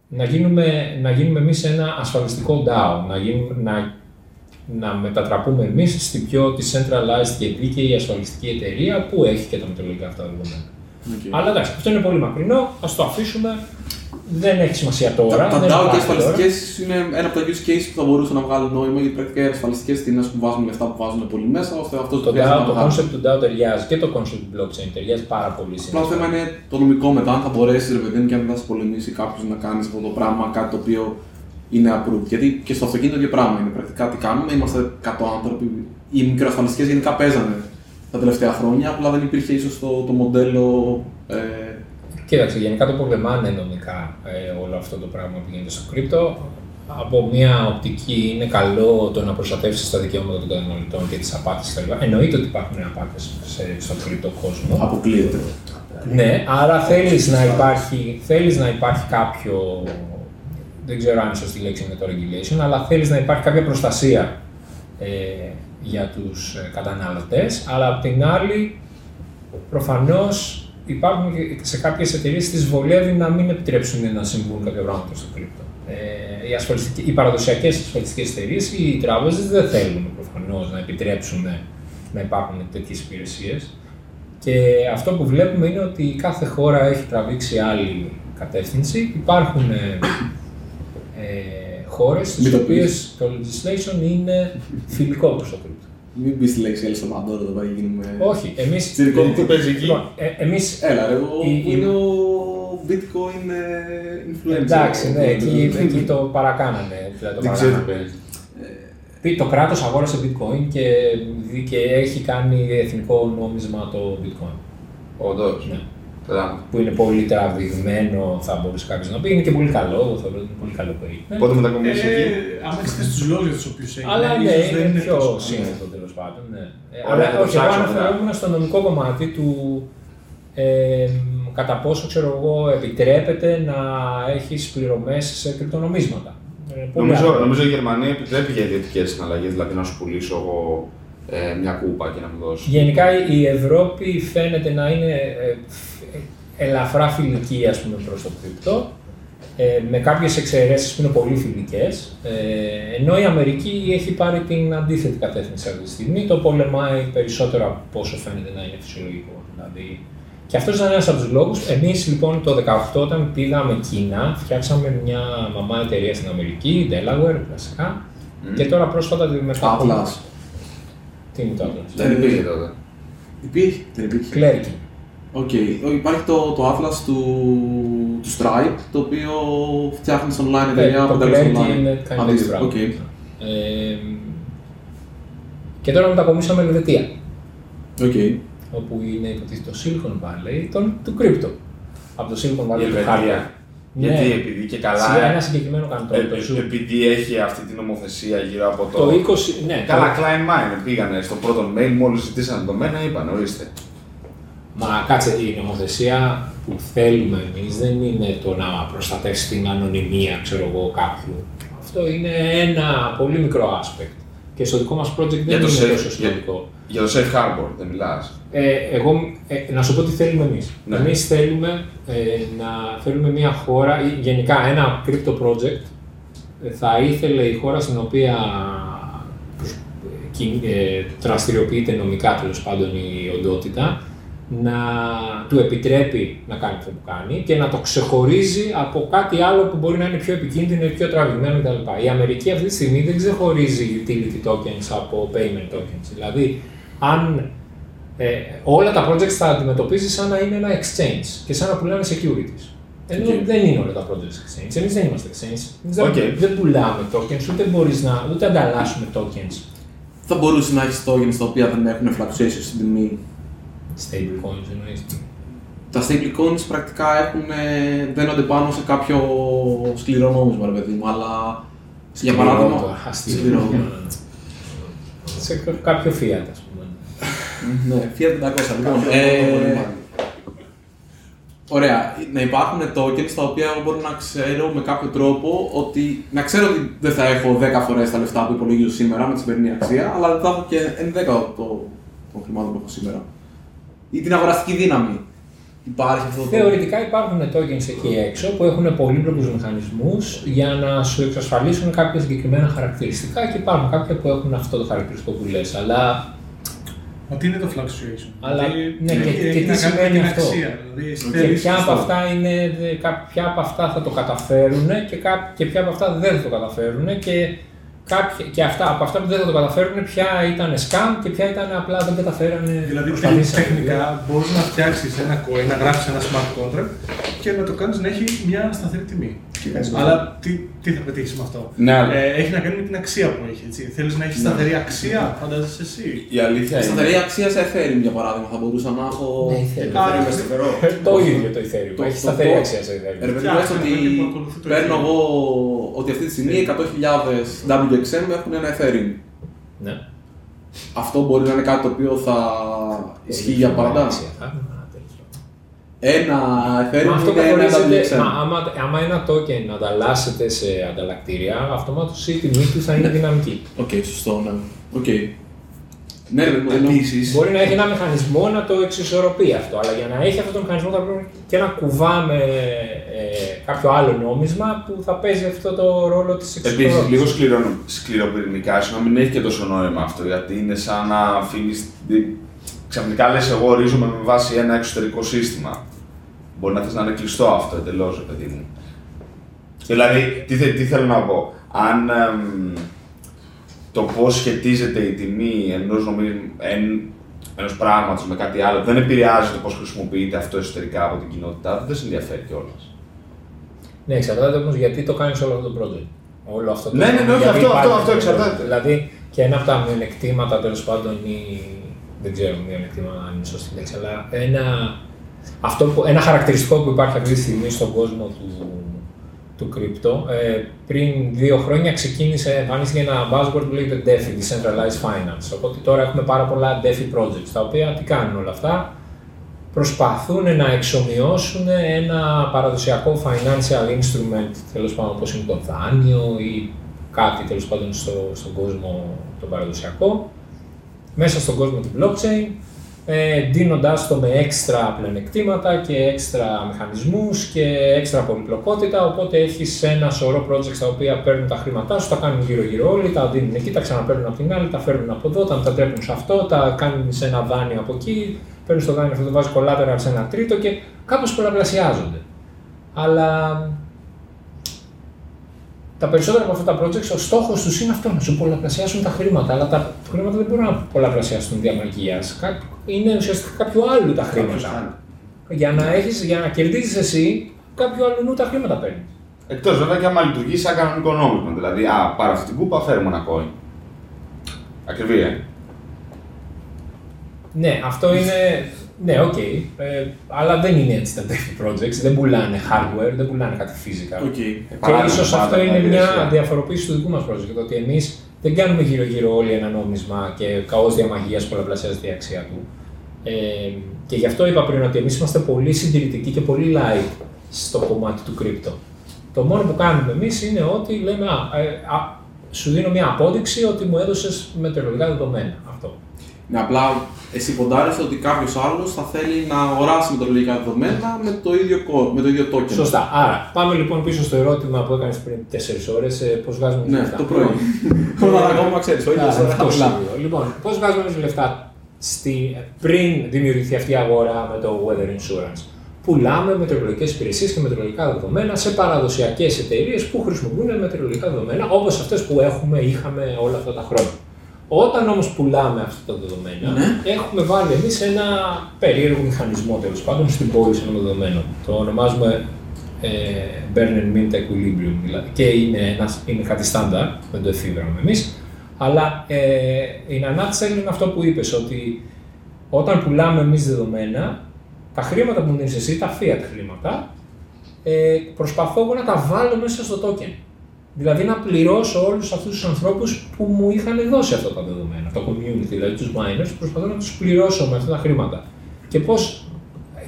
να γίνουμε, να γίνουμε εμείς ένα ασφαλιστικό DAO, να, γίνουμε, να, να μετατραπούμε εμείς στην πιο decentralized και δίκαιη ασφαλιστική εταιρεία που έχει και τα μετεωρολογικά αυτά δεδομένα. Okay. Αλλά εντάξει, αυτό είναι πολύ μακρινό, ας το αφήσουμε. Δεν έχει σημασία τώρα. Τα, τα δεν DAO και υπάρχει ασφαλιστικές είναι ένα από τα use cases που θα μπορούσαν να βγάλουν νόημα γιατί πρακτικά οι ασφαλιστικές τι είναι που βάζουν λεφτά που βάζουν πολύ μέσα ώστε αυτός Το, DAO, το concept του DAO ταιριάζει και το concept του blockchain ταιριάζει πάρα πολύ Απλά το θέμα είναι το νομικό μετά, αν θα μπορέσει ρε παιδί μου και αν θα σε πολεμήσει κάποιος να κάνεις αυτό το πράγμα, κάτι το οποίο είναι approved. Γιατί και στο αυτοκίνητο το ίδιο πράγμα είναι. Πρακτικά τι κάνουμε, είμαστε 100 άνθρωποι. Οι μικροασφαλιστικές γενικά παίζανε τα τελευταία χρόνια, απλά δεν υπήρχε ίσως το, το μοντέλο. Ε, Κοίταξε, γενικά το πολεμάνε νομικά ε, όλο αυτό το πράγμα που γίνεται στο κρύπτο. Από μια οπτική είναι καλό το να προστατεύσεις τα δικαιώματα των καταναλωτών και τις απάτες κτλ. Εννοείται ότι υπάρχουν απάτες στον κρύπτο κόσμο. αποκλείεται. Ναι, άρα θέλεις να, υπάρχει, θέλεις να υπάρχει κάποιο. Δεν ξέρω αν είναι σωστή λέξη είναι το regulation, αλλά θέλεις να υπάρχει κάποια προστασία ε, για τους ε, καταναλωτές, αλλά απ' την άλλη προφανώς υπάρχουν και σε κάποιες εταιρείες τις βολεύει να μην επιτρέψουν να συμβούν κάποια πράγματα στο κρύπτο. Ε, οι, ασφαλιστικές- οι παραδοσιακές ασφαλιστικές εταιρείες ή οι τράπεζες δεν θέλουν προφανώς να επιτρέψουν να υπάρχουν τέτοιες υπηρεσίες. Και αυτό που βλέπουμε είναι ότι κάθε χώρα έχει τραβήξει άλλη κατεύθυνση. Υπάρχουν ε, ε, χώρες στις Μην το οποίες το legislation είναι φιλικό προς το κρύπτο. Μην πεις τη λέξη El Salvador εδώ πέρα γίνουμε. Όχι, εμείς... Τσιρικό. Τι παίζει εκεί; Λοιπόν, ε, εμείς Έλα, ρε, ο, Η- που η- είναι ο bitcoin ε, influencer. Εντάξει, ναι, Ο- εκεί, εκεί το παρακάνανε. δηλαδή το Δεν ξέρω τι παρακάνανε. παίζει. Πει- Το κράτος αγόρασε bitcoin και, και έχει κάνει εθνικό νόμισμα το bitcoin. Όντως. Ναι. Καλά. Που είναι πολύ τραβηγμένο, θα μπορούσε κάποιος να πει. Είναι και πολύ καλό, εγώ θεωρώ ότι είναι πολύ καλό που έγινε. Πότε μετακομίσει εκεί. Ε, άμα έχετε του λόγους για τους οποίους έγινε. Αλλά ναι, ίσως δεν είναι πιο τόσο- σύνθετο τέλος πάντων. Ναι. Ε, Ωραία, θα Αλλά το όχι, εγώ ψάξω μετά. αναφερόμουν στο νομικό κομμάτι του ε, κατά πόσο ξέρω εγώ επιτρέπεται να έχεις πληρωμές σε κρυπτονομίσματα. Ε, πολύ Νομίζω, άλλο. νομίζω η Γερμανία επιτρέπει για ιδιωτικές συναλλαγές, δηλαδή να σου πουλήσω εγώ ε, μια κούπα και να μου δώσει. Γενικά η Ευρώπη φαίνεται να είναι ε, φ- ελαφρά φιλική ας πούμε προς το κρυπτό. ε, με κάποιες εξαιρέσεις που είναι πολύ φιλικές, ε, ενώ η Αμερική έχει πάρει την αντίθετη κατεύθυνση αυτή τη στιγμή, το πολεμάει περισσότερο από όσο φαίνεται να είναι φυσιολογικό. Δηλαδή, και αυτός ήταν ένας από τους λόγους. Εμείς λοιπόν το 2018, όταν πήγαμε Κίνα, φτιάξαμε μια μαμά εταιρεία στην Αμερική, Delaware, κλασικά. Και τώρα πρόσφατα τη μεταφέραμε. Atlas. Τι είναι το Atlas. Δεν υπήρχε τότε. Υπήρχε, δεν υπήρχε. Κλέρκι. Οκ. Υπάρχει το, το Atlas του, του Stripe, το οποίο φτιάχνει online εταιρεία Ναι, το που τέλος Clarity online. είναι κάνει τέτοιο Αντίστοιχα, πράγμα. οκ. Ε, και τώρα μετακομίσαμε Ελβετία, Οκ. όπου είναι υποτίθεται το Silicon Valley των, του crypto. Από το Silicon Valley Η του Ελβετία. Hardware. Γιατί Ναι. επειδή και Σε καλά. ένα συγκεκριμένο καντόν, ε, το Zoom. επειδή έχει αυτή την νομοθεσία γύρω από το. Το 20, ναι, Καλά, το- Klein Mine πήγανε στο πρώτο mail, μόλις ζητήσανε το μένα, είπαν ορίστε. Μα κάτσε, η νομοθεσία που θέλουμε εμείς δεν είναι το να προστατεύσεις την ανωνυμία, ξέρω εγώ, κάποιου. Αυτό είναι ένα πολύ μικρό aspect. Και στο δικό μας project δεν Για το είναι safe- τόσο για- σημαντικό. Για το Safe Harbor δεν μιλάς. Ε, εγώ, ε, να σου πω τι θέλουμε εμείς. Ναι. Εμείς θέλουμε ε, να θέλουμε μια χώρα, ή γενικά ένα crypto project, ε, θα ήθελε η χώρα στην οποία προσ- ε, κιν- ε, δραστηριοποιείται νομικά τέλος πάντων η οντότητα, να του επιτρέπει να κάνει αυτό που κάνει και να το ξεχωρίζει από κάτι άλλο που μπορεί να είναι πιο επικίνδυνο ή πιο τραβηγμένο κτλ. Η Αμερική αυτή τη στιγμή δεν ξεχωρίζει utility tokens από payment tokens. Δηλαδή, αν ε, όλα τα projects θα αντιμετωπίζει σαν να είναι ένα exchange και σαν να πουλάνε securities. Ενώ Οκ. δεν είναι όλα τα projects exchange. Εμείς δεν είμαστε exchange. Εμείς δεν, Οκ. δεν πουλάμε tokens, ούτε μπορείς να ούτε ανταλλάσσουμε tokens. Θα μπορούσε να έχεις tokens τα οποία δεν έχουν fluctuations στην τιμή. Stablecoins εννοείς. Τα stablecoins πρακτικά έχουν, ε, δένονται πάνω σε κάποιο σκληρό νόμισμα, ρε παιδί μου, αλλά για Σκληρό παράδειγμα. το αστείο. Σκληρό. Σε κάποιο fiat, ας πούμε. ναι, Fiat 500. Λοιπόν, ε, Ωραία. Να υπάρχουν tokens τα οποία εγώ μπορώ να ξέρω με κάποιο τρόπο ότι. να ξέρω ότι δεν θα έχω 10 φορές τα λεφτά που υπολογίζω σήμερα με τη σημερινή αξία, αλλά δεν θα έχω και 11 το, των χρημάτων που έχω σήμερα. Ή την αγοραστική δύναμη. Υπάρχει αυτό το. Θεωρητικά υπάρχουν tokens εκεί έξω που έχουν πολύπλοκους μηχανισμούς για να σου εξασφαλίσουν κάποια συγκεκριμένα χαρακτηριστικά και υπάρχουν κάποια που έχουν αυτό το χαρακτηριστικό που λες. Αλλά Μα τι είναι το fluctuation. Αλλά, Δηλαδή, ναι, και- έχει και τι να κάνει με σημαίνει την αυτό; Αξία. Δηλαδή, εσύ και θέλεις ποια από στο- αυτά είναι, δε- κα- ποια από αυτά θα το καταφέρουν και, κά- και ποια από αυτά δεν θα το καταφέρουν και, κάποια, και αυτά, από αυτά που δεν θα το καταφέρουν ποια ήταν scam και ποια ήταν απλά δεν καταφέρανε Δηλαδή, προσπαθήσανε. τεχνικά μπορείς να φτιάξεις ένα coin, να γράψεις ένα smart contract και να το κάνεις να έχει μια σταθερή τιμή. Τι κάνεις με Αλλά αυτό; τι, τι θα πετύχεις με αυτό; Ναι, αλλά- ε, έχει να κάνει με την αξία που έχει. Έτσι. Θέλεις να έχεις σταθερή αξία, φαντάζεσαι εσύ. Η αλήθεια είναι. Σταθερή αξία σε Ethereum για παράδειγμα θα μπορούσα να έχω. Ναι, Ethereum. Το φέρει με σταθερό. Ε, Το ίδιο το Ethereum. Το- Έχει το- σταθερή το- αξία σε Ethereum. Ρε παιδί μου, Φτιάχνει λες ότι ένα που ακολουθεί το παίρνω Ethereum. εγώ ότι αυτή τη στιγμή 100.000 WXM έχουν ένα Ethereum. Ναι. Αυτό μπορεί να είναι κάτι το οποίο θα ισχύει για πάντα. Αξία, θα έχουμε ένα τέτοιο. Ένα Μα Ethereum αυτό είναι ένα καθορίζεται, WXM. μα, άμα, άμα ένα token ανταλλάσσεται σε ανταλλακτήρια, αυτομάτως η τιμή του θα είναι δυναμική. Οκ, σωστό, ναι. Οκ. Ναι, ρε, ενώ- Επίσης. Μπορεί να έχει ένα μηχανισμό να το εξισορροπεί αυτό, αλλά για να έχει αυτό το μηχανισμό θα πρέπει και να κουβά με ε, κάποιο άλλο νόμισμα που θα παίζει αυτό το ρόλο της Επίσης, εξισορρόπησης. λίγο σκληρό, σκληροπυρηνικά σου να μην έχει και τόσο νόημα αυτό. Γιατί είναι σαν να αφήνεις. Ξαφνικά λες: Εγώ ορίζομαι με βάση ένα εξωτερικό σύστημα. Μπορεί να θες να είναι κλειστό αυτό εντελώς, παιδί μου. Δηλαδή, τι, θε- τι θέλω να πω. Αν εμ, το πώς σχετίζεται η τιμή ενός εν, ενός πράγματος με κάτι άλλο δεν επηρεάζει το πώς χρησιμοποιείται αυτό εσωτερικά από την κοινότητά του, δεν σε ενδιαφέρει κιόλας. Ναι, εξαρτάται όμως γιατί το κάνεις όλο αυτό το project. Όλο αυτό το Ναι, ναι, ναι, όχι, γιατί αυτό- υπάρχει αυτό- αυτό το εξαρτάται. project. Δηλαδή και ένα από τα μειονεκτήματα τέλος πάντων ή. Δεν ξέρω μειονεκτήματα αν είναι σωστή λέξη, αλλά ένα, αυτό που, ένα χαρακτηριστικό που υπάρχει αυτή τη στιγμή στον κόσμο του, του crypto. Ε, πριν δύο χρόνια ξεκίνησε, εμφανίστηκε ένα buzzword που λέγεται DeFi, Decentralized Finance. Οπότε τώρα έχουμε πάρα πολλά DeFi projects, τα οποία τι κάνουν όλα αυτά, προσπαθούν να εξομοιώσουν ένα παραδοσιακό financial instrument, τέλος πάντων όπως είναι το δάνειο ή κάτι τέλος πάντων στο, στον κόσμο το παραδοσιακό, μέσα στον κόσμο του blockchain ε, δίνοντάς το με έξτρα πλεονεκτήματα και έξτρα μηχανισμούς και έξτρα πολυπλοκότητα, οπότε έχεις ένα σωρό projects τα οποία παίρνουν τα χρήματά σου, τα κάνουν γύρω-γύρω όλοι, τα δίνουν εκεί, τα ξαναπαίρνουν από την άλλη, τα φέρνουν από εδώ, τα μετατρέπουν σε αυτό, τα κάνουν σε ένα δάνειο από εκεί, παίρνεις το δάνειο αυτό, το βάζεις collateral σε ένα τρίτο και κάπως πολλαπλασιάζονται. Αλλά τα περισσότερα από αυτά τα projects, ο στόχος τους είναι αυτό, να σου πολλαπλασιάσουν τα χρήματα. Αλλά τα χρήματα δεν μπορούν να πολλαπλασιάσουν διαμαγεία. Είναι ουσιαστικά κάποιο άλλο τα χρήματα. Για να, έχεις, για να κερδίσει εσύ, κάποιο άλλο τα χρήματα παίρνεις. Εκτός βέβαια και άμα λειτουργείς σαν κανονικό νόμισμα. Δηλαδή, α, πάρω αυτή την κούπα, φέρουμε ένα coin. Ακριβή, ε. Ναι, αυτό είναι ναι, οκ. Okay. Ε, αλλά δεν είναι έτσι τα τέτοια projects. Δεν πουλάνε hardware, δεν πουλάνε κάτι physical. Okay. Και ίσως αυτό είναι μια διαφοροποίηση του δικού μας project. Ότι εμείς δεν κάνουμε γύρω-γύρω όλοι ένα νόμισμα και ως διά μαγείας πολλαπλασιάζεται η αξία του. Ε, και γι' αυτό είπα πριν ότι εμείς είμαστε πολύ συντηρητικοί και πολύ light στο κομμάτι του crypto. Το μόνο που κάνουμε εμείς είναι ότι λέμε, α, ε, α, σου δίνω μια απόδειξη ότι μου έδωσες μετεωρολογικά δεδομένα. Αυτό. Ναι, απλά εσύ ποντάρεσαι ότι κάποιος άλλος θα θέλει να αγοράσει με λογικά δεδομένα με το ίδιο, με το ίδιο token. Σωστά. Άρα, πάμε λοιπόν πίσω στο ερώτημα που έκανες πριν 4 ώρες. Πώς βγάζουμε ναι, λεφτά. Ναι, το πρωί. Όταν ακόμα ξέρεις, όχι αυτό Λοιπόν, πώς βγάζουμε λεφτά στη, πριν δημιουργηθεί αυτή η αγορά με το weather insurance; Πουλάμε μετεωρολογικέ υπηρεσίες και μετεωρολογικά δεδομένα σε παραδοσιακές εταιρείες που χρησιμοποιούν μετεωρολογικά δεδομένα όπως αυτές που έχουμε, είχαμε όλα αυτά τα χρόνια. Όταν όμως πουλάμε αυτά τα δεδομένα, ναι. έχουμε βάλει εμείς ένα περίεργο μηχανισμό τέλος πάντων στην πώληση των δεδομένων. Το ονομάζουμε ε, Burn and Mint Equilibrium δηλαδή. Και είναι, ένας, είναι κάτι στάνταρ, δεν το εφήβραμε εμείς. Αλλά ε, η nutshell είναι αυτό που είπες, ότι όταν πουλάμε εμείς δεδομένα, τα χρήματα που μου δίνεις εσύ, τα fiat χρήματα, ε, προσπαθώ εγώ να τα βάλω μέσα στο token. Δηλαδή να πληρώσω όλους αυτούς τους ανθρώπους που μου είχαν δώσει αυτά τα δεδομένα, το community, δηλαδή τους miners, προσπαθώ να τους πληρώσω με αυτά τα χρήματα. Και πώς.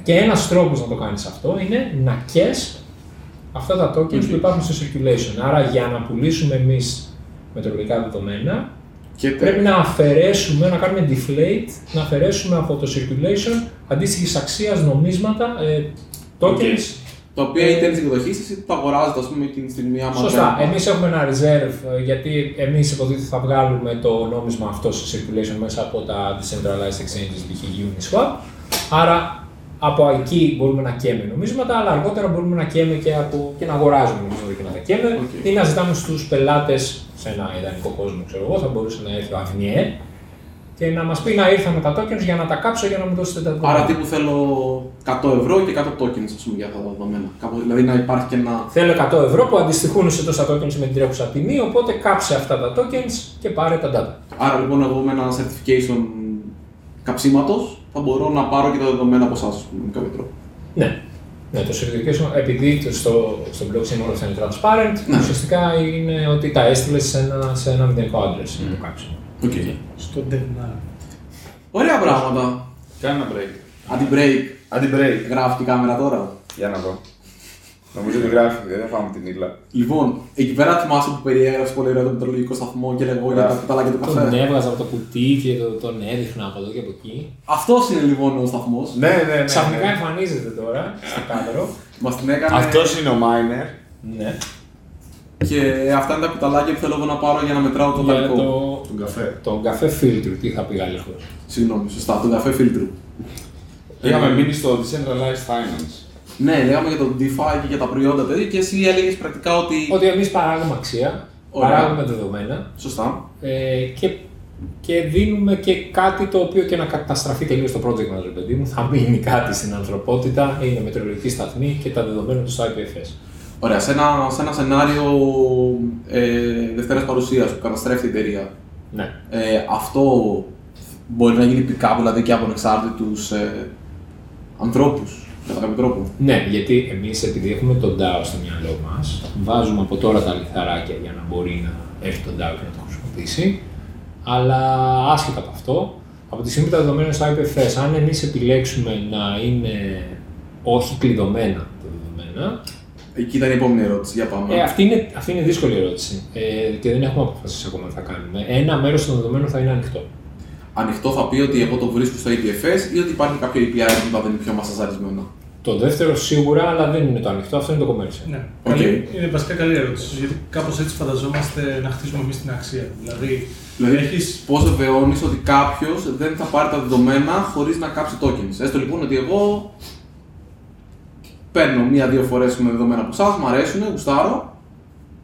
Και ένας τρόπος να το κάνεις αυτό είναι να κες αυτά τα tokens που υπάρχουν στο circulation. Άρα για να πουλήσουμε εμείς μετρολογικά δεδομένα, και πρέπει να αφαιρέσουμε, να κάνουμε deflate, να αφαιρέσουμε από το circulation αντίστοιχης αξίας νομίσματα, ε, tokens, τα οποία είτε είναι στην εκδοχής σα είτε τα αγοράζετε, ας πούμε, εκείνη τη στιγμή. Άμα Σωστά. Εμείς έχουμε ένα reserve γιατί εμείς υποτίθεται θα βγάλουμε το νόμισμα αυτό σε circulation μέσα από τα decentralized exchanges, π.χ. Uniswap. Άρα από εκεί μπορούμε να καίμε νομίσματα, αλλά αργότερα μπορούμε να καίμε και, από, και να αγοράζουμε νομίσματα και να τα καίμε okay. ή να ζητάμε στους πελάτες σε ένα ιδανικό κόσμο, ξέρω εγώ, θα μπορούσε να έρθει ο Αγνιέ και να μας πει να ήρθα με τα tokens για να τα κάψω για να μου δώσετε τα δεδομένα. Άρα τύπου θέλω 100 ευρώ και 100 tokens πούμε, για αυτά τα δεδομένα. Κάπου, δηλαδή να υπάρχει και ένα. Θέλω 100 ευρώ που αντιστοιχούν σε τόσα tokens με την τρέχουσα τιμή, οπότε κάψε αυτά τα tokens και πάρε τα data. Άρα λοιπόν εγώ με ένα certification καψίματος θα μπορώ να πάρω και τα δεδομένα από εσάς, με κάποιο τρόπο. Ναι. Ναι, το certification, επειδή στο, στο blockchain όλα αυτά είναι transparent, ναι. ουσιαστικά είναι ότι τα έστειλες σε ένα, σε ένα μηδενικό address mm. το κάψιμο. Okay. Στο DevNav. Ωραία πράγματα. Κάνε ένα break. Αντι-break. Αντι-break. Γράφει η κάμερα τώρα. Για να δω. Νομίζω ότι γράφει, δεν φάμε την ήλα. Λοιπόν, εκεί πέρα θυμάσαι που περιέγραψε πολύ ωραίο το μετρολογικό σταθμό και λέγω για τα κουτάλα και το καφέ. Τον έβγαζα από το κουτί και τον έδειχνα από εδώ και από εκεί. Αυτός είναι λοιπόν ο σταθμός. Ναι, ναι, ναι. Ξαφνικά ναι. εμφανίζεται τώρα στο κάδρο. Μας την έκανε. Αυτός είναι ο Miner. Ναι. Και αυτά είναι τα κουταλάκια που θέλω να πάρω για να μετράω το για Το... Τον καφέ. Τον καφέ φίλτρου, τι είχα πει γαλλικό; Συγγνώμη, σωστά, τον καφέ φίλτρου. Είχαμε μείνεις στο Decentralized Finance. Ναι, λέγαμε για το DeFi και για τα προϊόντα τέτοια και εσύ έλεγες πρακτικά ότι. Ότι εμείς παράγουμε αξία, Ωραία. παράγουμε δεδομένα. Σωστά. Ε, και, και δίνουμε και κάτι το οποίο και να καταστραφεί τελείως το project μας, παιδί μου. Θα μείνει κάτι στην ανθρωπότητα, είναι μετεωρολογική σταθμή και τα δεδομένα του στο IPFS. Ωραία, σε ένα, σε ένα σενάριο ε, δευτέρα παρουσίας που καταστρέφει την εταιρεία. Ναι. Ε, αυτό μπορεί να γίνει pick δηλαδή και από ανεξάρτητους ε, ανθρώπους, κατά κάποιο τρόπο. Ναι, γιατί εμείς επειδή έχουμε τον DAO στο μυαλό μας, βάζουμε από τώρα τα λιθαράκια για να μπορεί να έρθει τον DAO και να το χρησιμοποιήσει. Αλλά άσχετα από αυτό, από τη στιγμή που τα δεδομένα στο IPFS, αν εμείς επιλέξουμε να είναι όχι κλειδωμένα τα δεδομένα, Εκεί ήταν η επόμενη ερώτηση. Για πάμε. Ε, αυτή, είναι, αυτή είναι δύσκολη ερώτηση ε, και δεν έχουμε αποφασίσει ακόμα τι θα κάνουμε. Ένα μέρος των δεδομένων θα είναι ανοιχτό. ανοιχτό θα πει ότι εγώ το βρίσκω στο IPFS ή ότι υπάρχει κάποιο API που θα είναι πιο μασαζαρισμένο. Το δεύτερο σίγουρα, αλλά δεν είναι το ανοιχτό, αυτό είναι το commercial. Ναι. Οκ. Καλή- είναι βασικά καλή ερώτηση. Γιατί κάπως έτσι φανταζόμαστε να χτίσουμε εμείς την αξία. Δηλαδή, Δηλαδή, έχεις πώς βεβαιώνεις ότι κάποιος δεν θα πάρει τα δεδομένα χωρίς να κάψει tokens. Έστω λοιπόν ότι εγώ παίρνω μία-δύο φορές με δεδομένα από εσάς, μου αρέσουν, γουστάρω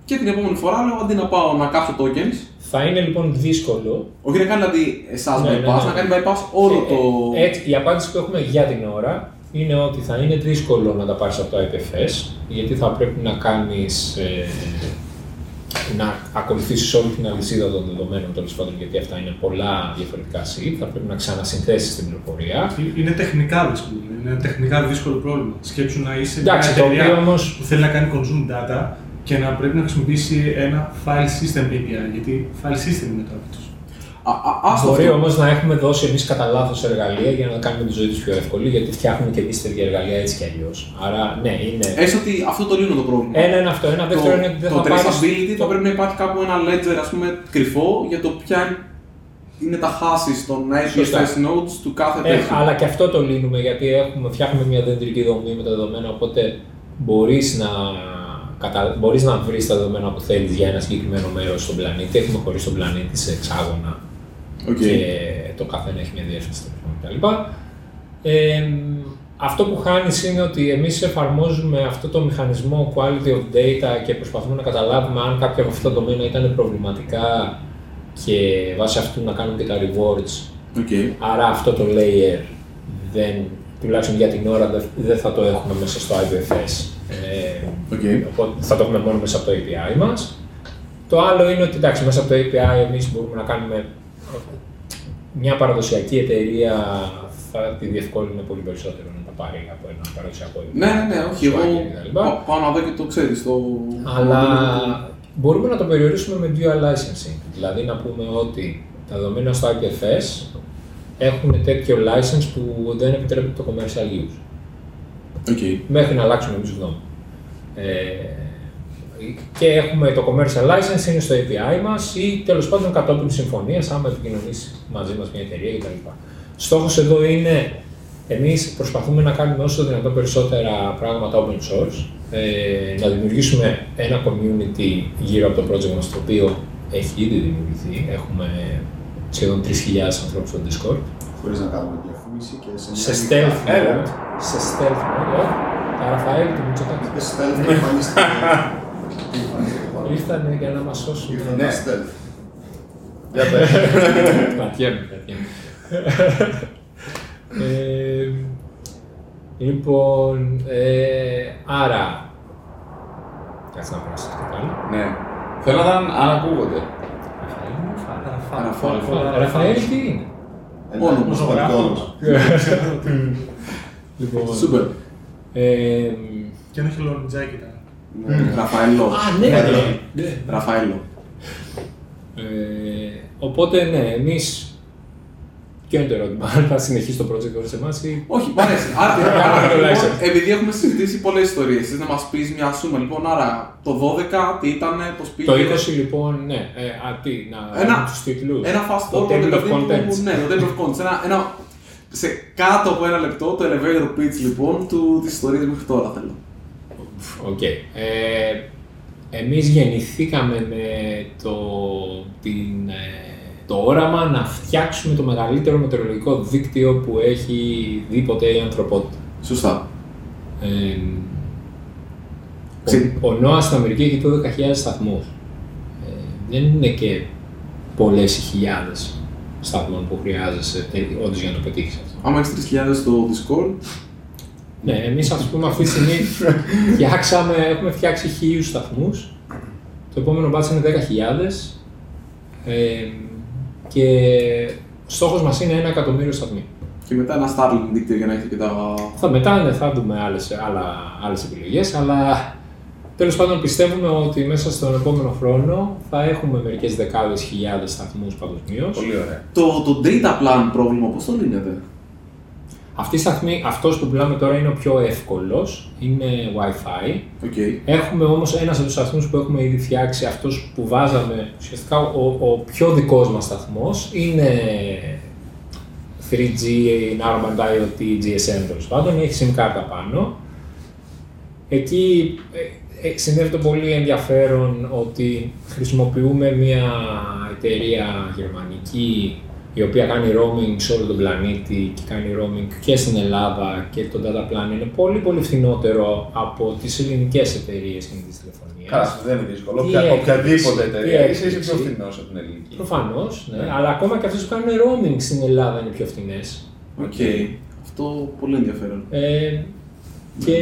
και την επόμενη φορά λέω αντί να πάω να κάψω tokens, Θα είναι λοιπόν δύσκολο. όχι να κάνει δηλαδή εσάς Ναι, ναι, bypass, ναι. να κάνει bypass όλο Ε, το. ε, έτσι, η απάντηση που έχουμε για την ώρα είναι ότι θα είναι δύσκολο να τα πάρεις από το IPFS, γιατί θα πρέπει να κάνεις, ε, να ακολουθήσεις όλη την αλυσίδα των δεδομένων τέλος πάντων, γιατί αυτά είναι πολλά διαφορετικά seed, θα πρέπει να ξανασυνθέσεις την πληροφορία. Είναι τεχνικά δύσκολο. Είναι ένα τεχνικά δύσκολο πρόβλημα. Σκέψου να είσαι Εντάξει, μια το εταιρεία οποίο όμως- που θέλει να κάνει consume data και να πρέπει να χρησιμοποιήσει ένα file system API. Γιατί file system είναι το του. Α, α, άστο Μπορεί αυτό. όμως να έχουμε δώσει εμείς κατά λάθος εργαλεία για να κάνουμε τη ζωή τους πιο εύκολη, γιατί φτιάχνουμε και εμείς τέτοια εργαλεία έτσι κι αλλιώς. Άρα, ναι, είναι. Έστω ότι αυτό το λύνω το πρόβλημα. Ένα είναι αυτό. Ένα δεύτερο είναι ότι δεν το θα πάρει. traceability θα πρέπει να υπάρχει κάπου ένα ledger ας πούμε, κρυφό για το ποια είναι τα hashes των Σωστά. IPFS nodes του κάθε Ε, τέτοιου. αλλά και αυτό το λύνουμε γιατί έχουμε, φτιάχνουμε μια δεντρική δομή με τα δεδομένα. Οπότε μπορείς να, κατα... μπορείς να βρεις τα δεδομένα που θέλεις για ένα συγκεκριμένο μέρος στον πλανήτη. Έχουμε χωρίσει τον πλανήτη σε εξάγωνα Οκ. και το καθένα έχει μια διεύθυνση κτλ. Ε, αυτό που χάνεις είναι ότι εμείς εφαρμόζουμε αυτό το μηχανισμό quality of data και προσπαθούμε να καταλάβουμε αν κάποια από αυτά τα δεδομένα ήταν προβληματικά και βάσει αυτού να κάνουμε και τα rewards Οκ. Άρα αυτό το layer δεν, τουλάχιστον για την ώρα δεν- δεν θα το έχουμε μέσα στο IPFS. Ε, Οκ. οπότε θα το έχουμε μόνο μέσα από το API μας. Το άλλο είναι ότι εντάξει, μέσα από το API εμείς μπορούμε να κάνουμε μια παραδοσιακή εταιρεία θα τη διευκόλυνε πολύ περισσότερο να τα πάρει από ένα παραδοσιακό Ναι, ναι, ναι, όχι. Εγώ Swagger κτλ. πά- πάω να δω και το ξέρεις. Το... Αλλά μπορούμε να το περιορίσουμε με dual licensing. Δηλαδή να πούμε ότι τα δεδομένα στο IPFS έχουν τέτοιο license που δεν επιτρέπεται το commercial use. Οκ. Μέχρι να αλλάξουμε εμείς γνώμη. Ε, και έχουμε το commercial license είναι στο API μας ή τέλος πάντων κατόπιν συμφωνίας άμα επικοινωνήσει μαζί μας μια εταιρεία κτλ. Στόχος εδώ είναι εμείς προσπαθούμε να κάνουμε όσο δυνατόν περισσότερα πράγματα open source, ε, να δημιουργήσουμε ένα community γύρω από το project μας το οποίο έχει ήδη δημιουργηθεί. Έχουμε σχεδόν 3.000 ανθρώπους στο Discord. Χωρίς να κάνουμε διαφήμιση και σε, Σε μια stealth Έλα. mode. Σε stealth mode. ε. Τα Ραφαέλ του Μητσοτάκη. Και stealth που εμφανίστηκε. Ήρθανε για να μας σώσουν. Ήρθαν Ναι. τα stealth. Για πες. Κρατιέμαι, κρατιέμαι. Ε, Λοιπόν, ε, άρα. Κάτσε να περάσω το άλλο. Ναι. Θέλω να δω αν ακούγονται. Ραφαέλ. Ραφαέλ τι είναι. Ένα Όνομα, προσωπικό όνομα. Λοιπόν, Σούπερ. ε, Και ένα χελονιτζάκι ήταν. Ραφαέλο. Α, ναι, ναι. ναι. Ραφαέλο. Ε, οπότε, ναι, εμείς... Ποιο είναι το ερώτημα, αν θα συνεχίσει το project χωρίς εμάς ή... Όχι, μ' αρέσει. Άρα, Κάνουμε άρα, το λοιπόν, license. επειδή έχουμε συζητήσει πολλές ιστορίες, θε να μας πεις μια σούμα. Λοιπόν, άρα το 12 τι ήταν, πώς πήγε; Το 20 λοιπόν, ναι, ε, α, τι, να Ένα- δούμε τους τίτλους. Ένα fast Το forward table of δηλαδή, που- contents. Ναι, το table of contents. Ένα, ένα, σε κάτω από ένα λεπτό το elevator pitch λοιπόν του, της ιστορίας μέχρι τώρα θέλω. Οκ. Ε, εμείς γεννηθήκαμε με το, την, ε, το όραμα να φτιάξουμε το μεγαλύτερο μετεωρολογικό δίκτυο που έχει δει ποτέ η ανθρωπότητα. Σωστά. Ε, Ξε- ο, ο NOAA στην Αμερική έχει 12.000 σταθμούς. Ε, δεν είναι και πολλές οι χιλιάδες σταθμών που χρειάζεσαι ε, όντως για να πετύχεις αυτό. Άμα έχεις 3.000 στο Discord, Ναι, εμείς ας πούμε αυτή τη στιγμή φτιάξαμε, έχουμε φτιάξει χίλιους σταθμούς. Το επόμενο μπάτς είναι 10.000. Ε, και στόχος μας είναι ένα εκατομμύριο σταθμοί. και μετά ένα Starlink δίκτυο για να έχετε και τα... Θα μετά ναι, θα δούμε άλλες, άλλα, άλλες επιλογές, αλλά τέλος πάντων πιστεύουμε ότι μέσα στον επόμενο χρόνο θα έχουμε μερικές δεκάδες χιλιάδες σταθμούς παγκοσμίως. Πολύ ωραία. Το, το data plan πρόβλημα πώς το λύνετε. Αυτοί οι σταθμοί, αυτός που μιλάμε τώρα είναι ο πιο εύκολος, είναι Wi-Fi. Οκ. Έχουμε όμως ένας από τους σταθμούς που έχουμε ήδη φτιάξει, αυτός που βάζαμε, ουσιαστικά ο, ο πιο δικός μας σταθμός, είναι 3G, Narrowband IoT, GSM τέλος πάντων, έχει SIM κάρτα πάνω. Εκεί ε, ε, συνέβη το πολύ ενδιαφέρον ότι χρησιμοποιούμε μια εταιρεία γερμανική η οποία κάνει roaming σε όλο τον πλανήτη και κάνει roaming και στην Ελλάδα και το data plan είναι πολύ πολύ φθηνότερο από τις ελληνικές εταιρείες κινητής τηλεφωνίας. Καλά, αυτό δεν είναι δύσκολο. Τι Οποια- έκπληξη, Οποιαδήποτε τι εταιρεία είσαι, είσαι έκπληξη. πιο φθηνός από την ελληνική. Προφανώς, ναι. Ναι. αλλά ακόμα και αυτές που κάνουν roaming στην Ελλάδα είναι πιο φθηνές. Οκ. Αυτό πολύ ενδιαφέρον. Ε, και,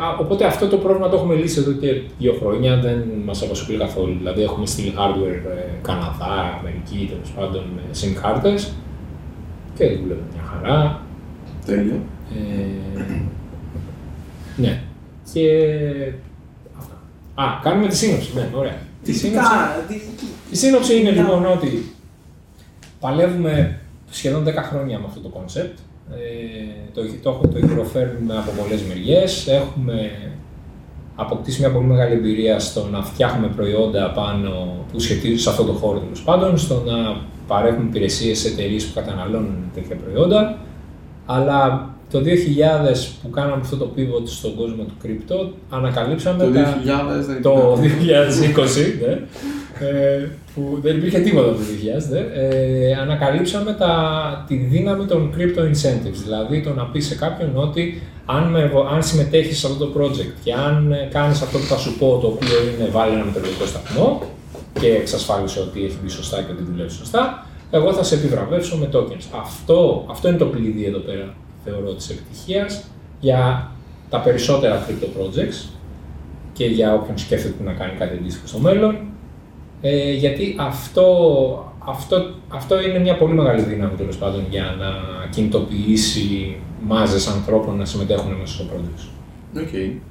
α, οπότε αυτό το πρόβλημα το έχουμε λύσει εδώ και δύο χρόνια, δεν μας απασχολεί καθόλου. Δηλαδή έχουμε στείλει hardware ε, Καναδά, Αμερική, τέλος πάντων με SIM κάρτες και δουλεύουν μια χαρά. Τέλειο. Ε, ναι. Και αυτά. Α, κάνουμε τη σύνοψη. Ναι, ωραία. Τη σύνοψη, η σύνοψη είναι λοιπόν ότι παλεύουμε σχεδόν 10 χρόνια με αυτό το concept. Ε, το, το, το υδροφέρνουμε από πολλές μεριές. Έχουμε αποκτήσει μια πολύ μεγάλη εμπειρία στο να φτιάχνουμε προϊόντα πάνω που σχετίζονται σε αυτό το χώρο τέλος πάντων, στο να παρέχουμε υπηρεσίες σε εταιρείες που καταναλώνουν τέτοια προϊόντα. Αλλά το 2000 που κάναμε αυτό το pivot στον κόσμο του crypto, ανακαλύψαμε Το 2000 τα- δεν το ήταν. 2020, ναι, ε, που δεν υπήρχε τίποτα το 2000, ναι, ε, ανακαλύψαμε τα, τη δύναμη των crypto incentives, δηλαδή το να πεις σε κάποιον ότι αν, με, βο- αν συμμετέχεις σε αυτό το project και αν ε, κάνεις αυτό που θα σου πω, το οποίο είναι βάλει ένα μετρολογικό σταθμό και εξασφάλισε ότι έχει μπει σωστά και ότι δουλεύει σωστά, εγώ θα σε επιβραβεύσω με tokens. Αυτό, αυτό είναι το κλειδί εδώ πέρα, θεωρώ, της επιτυχίας για τα περισσότερα crypto projects και για όποιον σκέφτεται να κάνει κάτι αντίστοιχο στο μέλλον. Ε, γιατί αυτό, αυτό, αυτό είναι μια πολύ μεγάλη δύναμη τέλος πάντων για να κινητοποιήσει μάζες ανθρώπων να συμμετέχουν μέσα στο project. Οκ.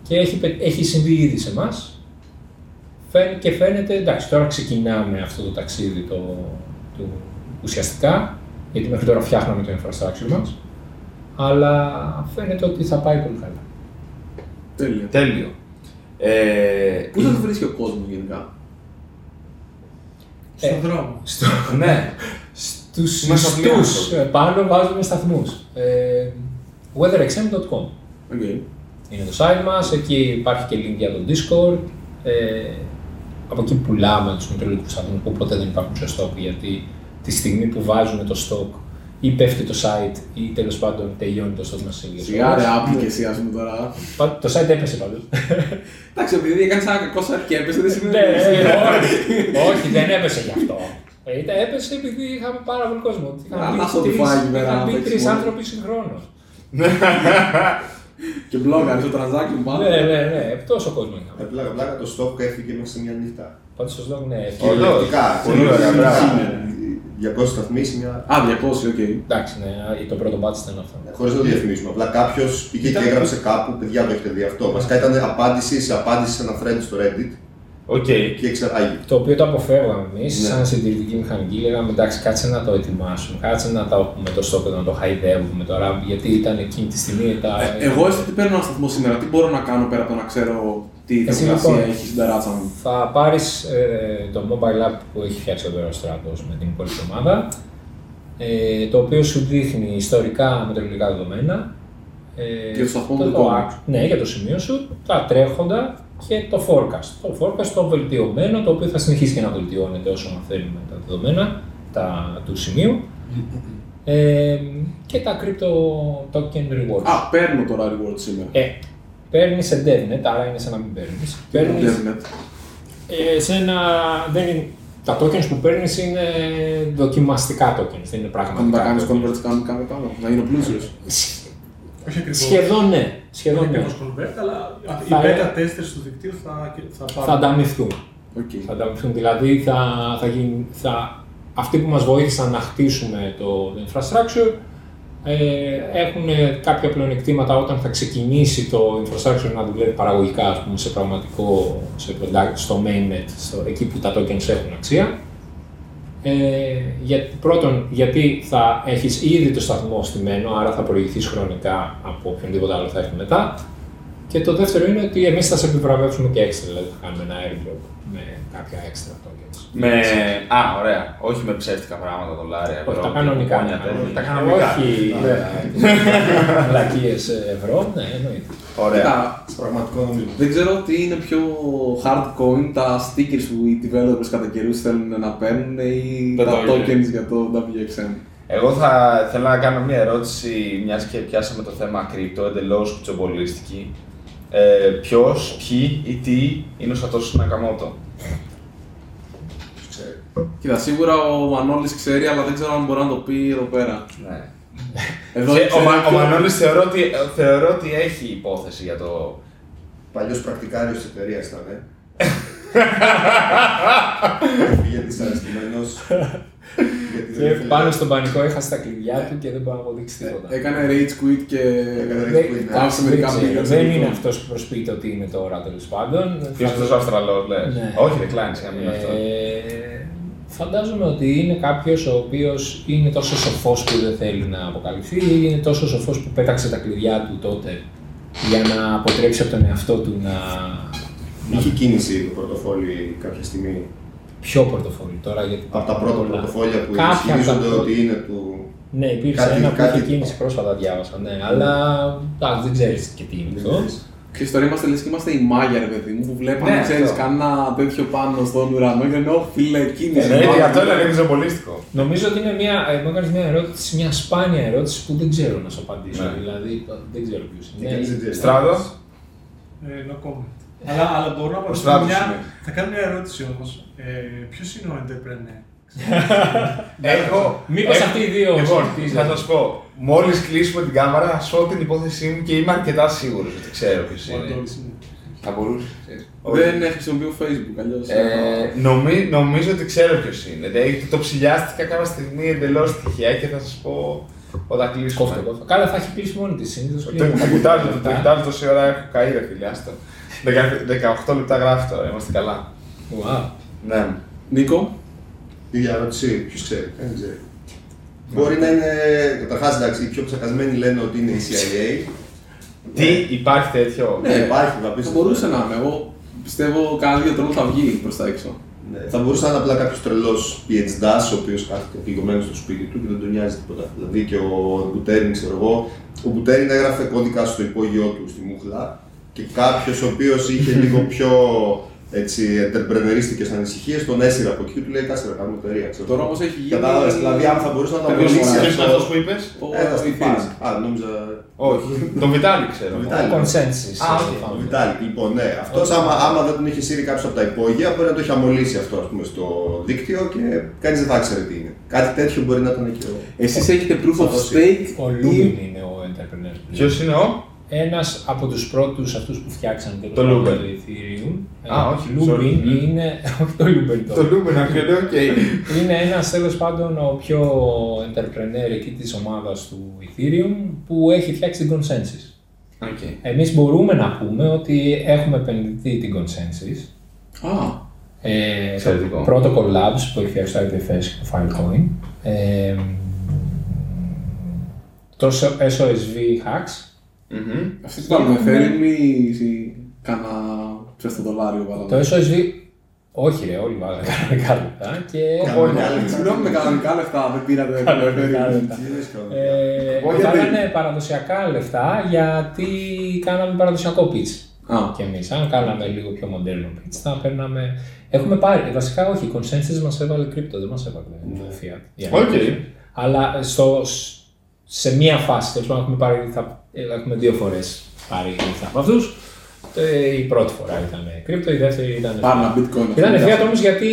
Και έχει, πε- έχει συμβεί ήδη σε εμάς. Και φαίνεται, εντάξει, τώρα ξεκινάμε αυτό το ταξίδι το, το, ουσιαστικά, γιατί μέχρι τώρα φτιάχναμε το infrastructure μας, αλλά φαίνεται ότι θα πάει πολύ καλά. Τέλειο. Τέλειο. Ε, Πού θα βρίσκει ο κόσμος γενικά; Στον Ε, δρόμο. Στο, ναι. στους Είμαστε απλοί ιστούς άνθρωποι. ε, πάνω βάζουμε σταθμούς. Ε, weatherxm.com Οκ. είναι το site μας, εκεί υπάρχει και link για το Discord. Ε, από εκεί πουλάμε τους μετεωρολογικούς σταθμούς που ποτέ δεν υπάρχουν σε stock, γιατί τη στιγμή που βάζουν το stock ή πέφτει το site ή τέλος πάντων τελειώνει το stock μας σε λίγες Σιγά ρε, ώρες. Apple και εσύ, ας πούμε τώρα. Πα- Το site έπεσε πάντως. Εντάξει, επειδή έκανες ένα κακό site και έπεσε, δεν σημαίνει. Ναι, όχι, όχι, δεν έπεσε γι' αυτό. Ε, ήταν- έπεσε επειδή είχαμε πάρα πολύ κόσμο. Είχαν Α, μπει να στο τρεις- τυφάκι, πέρα, είχαν μπει παίξεις τρεις μόνο. άνθρωποι συγχρόνως. Και μπλόκαρε το transaction πάνω. Ναι, ναι, ναι, τόσο κόσμο είχαμε. Ε, Πλάκα, πλάκα το stock έφυγε μέσα σε μια νύχτα. Πάντως στο λόγο, ναι, Ωραίο. Κυριολεκτικά. Πολύ ωραία, μπράβο. 200 σταθμοί σε μια. Α, 200, οκ. εντάξει, ναι, το πρώτο batch ήταν αυτό. Χωρίς να το διαφημίσουμε. Απλά κάποιος πήγε και Ήταν- έγραψε κάπου, παιδιά το έχετε δει αυτό. Βασικά ήταν απάντηση σε απάντηση σε ένα thread στο Reddit Οκ. και εξαρτάγει. Το οποίο το αποφεύγαμε εμείς, Ναι. σαν συντηρητική μηχανική, λέγαμε εντάξει, κάτσε να το ετοιμάσουμε, κάτσε να το έχουμε το stock, να το χαϊδεύουμε τώρα, γιατί ήταν εκείνη τη στιγμή τα. Ε, Εγώ έστω ότι παίρνω ένα σταθμό σήμερα, τι μπορώ να κάνω πέρα από το να ξέρω τι Εσύ, θερμοκρασία λοιπόν, έχει στην ταράτσα μου. Θα πάρεις το mobile app που έχει φτιάξει εδώ ο Στράτος με την υπόλοιπη ομάδα, ε, το οποίο σου δείχνει ιστορικά μετρολογικά δεδομένα. Ε, Και το σταθμό το, του το δικό μου. act- Ναι, για το σημείο σου, τα τρέχοντα και το forecast. Το forecast το βελτιωμένο, το οποίο θα συνεχίσει και να βελτιώνεται όσο μαθαίνουμε τα δεδομένα τα, του σημείου. Ε, και τα crypto token rewards. Α, παίρνω τώρα reward σήμερα. Ε, παίρνεις σε DevNet, άρα είναι σαν να μην παίρνεις. Παίρνεις in DevNet. ε, σε ένα. Δεν είναι, τα tokens που παίρνεις είναι δοκιμαστικά tokens, δεν είναι Αν τα πραγματικά. κάνεις tokens. convert κανονικά μετά, να γίνω πλούσιος. Όχι ακριβώς. Σχεδόν ναι. Σχεδόν Όχι ναι. ακριβώς convert, αλλά οι Θα- beta testers του δικτύου θα, θα Θα πάρουν. ανταμειφθούν. Οκ. Θα ανταμειφθούν. Δηλαδή θα, θα γίνει, θα, αυτοί που μας βοήθησαν να χτίσουμε το infrastructure ε, έχουν κάποια πλεονεκτήματα όταν θα ξεκινήσει το infrastructure να δουλεύει παραγωγικά ας πούμε, σε πραγματικό, σε product, στο mainnet, στο, εκεί που τα tokens έχουν αξία. Ε, για, πρώτον, γιατί θα έχεις ήδη το σταθμό στημένο, άρα θα προηγηθείς χρονικά από οποιονδήποτε άλλο θα έρθει μετά. Και το δεύτερο είναι ότι εμείς θα σε επιβραβεύσουμε και έξτρα, δηλαδή θα κάνουμε ένα airdrop με κάποια έξτρα tokens. Με... Α, ωραία. Όχι με ψεύτικα πράγματα, δολάρια. Όχι, ευρώ, τα κανονικά. κουπόνια, τέτοια. Τα Ε, κανονικά. Όχι Ναι. βλακίες ευρώ, ναι, εννοείται. Ωραία. Κοίτα, Στο πραγματικό νομίζω. δεν ξέρω τι είναι πιο hard coin, τα stickers που οι developers κατά καιρούς θέλουν να παίρνουν ή Το τα token. tokens για το WXM. Εγώ θα θέλω να κάνω μια ερώτηση, μιας και πιάσαμε το θέμα κρυπτο εντελώς κουτσομπολίστικη. Ε, Ποιος, ποιοι ή τι είναι ο Σατώσου Νακαμότο. Ποιος ξέρει. Κοίτα, σίγουρα ο Μανώλης ξέρει, αλλά δεν ξέρω αν μπορεί να το πει εδώ πέρα. Ναι. Εδώ Και ο, ξέρει Μα, ο ποιο- Μανώλης θεωρώ ότι, θεωρώ ότι έχει υπόθεση για το. Παλιός πρακτικάριος της εταιρείας ήταν, ε. Πήγε δυσαρεστημένος. Γιατί δεν Και ήθελε- πάνω στον πανικό έχασε τα κλειδιά του και δεν μπορεί να αποδείξει τίποτα. Έκανε rage quit και Έκανε rage Δεν- quit, ναι. Άφησε δεν μερικά ξέρω, millions Δεν ευρώ. είναι αυτός που προσποιείται ότι είναι τώρα τέλος πάντων. Ποιος είναι αυτός ο Αυστραλό, λες; Ναι. Όχι, δεν κλάνει, αν είναι αυτό. Ε, φαντάζομαι ότι είναι κάποιος ο οποίος είναι τόσο σοφός που δεν θέλει να αποκαλυφθεί ή είναι τόσο σοφός που πέταξε τα κλειδιά του τότε για να αποτρέψει από τον εαυτό του να. να- Είχε κίνηση το πορτοφόλι κάποια στιγμή. Ποιο πορτοφόλι τώρα, γιατί. Από τα πρώτα πολλά. πορτοφόλια που Κάποια από τα ισχυρίζονται πρώτα. ότι είναι του. Ναι, υπήρξε Κάτι- ένα που κάτι- είχε κίνηση πρόσφατα, διάβασα. Ναι, αλλά εντάξει, δεν ξέρεις και τι είναι αυτό. Ξέρεις, τώρα είμαστε λες και είμαστε οι μάγια, ρε παιδί μου, που βλέπαμε, Ναι, ξέρεις, αυτό. κανένα τέτοιο πάνω στον ουρανό και λέω, φίλε, κίνηση. Εννοείται, μάγια». γι' αυτό είναι κουτσομπολίστικο. Νομίζω ότι είναι μια, ε, μου έκανες μια ερώτηση, μια σπάνια ερώτηση που δεν ξέρω να σου απαντήσω. Ναι. Δηλαδή, δεν ξέρω ποιος Και είναι. κανείς δεν ξέρεις. Στράδο. Ε, no comment. Αλλά, αλλά μπορώ να απαντήσω Στράτος μια... είναι. Θα κάνω μια ερώτηση όμως. Ε, ποιος είναι ο entrepreneur; Έχω. Μήπως έχω- αυτοί οι δύο Λοιπόν, συζητήσατε. θα σας πω. Μόλις κλείσουμε την κάμερα, θα σου πω την υπόθεσή μου και είμαι αρκετά σίγουρος ότι ξέρω ποιος Ο είναι. Αντώνης είναι. Θα μπορούσες. ξέρεις. Δεν ε, χρησιμοποιώ Facebook, αλλιώς. Ε, νομί- νομίζω ότι ξέρω ποιος είναι. Δηλαδή το ψηλιάστηκα κάποια στιγμή εντελώς τυχαία και θα σας πω όταν κλείσουμε. Κόφτο, κόφτο. Καλά, θα έχει κλείσει μόνη της συνήθως. Το, το κοιτάζω, το κοιτάζω τόση ώρα έχω καεί ρε φίλε, άστο. 18 λεπτά γράφει τώρα, είμαστε καλά. Wow. Ναι. Νίκο, Ίδια ερώτηση, ποιος ξέρει. Δεν ξέρει. Μπορεί να είναι. Καταρχάς, εντάξει, οι πιο ψεκασμένοι λένε ότι είναι η CIA. Τι υπάρχει τέτοιο; Ναι, υπάρχει, θα πεις. θα μπορούσε να είναι. Εγώ πιστεύω κανένα δύο τρόπο θα βγει προς τα έξω. Ναι. Θα μπορούσε να είναι απλά κάποιος τρελός PhD, ο οποίος κάθεται πληγωμένος στο σπίτι του και δεν τον νοιάζει τίποτα. Δηλαδή και ο Μπουτέριν, ξέρω εγώ, ο Μπουτέριν έγραφε κώδικα στο υπόγειό του στη Μούχλα και κάποιος ο οποίος είχε λίγο πιο έτσι, entrepreneurίστικες ανησυχίες, τον έσυρα από εκεί και του λέει: Κάτσε να κάνουμε εταιρεία. ξέρω. Τώρα όμως έχει γίνει- Κατάλαβες, δηλαδή αν θα μπορούσε να το Ποιος αποδείξει είναι Ποιο είναι αυτό που είπες; Ο Ένα στην Ιθήνης. φάση. Α, νόμιζα. Όχι. Τον Βιτάλη ξέρω. Τον Βιτάλη. Consensus. Α, ε, όχι, founder. Ο Βιτάλικ, λοιπόν, ναι. Αυτός άμα, άμα δεν τον είχες σύρει κάποιος από τα υπόγεια, μπορεί να το είχε αμολύσει αυτό ας πούμε, στο δίκτυο και κανείς δεν θα ήξερε τι είναι. Κάτι τέτοιο μπορεί να ήταν και ο. Εσείς έχετε proof of Θα δώσει. stake Ο Λούμπιν είναι ο entrepreneur. Ποιος είναι ο. Ένας από τους πρώτους αυτούς που φτιάξαν τέλος Το πάντων Lumen. το Ethereum. Α, Ε, όχι, Lubin sorry. είναι. Όχι το Lumen Το το. Λούμπεν, ακριβώ, οκ. Είναι ένας τέλος πάντων ο πιο entrepreneur εκεί της ομάδας του Ethereum που έχει φτιάξει την Consensus. Οκ. Εμείς μπορούμε να πούμε ότι έχουμε επενδυθεί την Consensus. Α, Ε, το Εξαιρετικό. Protocol Labs που έχει φτιάξει το IPFS και το Filecoin. Ε, το SOSV Hacks. Μμμ. αυτή που κάνουμε Ethereum ή κάνα ψεύτο δολάριο Το βάλαμε. SOSV, όχι ρε, όλοι βάλανε κανονικά λεπτά και Κανονικά λεπτά. Συγγνώμη με κανονικά λεφτά, δεν πήρατε το Κανονικά Ethereum. λεπτά. Τι λες, κανονικά. Ε, Εγώ γιατί; βάλανε παραδοσιακά λεφτά γιατί κάναμε παραδοσιακό pitch. Α, Και εμείς, αν κάναμε λίγο πιο μοντέρνο pitch, θα παίρναμε. Έχουμε πάρει, βασικά όχι, η Consensus μας έβαλε crypto, δεν μας έβαλε fiat. Για να Οκ. πούμε. Αλλά στο, σε μία φάση, τέλος πάντων, έχουμε, πάρει, θα, έχουμε δύο φορές πάρει λεφτά από αυτούς. Η πρώτη φορά ήταν crypto, η δεύτερη ήταν. πάρ' να bitcoin. Ήταν fiat όμως γιατί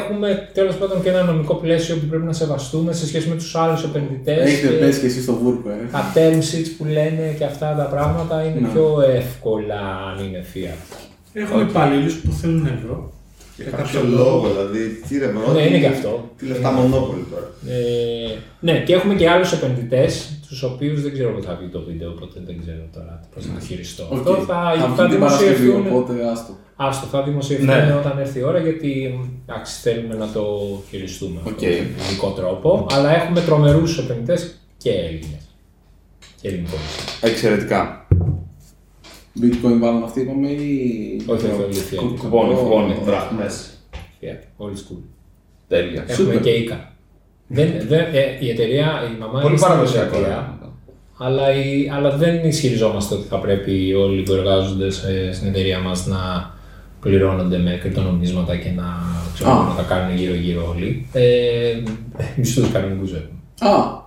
έχουμε τέλος πάντων και ένα νομικό πλαίσιο που πρέπει να σεβαστούμε σε σχέση με τους άλλους επενδυτές. Έχετε πέσει και εσείς στο βούρκο, ε. Τα term sheets που λένε και αυτά τα πράγματα είναι Ναι. πιο εύκολα αν είναι fiat. Έχουμε υπαλλήλους που θέλουν ευρώ. Για κάποιο λόγο, δηλαδή. Τι ρε, bro, Ναι, τι- είναι και αυτό. Τι λεφτά μονόπολη τώρα. Ε, ναι, και έχουμε και άλλους επενδυτές, τους οποίους δεν ξέρω πότε θα βγει το βίντεο, οπότε δεν ξέρω τώρα πώς να το χειριστώ. Οκ. Αυτό θα, Θα θα βγει την Παρασκευή, δημοσιευτούν. οπότε άστο. Άστο, θα δημοσιευτούν Ναι. όταν έρθει η ώρα γιατί εντάξει, θέλουμε να το χειριστούμε αυτό Οκ. με ειδικό τρόπο. Αλλά έχουμε τρομερούς επενδυτές και Έλληνες. Και ελληνικού. Εξαιρετικά. Bitcoin βάλουν αυτοί, είπαμε, ή. Όχι, όχι, όχι, όχι. Κο- Κουπόνι, κο- κουπόνι. Δραχμές. Yeah, old school. Τέλεια. Έχουμε Super. και οίκα. Δεν, δεν, ε, η εταιρεία, η μαμά Πολύ είναι στην παραδοσιακό. εταιρεία, αλλά, η, αλλά δεν ισχυριζόμαστε ότι θα πρέπει όλοι που εργάζονται σε, στην εταιρεία μας να πληρώνονται με κρυπτονομίσματα και να, ξέρω, Α. να τα κάνουν γύρω-γύρω όλοι. Ε, μισθούς κανονικούς έχουμε. Α!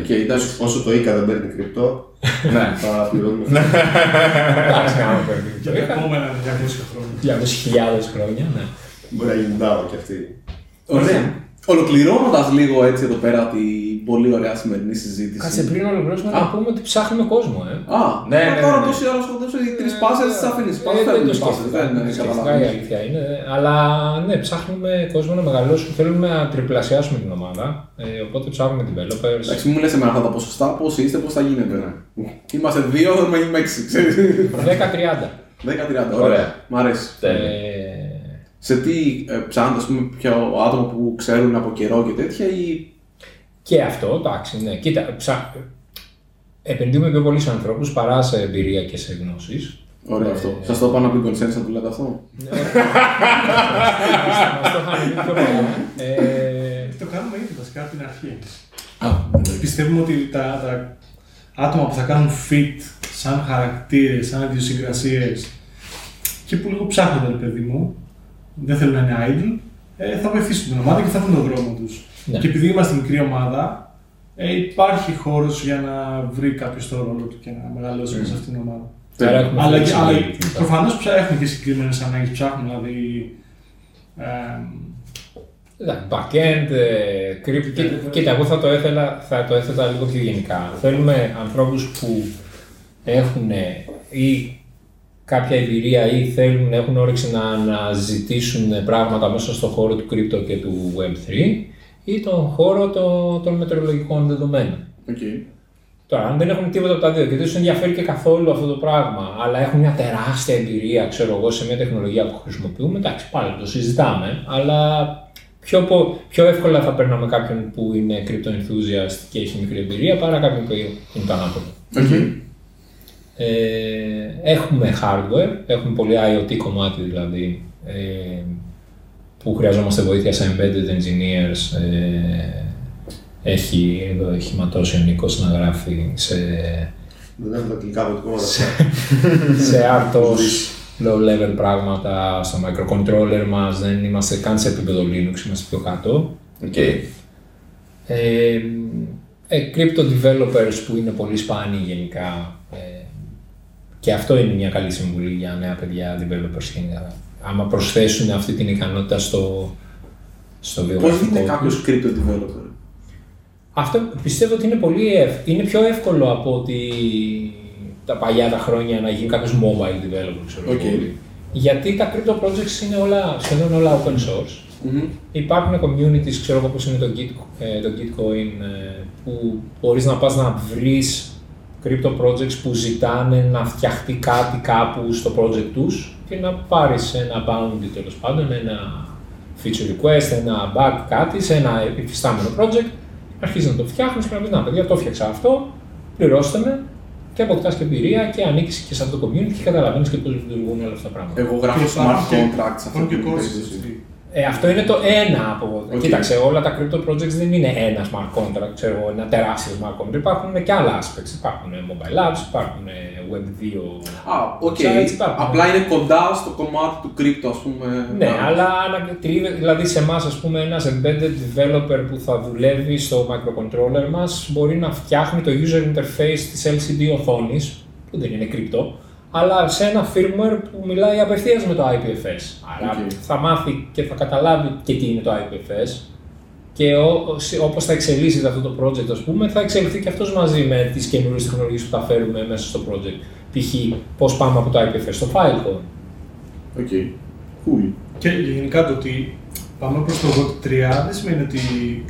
Οκ, εντάξει. Όσο το ΙΚΑ δεν παίρνει κρυπτό, Ναι. θα πληρώνουμε. Εντάξει, άμα παίρνει Για το τα είχα. επόμενα 200 χρόνια. 200.000 χρόνια, ναι. Μπορεί να γίνει ντάο κι αυτή. Ωραία. Ολοκληρώνοντας λίγο έτσι εδώ πέρα την πολύ ωραία σημερινή συζήτηση. Κάτσε πριν ολοκληρώσουμε Α. να πούμε ότι ψάχνουμε κόσμο, ε. Α, Ναι, μα ναι, τώρα ναι. τόση ώρα σκοτώσω οι τρεις πάσες τις αφήνεις. Πάσε Ε, φέρνει δεν το τι πάσες. σκέφτηκα. Δεν Δεν το είναι σκέφτηκα, η καταλαβαίνω. αλήθεια είναι. Αλλά ναι, ψάχνουμε κόσμο να μεγαλώσουμε. Θέλουμε να τριπλασιάσουμε την ομάδα. Ε, οπότε ψάχνουμε developers. Εντάξει, μην μου λες εμένα αυτά τα ποσοστά, πώς είστε, πώς θα γίνεται. Είμαστε δύο, δεν είμαι έξι, ξέρεις. 10-30. 10-30, Ωραία. ωραία. Μ' αρέσει. Τέλεια. Ε, Σε τι ε, ψάχνετε, ας πούμε, πιο άτομα που ξέρουν από καιρό και τέτοια ή. και αυτό, εντάξει, ναι. Κοίτα, ψά... επενδύουμε πιο πολύ σε ανθρώπους παρά σε εμπειρία και σε γνώσεις. Ωραίο αυτό. Σας το είπα να πει consensus να του λέτε αυτό; Μας το είχαν πει πιο παλιά. Ε, Το κάνουμε ήδη βασικά από την αρχή. Α, Πιστεύουμε ότι τα, τα άτομα που θα κάνουν fit σαν χαρακτήρες, σαν ιδιοσυγκρασίες και που λίγο ψάχνονται, ρε παιδί μου, δεν θέλουν να είναι idle, ε, θα βοηθήσουν την ομάδα και θα βρουν τον δρόμο τους. Ναι. Και επειδή είμαστε μικρή ομάδα, ε, υπάρχει χώρος για να βρει κάποιος το ρόλο του και να μεγαλώσει μέσα σε αυτήν την ομάδα. Άρα έχουμε Αλλά, flexibility. αλλά προφανώς έχουν και συγκεκριμένες ανάγκες, ψάχνουν δηλαδή. Ε, Εντάξει, Backend, ε, crypto. Κοίτα, κοίτα, εγώ θα το, ήθελα, θα το έθετα λίγο πιο γενικά. Θέλουμε ανθρώπους που έχουν ή κάποια εμπειρία ή θέλουν, έχουν όρεξη να, να ζητήσουν πράγματα μέσα στον χώρο του crypto και του Web3 ή τον χώρο το- των μετεωρολογικών δεδομένων. οκ. Τώρα, αν δεν έχουν τίποτα από τα δύο και δεν τους ενδιαφέρει και καθόλου αυτό το πράγμα, αλλά έχουν μια τεράστια εμπειρία, ξέρω εγώ, σε μια τεχνολογία που χρησιμοποιούμε, εντάξει, πάλι το συζητάμε, αλλά πιο, πο- πιο εύκολα θα παίρναμε κάποιον που είναι crypto enthusiast και έχει μικρή εμπειρία παρά κάποιον που είναι το ανάποδο. Οκ. Ε, έχουμε hardware, έχουμε πολύ IoT κομμάτι δηλαδή, ε, που χρειαζόμαστε βοήθεια σε embedded engineers. Ε, έχει, εδώ έχει ματώσει ο Νίκος να γράφει σε, Δεν έχω τα αγγλικά από το κόμμα. σε RTOS, low level πράγματα, στο microcontroller μας, δεν είμαστε καν σε επίπεδο Linux, είμαστε πιο κάτω. Οκ. Ε, ε, crypto developers που είναι πολύ σπάνιοι γενικά. Ε, και αυτό είναι μια καλή συμβουλή για νέα παιδιά developers γενικά. Άμα προσθέσουν αυτή την ικανότητα στο, στο Πώς βιογραφικό γίνεται κάποιος τους. crypto developer; Αυτό πιστεύω ότι είναι πολύ ευ... είναι πιο εύκολο από ότι τα παλιά τα χρόνια να γίνει κάποιος mobile developer, ξέρω Οκ. εγώ. Γιατί τα crypto projects είναι όλα, σχεδόν όλα open source. Μμμ. Υπάρχουν communities, ξέρω εγώ πώς είναι το, Git, ε, το Gitcoin, ε, που μπορείς να πας να βρεις crypto projects που ζητάνε να φτιαχτεί κάτι κάπου στο project τους και να πάρεις ένα bounty τέλος πάντων, ένα feature request, ένα bug κάτι σε ένα υφιστάμενο project, αρχίζεις να το φτιάχνεις και να πεις να παιδιά το 'φτιαξα αυτό, πληρώστε με και αποκτάς και εμπειρία και ανήκεις και σε αυτό το community και καταλαβαίνεις και πώς λειτουργούν όλα αυτά τα πράγματα. Εγώ γράφω Και smart υπάρχουν και- contracts σε αυτή υπάρχουν και την courses, περίπτωση. έτσι. Ε, αυτό είναι το ένα από. Οκ. Κοίταξε, όλα τα crypto projects δεν είναι ένα smart contract, ξέρω εγώ, ένα τεράστιο smart contract. Υπάρχουν και άλλα aspects. Υπάρχουν mobile apps, υπάρχουν web 2. Α, οκ. sites, υπάρχουν. Απλά είναι κοντά στο κομμάτι του crypto, ας πούμε. Ναι, να- αλλά ανακατρίβεται, δηλαδή σε εμάς, ας πούμε, ένας embedded developer που θα δουλεύει στο microcontroller μας μπορεί να φτιάχνει το user interface της LCD οθόνης, που δεν είναι crypto, αλλά σε ένα firmware που μιλάει απευθείας με το IPFS. Άρα Οκ. θα μάθει και θα καταλάβει και τι είναι το IPFS. Και όπως θα εξελίσσεται αυτό το project, ας πούμε, θα εξελιχθεί και αυτός μαζί με τις καινούριες τεχνολογίες που θα φέρουμε μέσα στο project. Π.χ. πώς πάμε από το IPFS στο Filecoin. Οκ. Cool. Και γενικά το ότι πάμε προς το Web 3 δεν σημαίνει ότι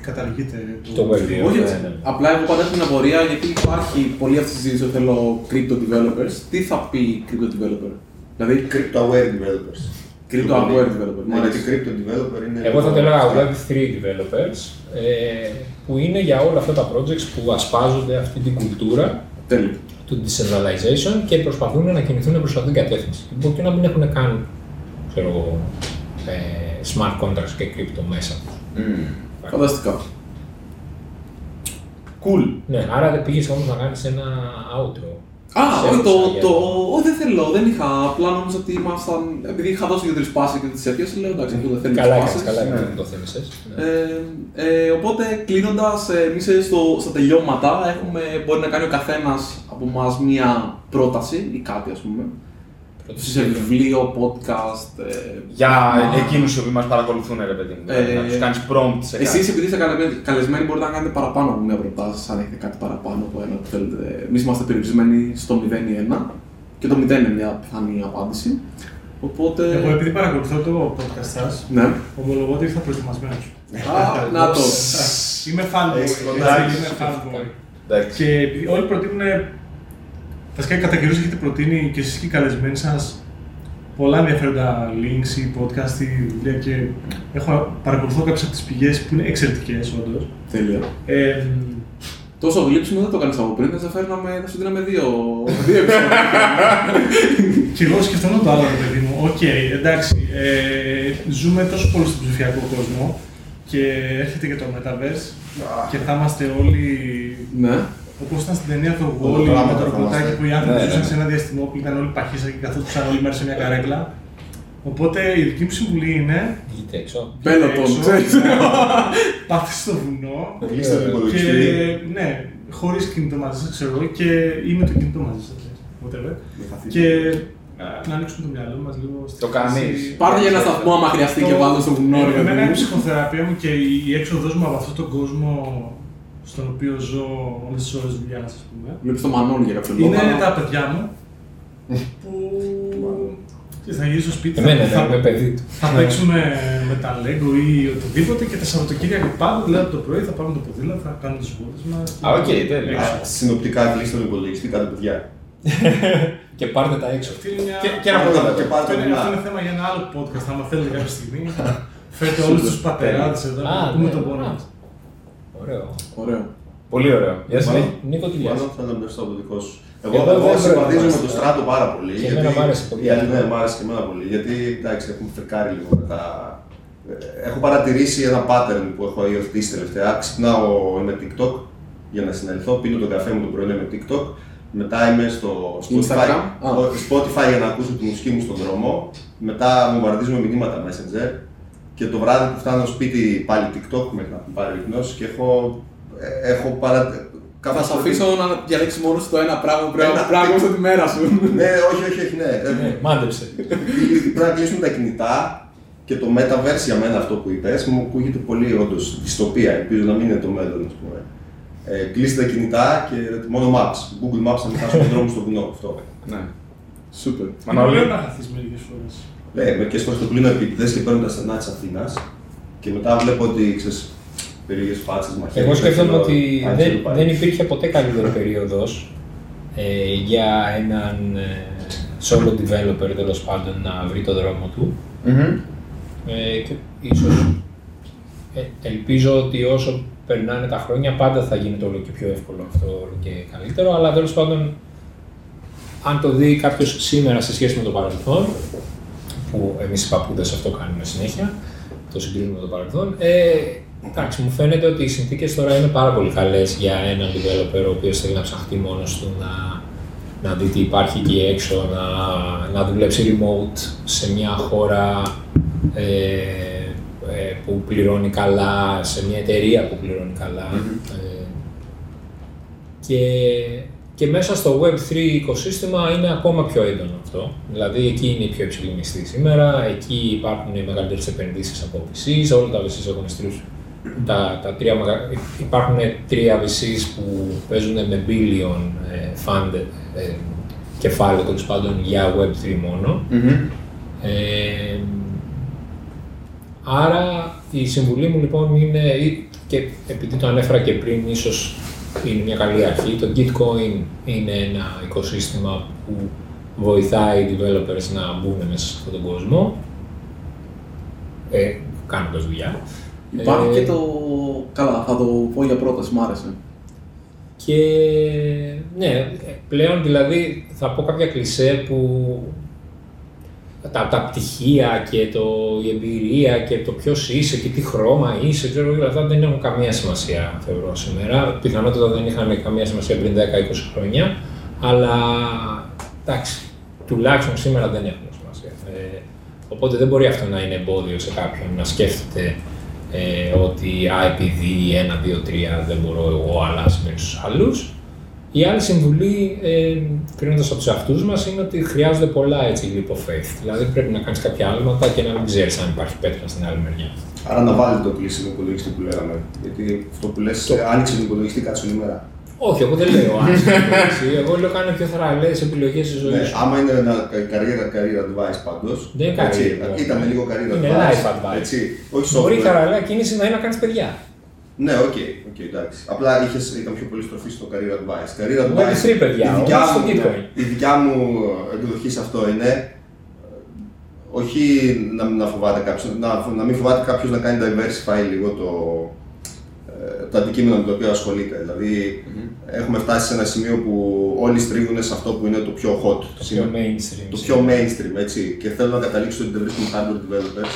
καταργείται Το Web 2. Όχι, ναι, έτσι. ναι. Απλά εγώ πάντα έχω την απορία γιατί υπάρχει πολλή αυτή η συζήτηση ότι θέλω crypto developers. Τι θα πει crypto developer, Δηλαδή Crypto aware developers. crypto aware developer. Ναι, Μου γιατί αρέσει. crypto developer είναι. Εγώ θα το λίγο έλεγα abstract. Web3 developers, ε, που είναι για όλα αυτά τα projects που ασπάζονται αυτή την κουλτούρα Τέλειο. του του decentralization και προσπαθούν να κινηθούν προς αυτήν την κατεύθυνση. Και μπορεί και να μην έχουν καν ξέρω, εγώ, ε, smart contracts και crypto μέσα τους. Φανταστικά. Cool. Ναι, άρα δεν πήγες όμως να κάνεις ένα outro. Α, Σε όχι, το, έρωσα για- το, όχι, δεν θέλω, δεν είχα. Απλά νόμιζα ότι ήμασταν. Επειδή είχα δώσει δύο-τρεις πάσει και τις έπιασε, λέω εντάξει, αυτό δεν θέλει Καλά τις έκανες, πάσες. καλά ναι. έκανες, δεν το θέμισες. Ναι. Ε, ε, οπότε κλείνοντας, εμείς στα τελειώματα έχουμε, μπορεί να κάνει ο καθένας από εμά μία πρόταση ή κάτι ας πούμε. Πρώτο Σε βιβλίο, podcast. Ε, Για πράγμα. εκείνους οι οποίοι μας παρακολουθούν, ρε παιδί μου. Ε, να τους κάνεις prompt σε κάτι. Εσεί, επειδή είστε καλεσμένοι- καλεσμένοι, μπορείτε να κάνετε παραπάνω από μία προτάσει, αν έχετε κάτι παραπάνω από ένα που θέλετε. Εμείς είμαστε περιορισμένοι στο 0 ή 1 και το 0 είναι μια πιθανή απάντηση. Οπότε. Εγώ επειδή παρακολουθώ το podcast σας, Ναι. ομολογώ ότι ήρθα προετοιμασμένος. Α, να το. Είμαι fanboy. Έχεις έτσι, κοντά, Είμαι fanboy. Εντάξει. Και επειδή όλοι προτείνουν. Βασικά, κατά καιρούς έχετε προτείνει και εσείς και οι καλεσμένοι σας πολλά ενδιαφέροντα links ή podcast ή βιβλία και έχω παρακολουθώ κάποιες από τις πηγές που είναι εξαιρετικές όντως. Τέλεια. Ε, Τόσο γλύψιμο δεν το έκανε από πριν, θα σε φέρναμε, θα σου δίναμε δύο, δύο επεισόδια. και εγώ σκεφτόμουν το άλλο, ρε παιδί μου. Οκ, εντάξει, ε, ζούμε τόσο πολύ στον ψηφιακό κόσμο και έρχεται και το Metaverse και θα είμαστε όλοι ναι. Όπω ήταν στην ταινία το Όλο Wall το με άμα το το ρομποτάκι θυμάστε. που οι άνθρωποι Ναι, ζούσαν ναι. σε ένα διαστημόπλαιο, ήταν όλοι παχύσα και καθόντουσαν όλη μέρα σε μια καρέκλα. Οπότε η δική μου συμβουλή είναι Βγείτε έξω. Πέλοτον, έξω, ξέρεις. πάτε στο βουνό Κλείστε τον και υπολογιστή. ναι, χωρίς κινητό μαζί σας, ξέρω εγώ, και ή με το κινητό μαζί σας. Whatever. Μην χαθείτε. Και α, να ανοίξουμε το μυαλό μας λίγο. στη Το φάση- κάνεις. Πάρτε για ένα σταθμό άμα χρειαστεί και βάλτε στο βουνό. ρε Εμένα παιδί η μου. ψυχοθεραπεία μου και η έξοδός μου από αυτόν τον κόσμο στον οποίο ζω όλες τις ώρες δουλειάς, ας πούμε. Βλέπει το μανόνι για κάποιο λόγο. Είναι αλλά- τα παιδιά μου που και θα γυρίσω στο σπίτι, θα, Εμένα, ναι, θα, είμαι παιδί του. θα παίξουμε με τα Lego ή οτιδήποτε και τα Σαββατοκύριακα πάντα, δηλαδή το πρωί θα πάμε το ποδήλατο, θα κάνουμε τις βόλτες μας. Α, οκ, τέλεια. Α, Συνοπτικά κλείστε τον υπολογιστή, κάντε παιδιά. Και πάρτε τα έξω. Αυτή είναι μια... Και- και ένα Πάρτε ποδήλατο. Και πάρτε αυτό, είναι, αυτό παιδιά. είναι θέμα για ένα άλλο podcast, άμα θέλετε κάποια στιγμή. Φέρτε όλους τους πατεράδες εδώ Α, να πούμε ναι, τον πόνο α. μας. Ωραίο. Ωραίο. Πολύ ωραίο. Γεια σας. Μάλλον- Νίκο, τι λες; Μάλλον θέλω να μπερστώ από το δικό σου. Εγώ Εγώ, δεν εγώ συμπαθίζω με προετοιμάστηκα. το στράτο πάρα πολύ. Και εμένα μ' άρεσε πολύ. Η αλήθεια ναι, μ' άρεσε και εμένα πολύ. Γιατί εντάξει, έχουμε φεκάρει λίγο με τα. ε, Έχω παρατηρήσει ένα pattern που έχω υιοθετήσει τελευταία. Ξυπνάω με TikTok για να συνελθώ, πίνω τον καφέ μου το πρωί με TikTok. Μετά είμαι στο Spotify, Instagram; Α. ο- Spotify για να ακούσω τη μουσική μου στον δρόμο. Μετά βομβαρδίζουμε μηνύματα Messenger. Και το βράδυ που φτάνω σπίτι πάλι TikTok μέχρι να μου πάρει ο ύπνος και έχω, ε, έχω παρα... Θα κάπως σε αφήσω να διαλέξεις μόνο σου το ένα πράγμα που πρέπει Ένα- να πρέπει να ακούσει τη μέρα σου. Ναι, όχι, όχι, όχι, ναι. Ε, Ναι, Μάντεψε. Πρέπει να κλείσουμε τα κινητά και το Metaverse για μένα αυτό που είπες μου ακούγεται πολύ όντως δυστοπία. Ελπίζω να μην είναι το μέλλον, ας πούμε. Ε, κλείστε τα κινητά και μόνο Maps. Google Maps να μην χάσουμε τον δρόμο στο βουνό. Αυτό. Ναι. Σούπερ. Είναι Μανώλη. ωραίο να χαθείς μερικές φορές. Ναι, μερικέ φορέ το κλείνω επίτηδε και παίρνω τα στενά της Αθήνας και μετά βλέπω ότι ξέρεις περίεργες φάτσες μαχαίρια. Εγώ σκέφτομαι ξέρω, ότι Άγγελο δεν, πάλι. δεν υπήρχε ποτέ καλύτερη περίοδος ε, για έναν ε, solo developer τέλος πάντων να βρει το δρόμο του. Μμμ. Ε, και ίσως ε, ελπίζω ότι όσο περνάνε τα χρόνια πάντα θα γίνεται όλο και πιο εύκολο αυτό όλο και καλύτερο, αλλά τέλος πάντων αν το δει κάποιος σήμερα σε σχέση με το παρελθόν, που εμείς οι παππούδες αυτό κάνουμε συνέχεια, το συγκρίνουμε με το παρελθόν, ε, εντάξει, μου φαίνεται ότι οι συνθήκες τώρα είναι πάρα πολύ καλές για έναν developer ο οποίος θέλει να ψαχτεί μόνος του, να, να δει τι υπάρχει εκεί έξω, να, να δουλέψει remote σε μια χώρα ε, ε, που πληρώνει καλά, σε μια εταιρεία που πληρώνει καλά. Ε, και, και μέσα στο Web3 οικοσύστημα είναι ακόμα πιο έντονο αυτό. Δηλαδή εκεί είναι η πιο υψηλή μισθή σήμερα, εκεί υπάρχουν οι μεγαλύτερες επενδύσεις από VCs, όλα τα VCs έχουν στρέψει. Τα, τα τρία, μεγα- υπάρχουν τρία VCs που παίζουν με billion ε, fund ε, κεφάλαιο τέλος πάντων για Web3 μόνο. Μμμ. Ε, άρα η συμβουλή μου λοιπόν είναι, ή- και επειδή το ανέφερα και πριν, ίσως είναι μια καλή αρχή, το Gitcoin είναι ένα οικοσύστημα που βοηθάει οι developers να μπουν μέσα σε αυτόν τον κόσμο, ε, κάνοντας δουλειά. Υπάρχει Ε, και το. Καλά, θα το πω για πρόταση, μ' άρεσε. Και ναι, πλέον δηλαδή θα πω κάποια κλισέ που τα, τα πτυχία και το, η εμπειρία και το ποιος είσαι και τι χρώμα είσαι, ξέρω εγώ, αυτά δεν έχουν καμία σημασία θεωρώ σήμερα. Πιθανότατα δεν είχαν καμία σημασία πριν 10-20 χρόνια, αλλά εντάξει, τουλάχιστον σήμερα δεν έχουν σημασία. Ε, οπότε δεν μπορεί αυτό να είναι εμπόδιο σε κάποιον να σκέφτεται ε, ότι α, επειδή 1, 2, 3 δεν μπορώ εγώ, αλλά σημαίνει στου άλλους. Η άλλη συμβουλή, ε, κρίνοντας από τους εαυτούς μας, είναι ότι χρειάζονται πολλά έτσι leap of faith. Δηλαδή πρέπει να κάνεις κάποια άλματα και να μην ξέρεις αν υπάρχει πέτρα στην άλλη μεριά. Άρα να βάλει το κλείσιμο υπολογιστή που λέγαμε. Γιατί αυτό που λες, άνοιξε τον υπολογιστή κάτσε ημέρα. Όχι, εγώ δεν λέω άνοιξε τον υπολογιστή. Εγώ λέω κάνω πιο θαραλέε επιλογές στη ζωή Ναι, σου. άμα είναι ένα career, career advice πάντως. Δεν είναι career advice. Ήταν λίγο career Είναι advice. life advice. Έτσι, όχι Μπορεί η software. θαραλέα κίνηση να είναι να κάνεις παιδιά. Ναι, οκ, οκ, εντάξει. Απλά είχες, ήταν πιο πολύ στροφή στο career advice. Career Εγώ advice. είμαι free, παιδιά, η δικιά, όμως στο μου, Bitcoin. η δικιά μου εκδοχή σε αυτό είναι ε, όχι να, να φοβάται κάποιος, να, να μην φοβάται κάποιος να κάνει diversify λίγο το, ε, το αντικείμενο με το οποίο ασχολείται. Δηλαδή, έχουμε φτάσει σε ένα σημείο που όλοι στρίβουν σε αυτό που είναι το πιο hot. Πιο σήμερα. mainstream. Το πιο mainstream, έτσι. Και θέλω να καταλήξω ότι δεν βρίσκουν hardware developers.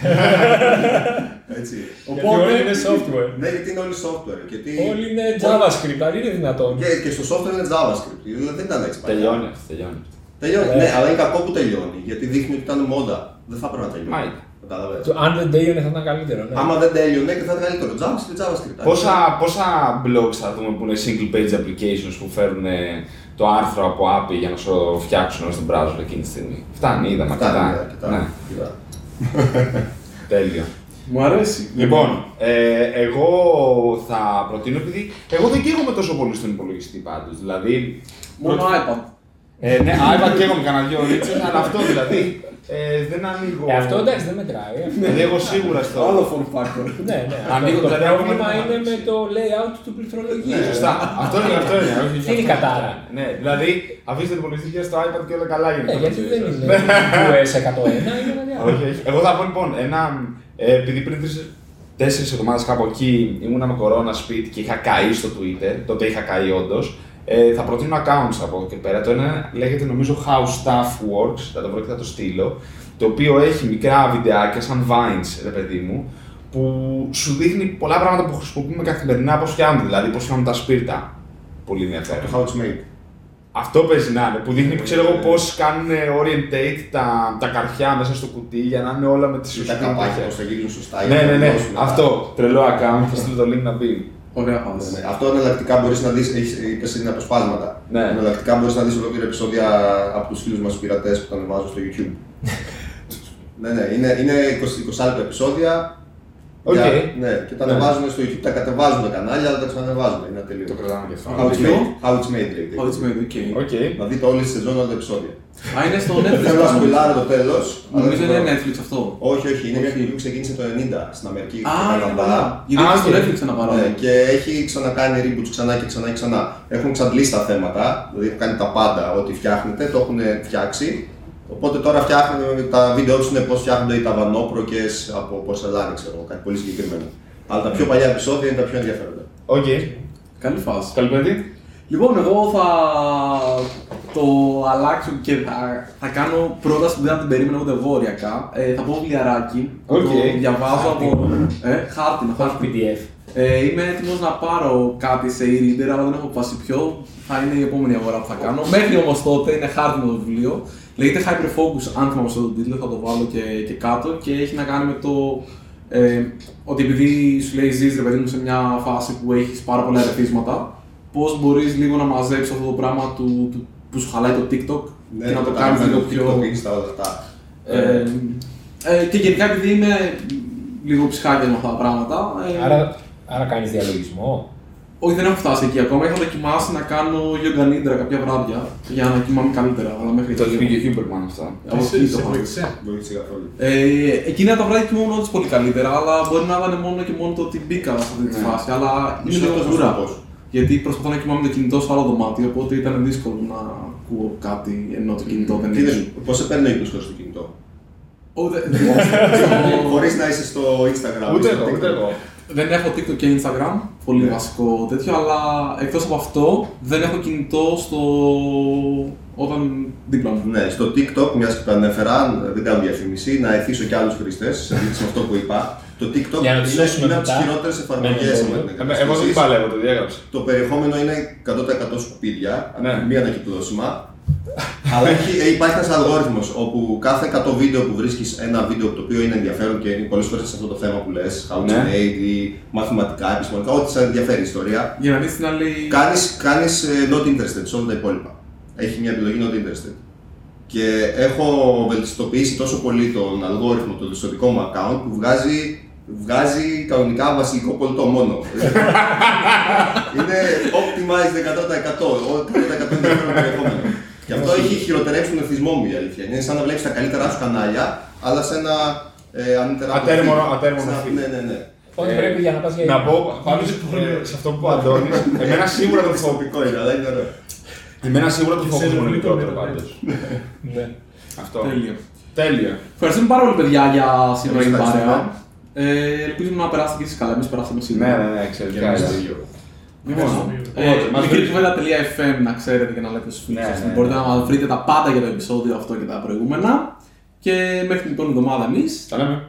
έτσι. Γιατί όλοι είναι software. Ναι, γιατί είναι όλοι software. Γιατί... Όλοι είναι JavaScript, αν είναι δυνατόν. Και, και στο software είναι JavaScript. Δηλαδή δεν ήταν έτσι παλιά. Τελειώνει αυτό, τελειώνει. αυτό. Τελειώνει. Ναι. Ναι, αλλά είναι κακό που τελειώνει. Γιατί δείχνει ότι ήταν μόδα. Δεν θα έπρεπε να τελειώνει. Μάλιστα. Κατάλαβες. Το Αν δεν τέλειωνε θα ήταν καλύτερο. Ναι. Άμα δεν τέλειωνε και θα ήταν καλύτερο. JavaScript, JavaScript. Πόσα, πόσα blogs θα δούμε που είναι single page applications που φέρουν ε, το άρθρο από API για να σου φτιάξουν στον browser εκείνη τη στιγμή; Φτάνει, είδαμε Αυτά αρκετά. είναι αρκετά. Ναι, Κοίτα. τέλειο. Μου αρέσει. Λοιπόν, ε, εγώ θα προτείνω επειδή εγώ δεν καίγομαι τόσο πολύ στον υπολογιστή πάντως. Δηλαδή. Μόνο πρώτη- iPad. Ε, ναι, iPad καίγομαι κανένα δυο ρίτσες, αλλά αυτό δηλαδή. Ε, δεν ανοίγω. Ε, αυτό εντάξει δεν μετράει. Δηλαδή, εγώ σίγουρα στο. Άλλο form factor. Ναι, ναι. Ανοίγω, το δηλαδή, πρόβλημα ακόμα είναι δεν με το layout του πληκτρολογίου. Ναι, σωστά. αυτό είναι, αυτό είναι. όχι, Τι είναι η αυτό. κατάρα; Ναι, δηλαδή αφήστε την υπολογιστή και στο iPad και όλα καλά γίνεται. Ε, γιατί δεν είναι US 101, είναι ένα Όχι, όχι. Εγώ θα πω λοιπόν ένα. Ε, επειδή πριν τέσσερις εβδομάδες κάπου εκεί ήμουνα με κορώνα σπίτι και είχα καεί στο Twitter, τότε είχα καεί όντως. Ε, θα προτείνω accounts από εδώ και πέρα. Το ένα λέγεται νομίζω How Stuff Works, θα το βρω και θα το στείλω. Το οποίο έχει μικρά βιντεάκια σαν vines, ρε παιδί μου, που σου δείχνει πολλά πράγματα που χρησιμοποιούμε καθημερινά, πώς φτιάχνουν, δηλαδή πώς φτιάχνουν τα σπίρτα. Πολύ ενδιαφέρον. Το how it's made. Αυτό παίζει να είναι, που δείχνει ξέρω εγώ πώς κάνουν orientate τα, τα καρφιά μέσα στο κουτί για να είναι όλα με τη Και σωστή τα καπάκια ταχύτητα. πώς θα γίνουν σωστά. Ναι, για να ναι, ναι. δώσουν τα- Αυτό. Τρελό account, θα στείλω το link να μπει. Ωραία Ναι, φάση. ναι. Αυτό εναλλακτικά μπορείς να δεις, είπες είναι αποσπάσματα. Ναι. Εναλλακτικά μπορείς να δεις ολόκληρα επεισόδια από τους φίλους μας πειρατές που τα ανεβάζουν στο YouTube. ναι, ναι, είναι, είναι 20, 20 λεπτά επεισόδια. Οκ. Για, ναι, και τα Ναι. ανεβάζουν στο YouTube, τα κατεβάζουν τα κανάλια, αλλά τα ξανανεβάζουν. Είναι ατελείωτο. Το κρατάμε και αυτό. How it's Ποιο; made, how it's made λέγεται. How it's made, okay. OK. Να δείτε όλη τη σεζόν όλα τα επεισόδια. Α, είναι στο Netflix. Θέλω να πάνω. σποϊλάρω το τέλος. Νομίζω είναι Netflix αυτό. Όχι, όχι, είναι μια Όχι. εκπομπή που ξεκίνησε το 90 στην Αμερική. Α, στο είναι Καναδά. καλά. Γιατί Α, είναι στο OK. Netflix ένα Ναι, παράδειγμα. και έχει ξανακάνει reboots ξανά και ξανά και ξανά. Έχουν εξαντλήσει τα θέματα, δηλαδή έχουν κάνει τα πάντα ό,τι φτιάχνετε, το έχουν φτιάξει. Οπότε τώρα φτιάχνουν τα βίντεο τους είναι πώς φτιάχνονται οι ταβανόπροκες από πορσελάνη, ξέρω εγώ, κάτι πολύ συγκεκριμένο. Αλλά τα πιο παλιά επεισόδια είναι τα πιο ενδιαφέροντα. Οκ. Καλή φάση. Καλή παιδί. Λοιπόν, εγώ θα το αλλάξω και θα, θα κάνω πρόταση που δεν θα την περίμενα ούτε εγώ οριακά. Ε, θα πω βιβλιαράκι. που Οκ. Το διαβάζω από. Ε, χάρτινο, Υπάρχει χάρτινο. PDF. Ε, είμαι έτοιμος να πάρω κάτι σε e-reader, αλλά δεν έχω αποφασίσει ποιο. Θα είναι η επόμενη αγορά που θα κάνω. Μέχρι όμως τότε είναι χάρτινο το βιβλίο. Λέγεται Hyperfocus, αν θυμάμαι στον τίτλο, θα το βάλω και, και κάτω και έχει να κάνει με το ε, ότι επειδή σου λέει ζεις ρε παιδί μου σε μια φάση που έχεις πάρα πολλά ερεθίσματα, πώς μπορείς λίγο να μαζέψεις αυτό το πράγμα του, του- που σου χαλάει το TikTok και να το κάνεις λίγο πιο... TikTok, Insta, όλα αυτά. Ε, ε, και γενικά επειδή είμαι λίγο ψυχάκια με αυτά τα πράγματα, ε, Άρα, άρα κάνεις διαλογισμό; Όχι, δεν έχω φτάσει εκεί ακόμα. Είχα δοκιμάσει να κάνω yoga nidra κάποια βράδια για να κοιμάμαι καλύτερα. Αλλά μέχρι Το εκεί. έχει πει και ο Χιούμπερμαν αυτό. Από Εσύ εκεί σε το είχα. βοήθησε. Βοήθησε καθόλου. Ε, εκείνα τα βράδια κοιμόμουν όντω πολύ καλύτερα, αλλά μπορεί να ήταν μόνο και μόνο το ότι μπήκα σε αυτή τη Ναι. φάση. Αλλά είναι Ίσως λίγο αυτός ο δούρα. σκοπός. Γιατί προσπαθώ να κοιμάμαι το κινητό σε άλλο δωμάτιο, οπότε ήταν δύσκολο να ακούω κάτι ενώ το κινητό δεν Τι είναι. είναι, Πώς σε παίρνει ο ύπνο χωρί το κινητό; Ω, δε- Χωρίς να είσαι στο Instagram. ή Ούτε στο εγώ, TikTok. ούτε εγώ. Δεν έχω TikTok και Instagram, πολύ Ναι. βασικό τέτοιο, αλλά εκτός από αυτό δεν έχω κινητό στο... όταν δίπλα μου. Ναι, στο TikTok, μιας και το ανέφερα, δεν κάνω διαφήμιση, να εθίσω και άλλους χρήστες σε αντίθεση με αυτό που είπα. Το TikTok Για να είναι, τους σώσουμε είναι από τις μετά. χειρότερες εφαρμογέ Ναι, ναι, με ναι. την Ε, Εγώ δεν εγκαταστήσεις. παλεύω, το διέγραψα. Το περιεχόμενο είναι 100% σκουπίδια, Ναι. μία ανακυκλώσιμα. Αλλά έχει, ε, υπάρχει ένας αλγόριθμος όπου κάθε 100 βίντεο που βρίσκεις ένα βίντεο το οποίο είναι ενδιαφέρον και είναι πολλές φορές σε αυτό το θέμα που λες, how to Ναι. made ή μαθηματικά, επιστημονικά, ό,τι σε ενδιαφέρει η ιστορία, Για να δεις την άλλη... κάνεις, κάνεις ε, not interested σε όλα τα υπόλοιπα. Έχει μια επιλογή not interested. Και έχω βελτιστοποιήσει τόσο πολύ τον αλγόριθμο του στο δικό μου account που βγάζει, βγάζει κανονικά βασιλικό πολιτό μόνο. είναι optimized 100%. ο- 100% ενδιαφέρον περιεχόμενο. Και αυτό έχει χειροτερέψει τον εθισμό μου η αλήθεια. Είναι σαν να βλέπεις τα καλύτερά σου κανάλια, αλλά σε ένα ε, ανύτερα Ατέρμονο- προφίλ. ατέρμονο Σε ένα- feed. Ναι, ναι, ναι. Ό,τι Ε, πρέπει για να πας για Να πω πάνω σε, ε, σε αυτό που είπε ο Αντώνης, εμένα σίγουρα το φόβο. Τοπικό είναι, αλλά είναι ωραίο. Εμένα σίγουρα το Και φόβο σε μου είναι ρολί το μικρότερο μήνα, πάντως. Ναι. Αυτό. Τέλειο. Τέλεια. Ευχαριστούμε πάρα πολύ παιδιά για σήμερα Εμείς την παρέα. ευχαριστούμε. Ε, ελπίζουμε να περάσετε και εσείς καλά, εμείς περάσαμε Ναι, σίγουρα. ναι, ναι, Και εξαιρετικά. Λοιπόν, Ευχαριστούμε. ε, Οπότε, μας μικρή να ξέρετε και να λέτε στους φίλους Ναι, σας. ναι, Μπορείτε ναι. να βρείτε τα πάντα για το επεισόδιο αυτό και τα προηγούμενα. Και μέχρι την επόμενη εβδομάδα εμείς Τα λέμε. Γεια.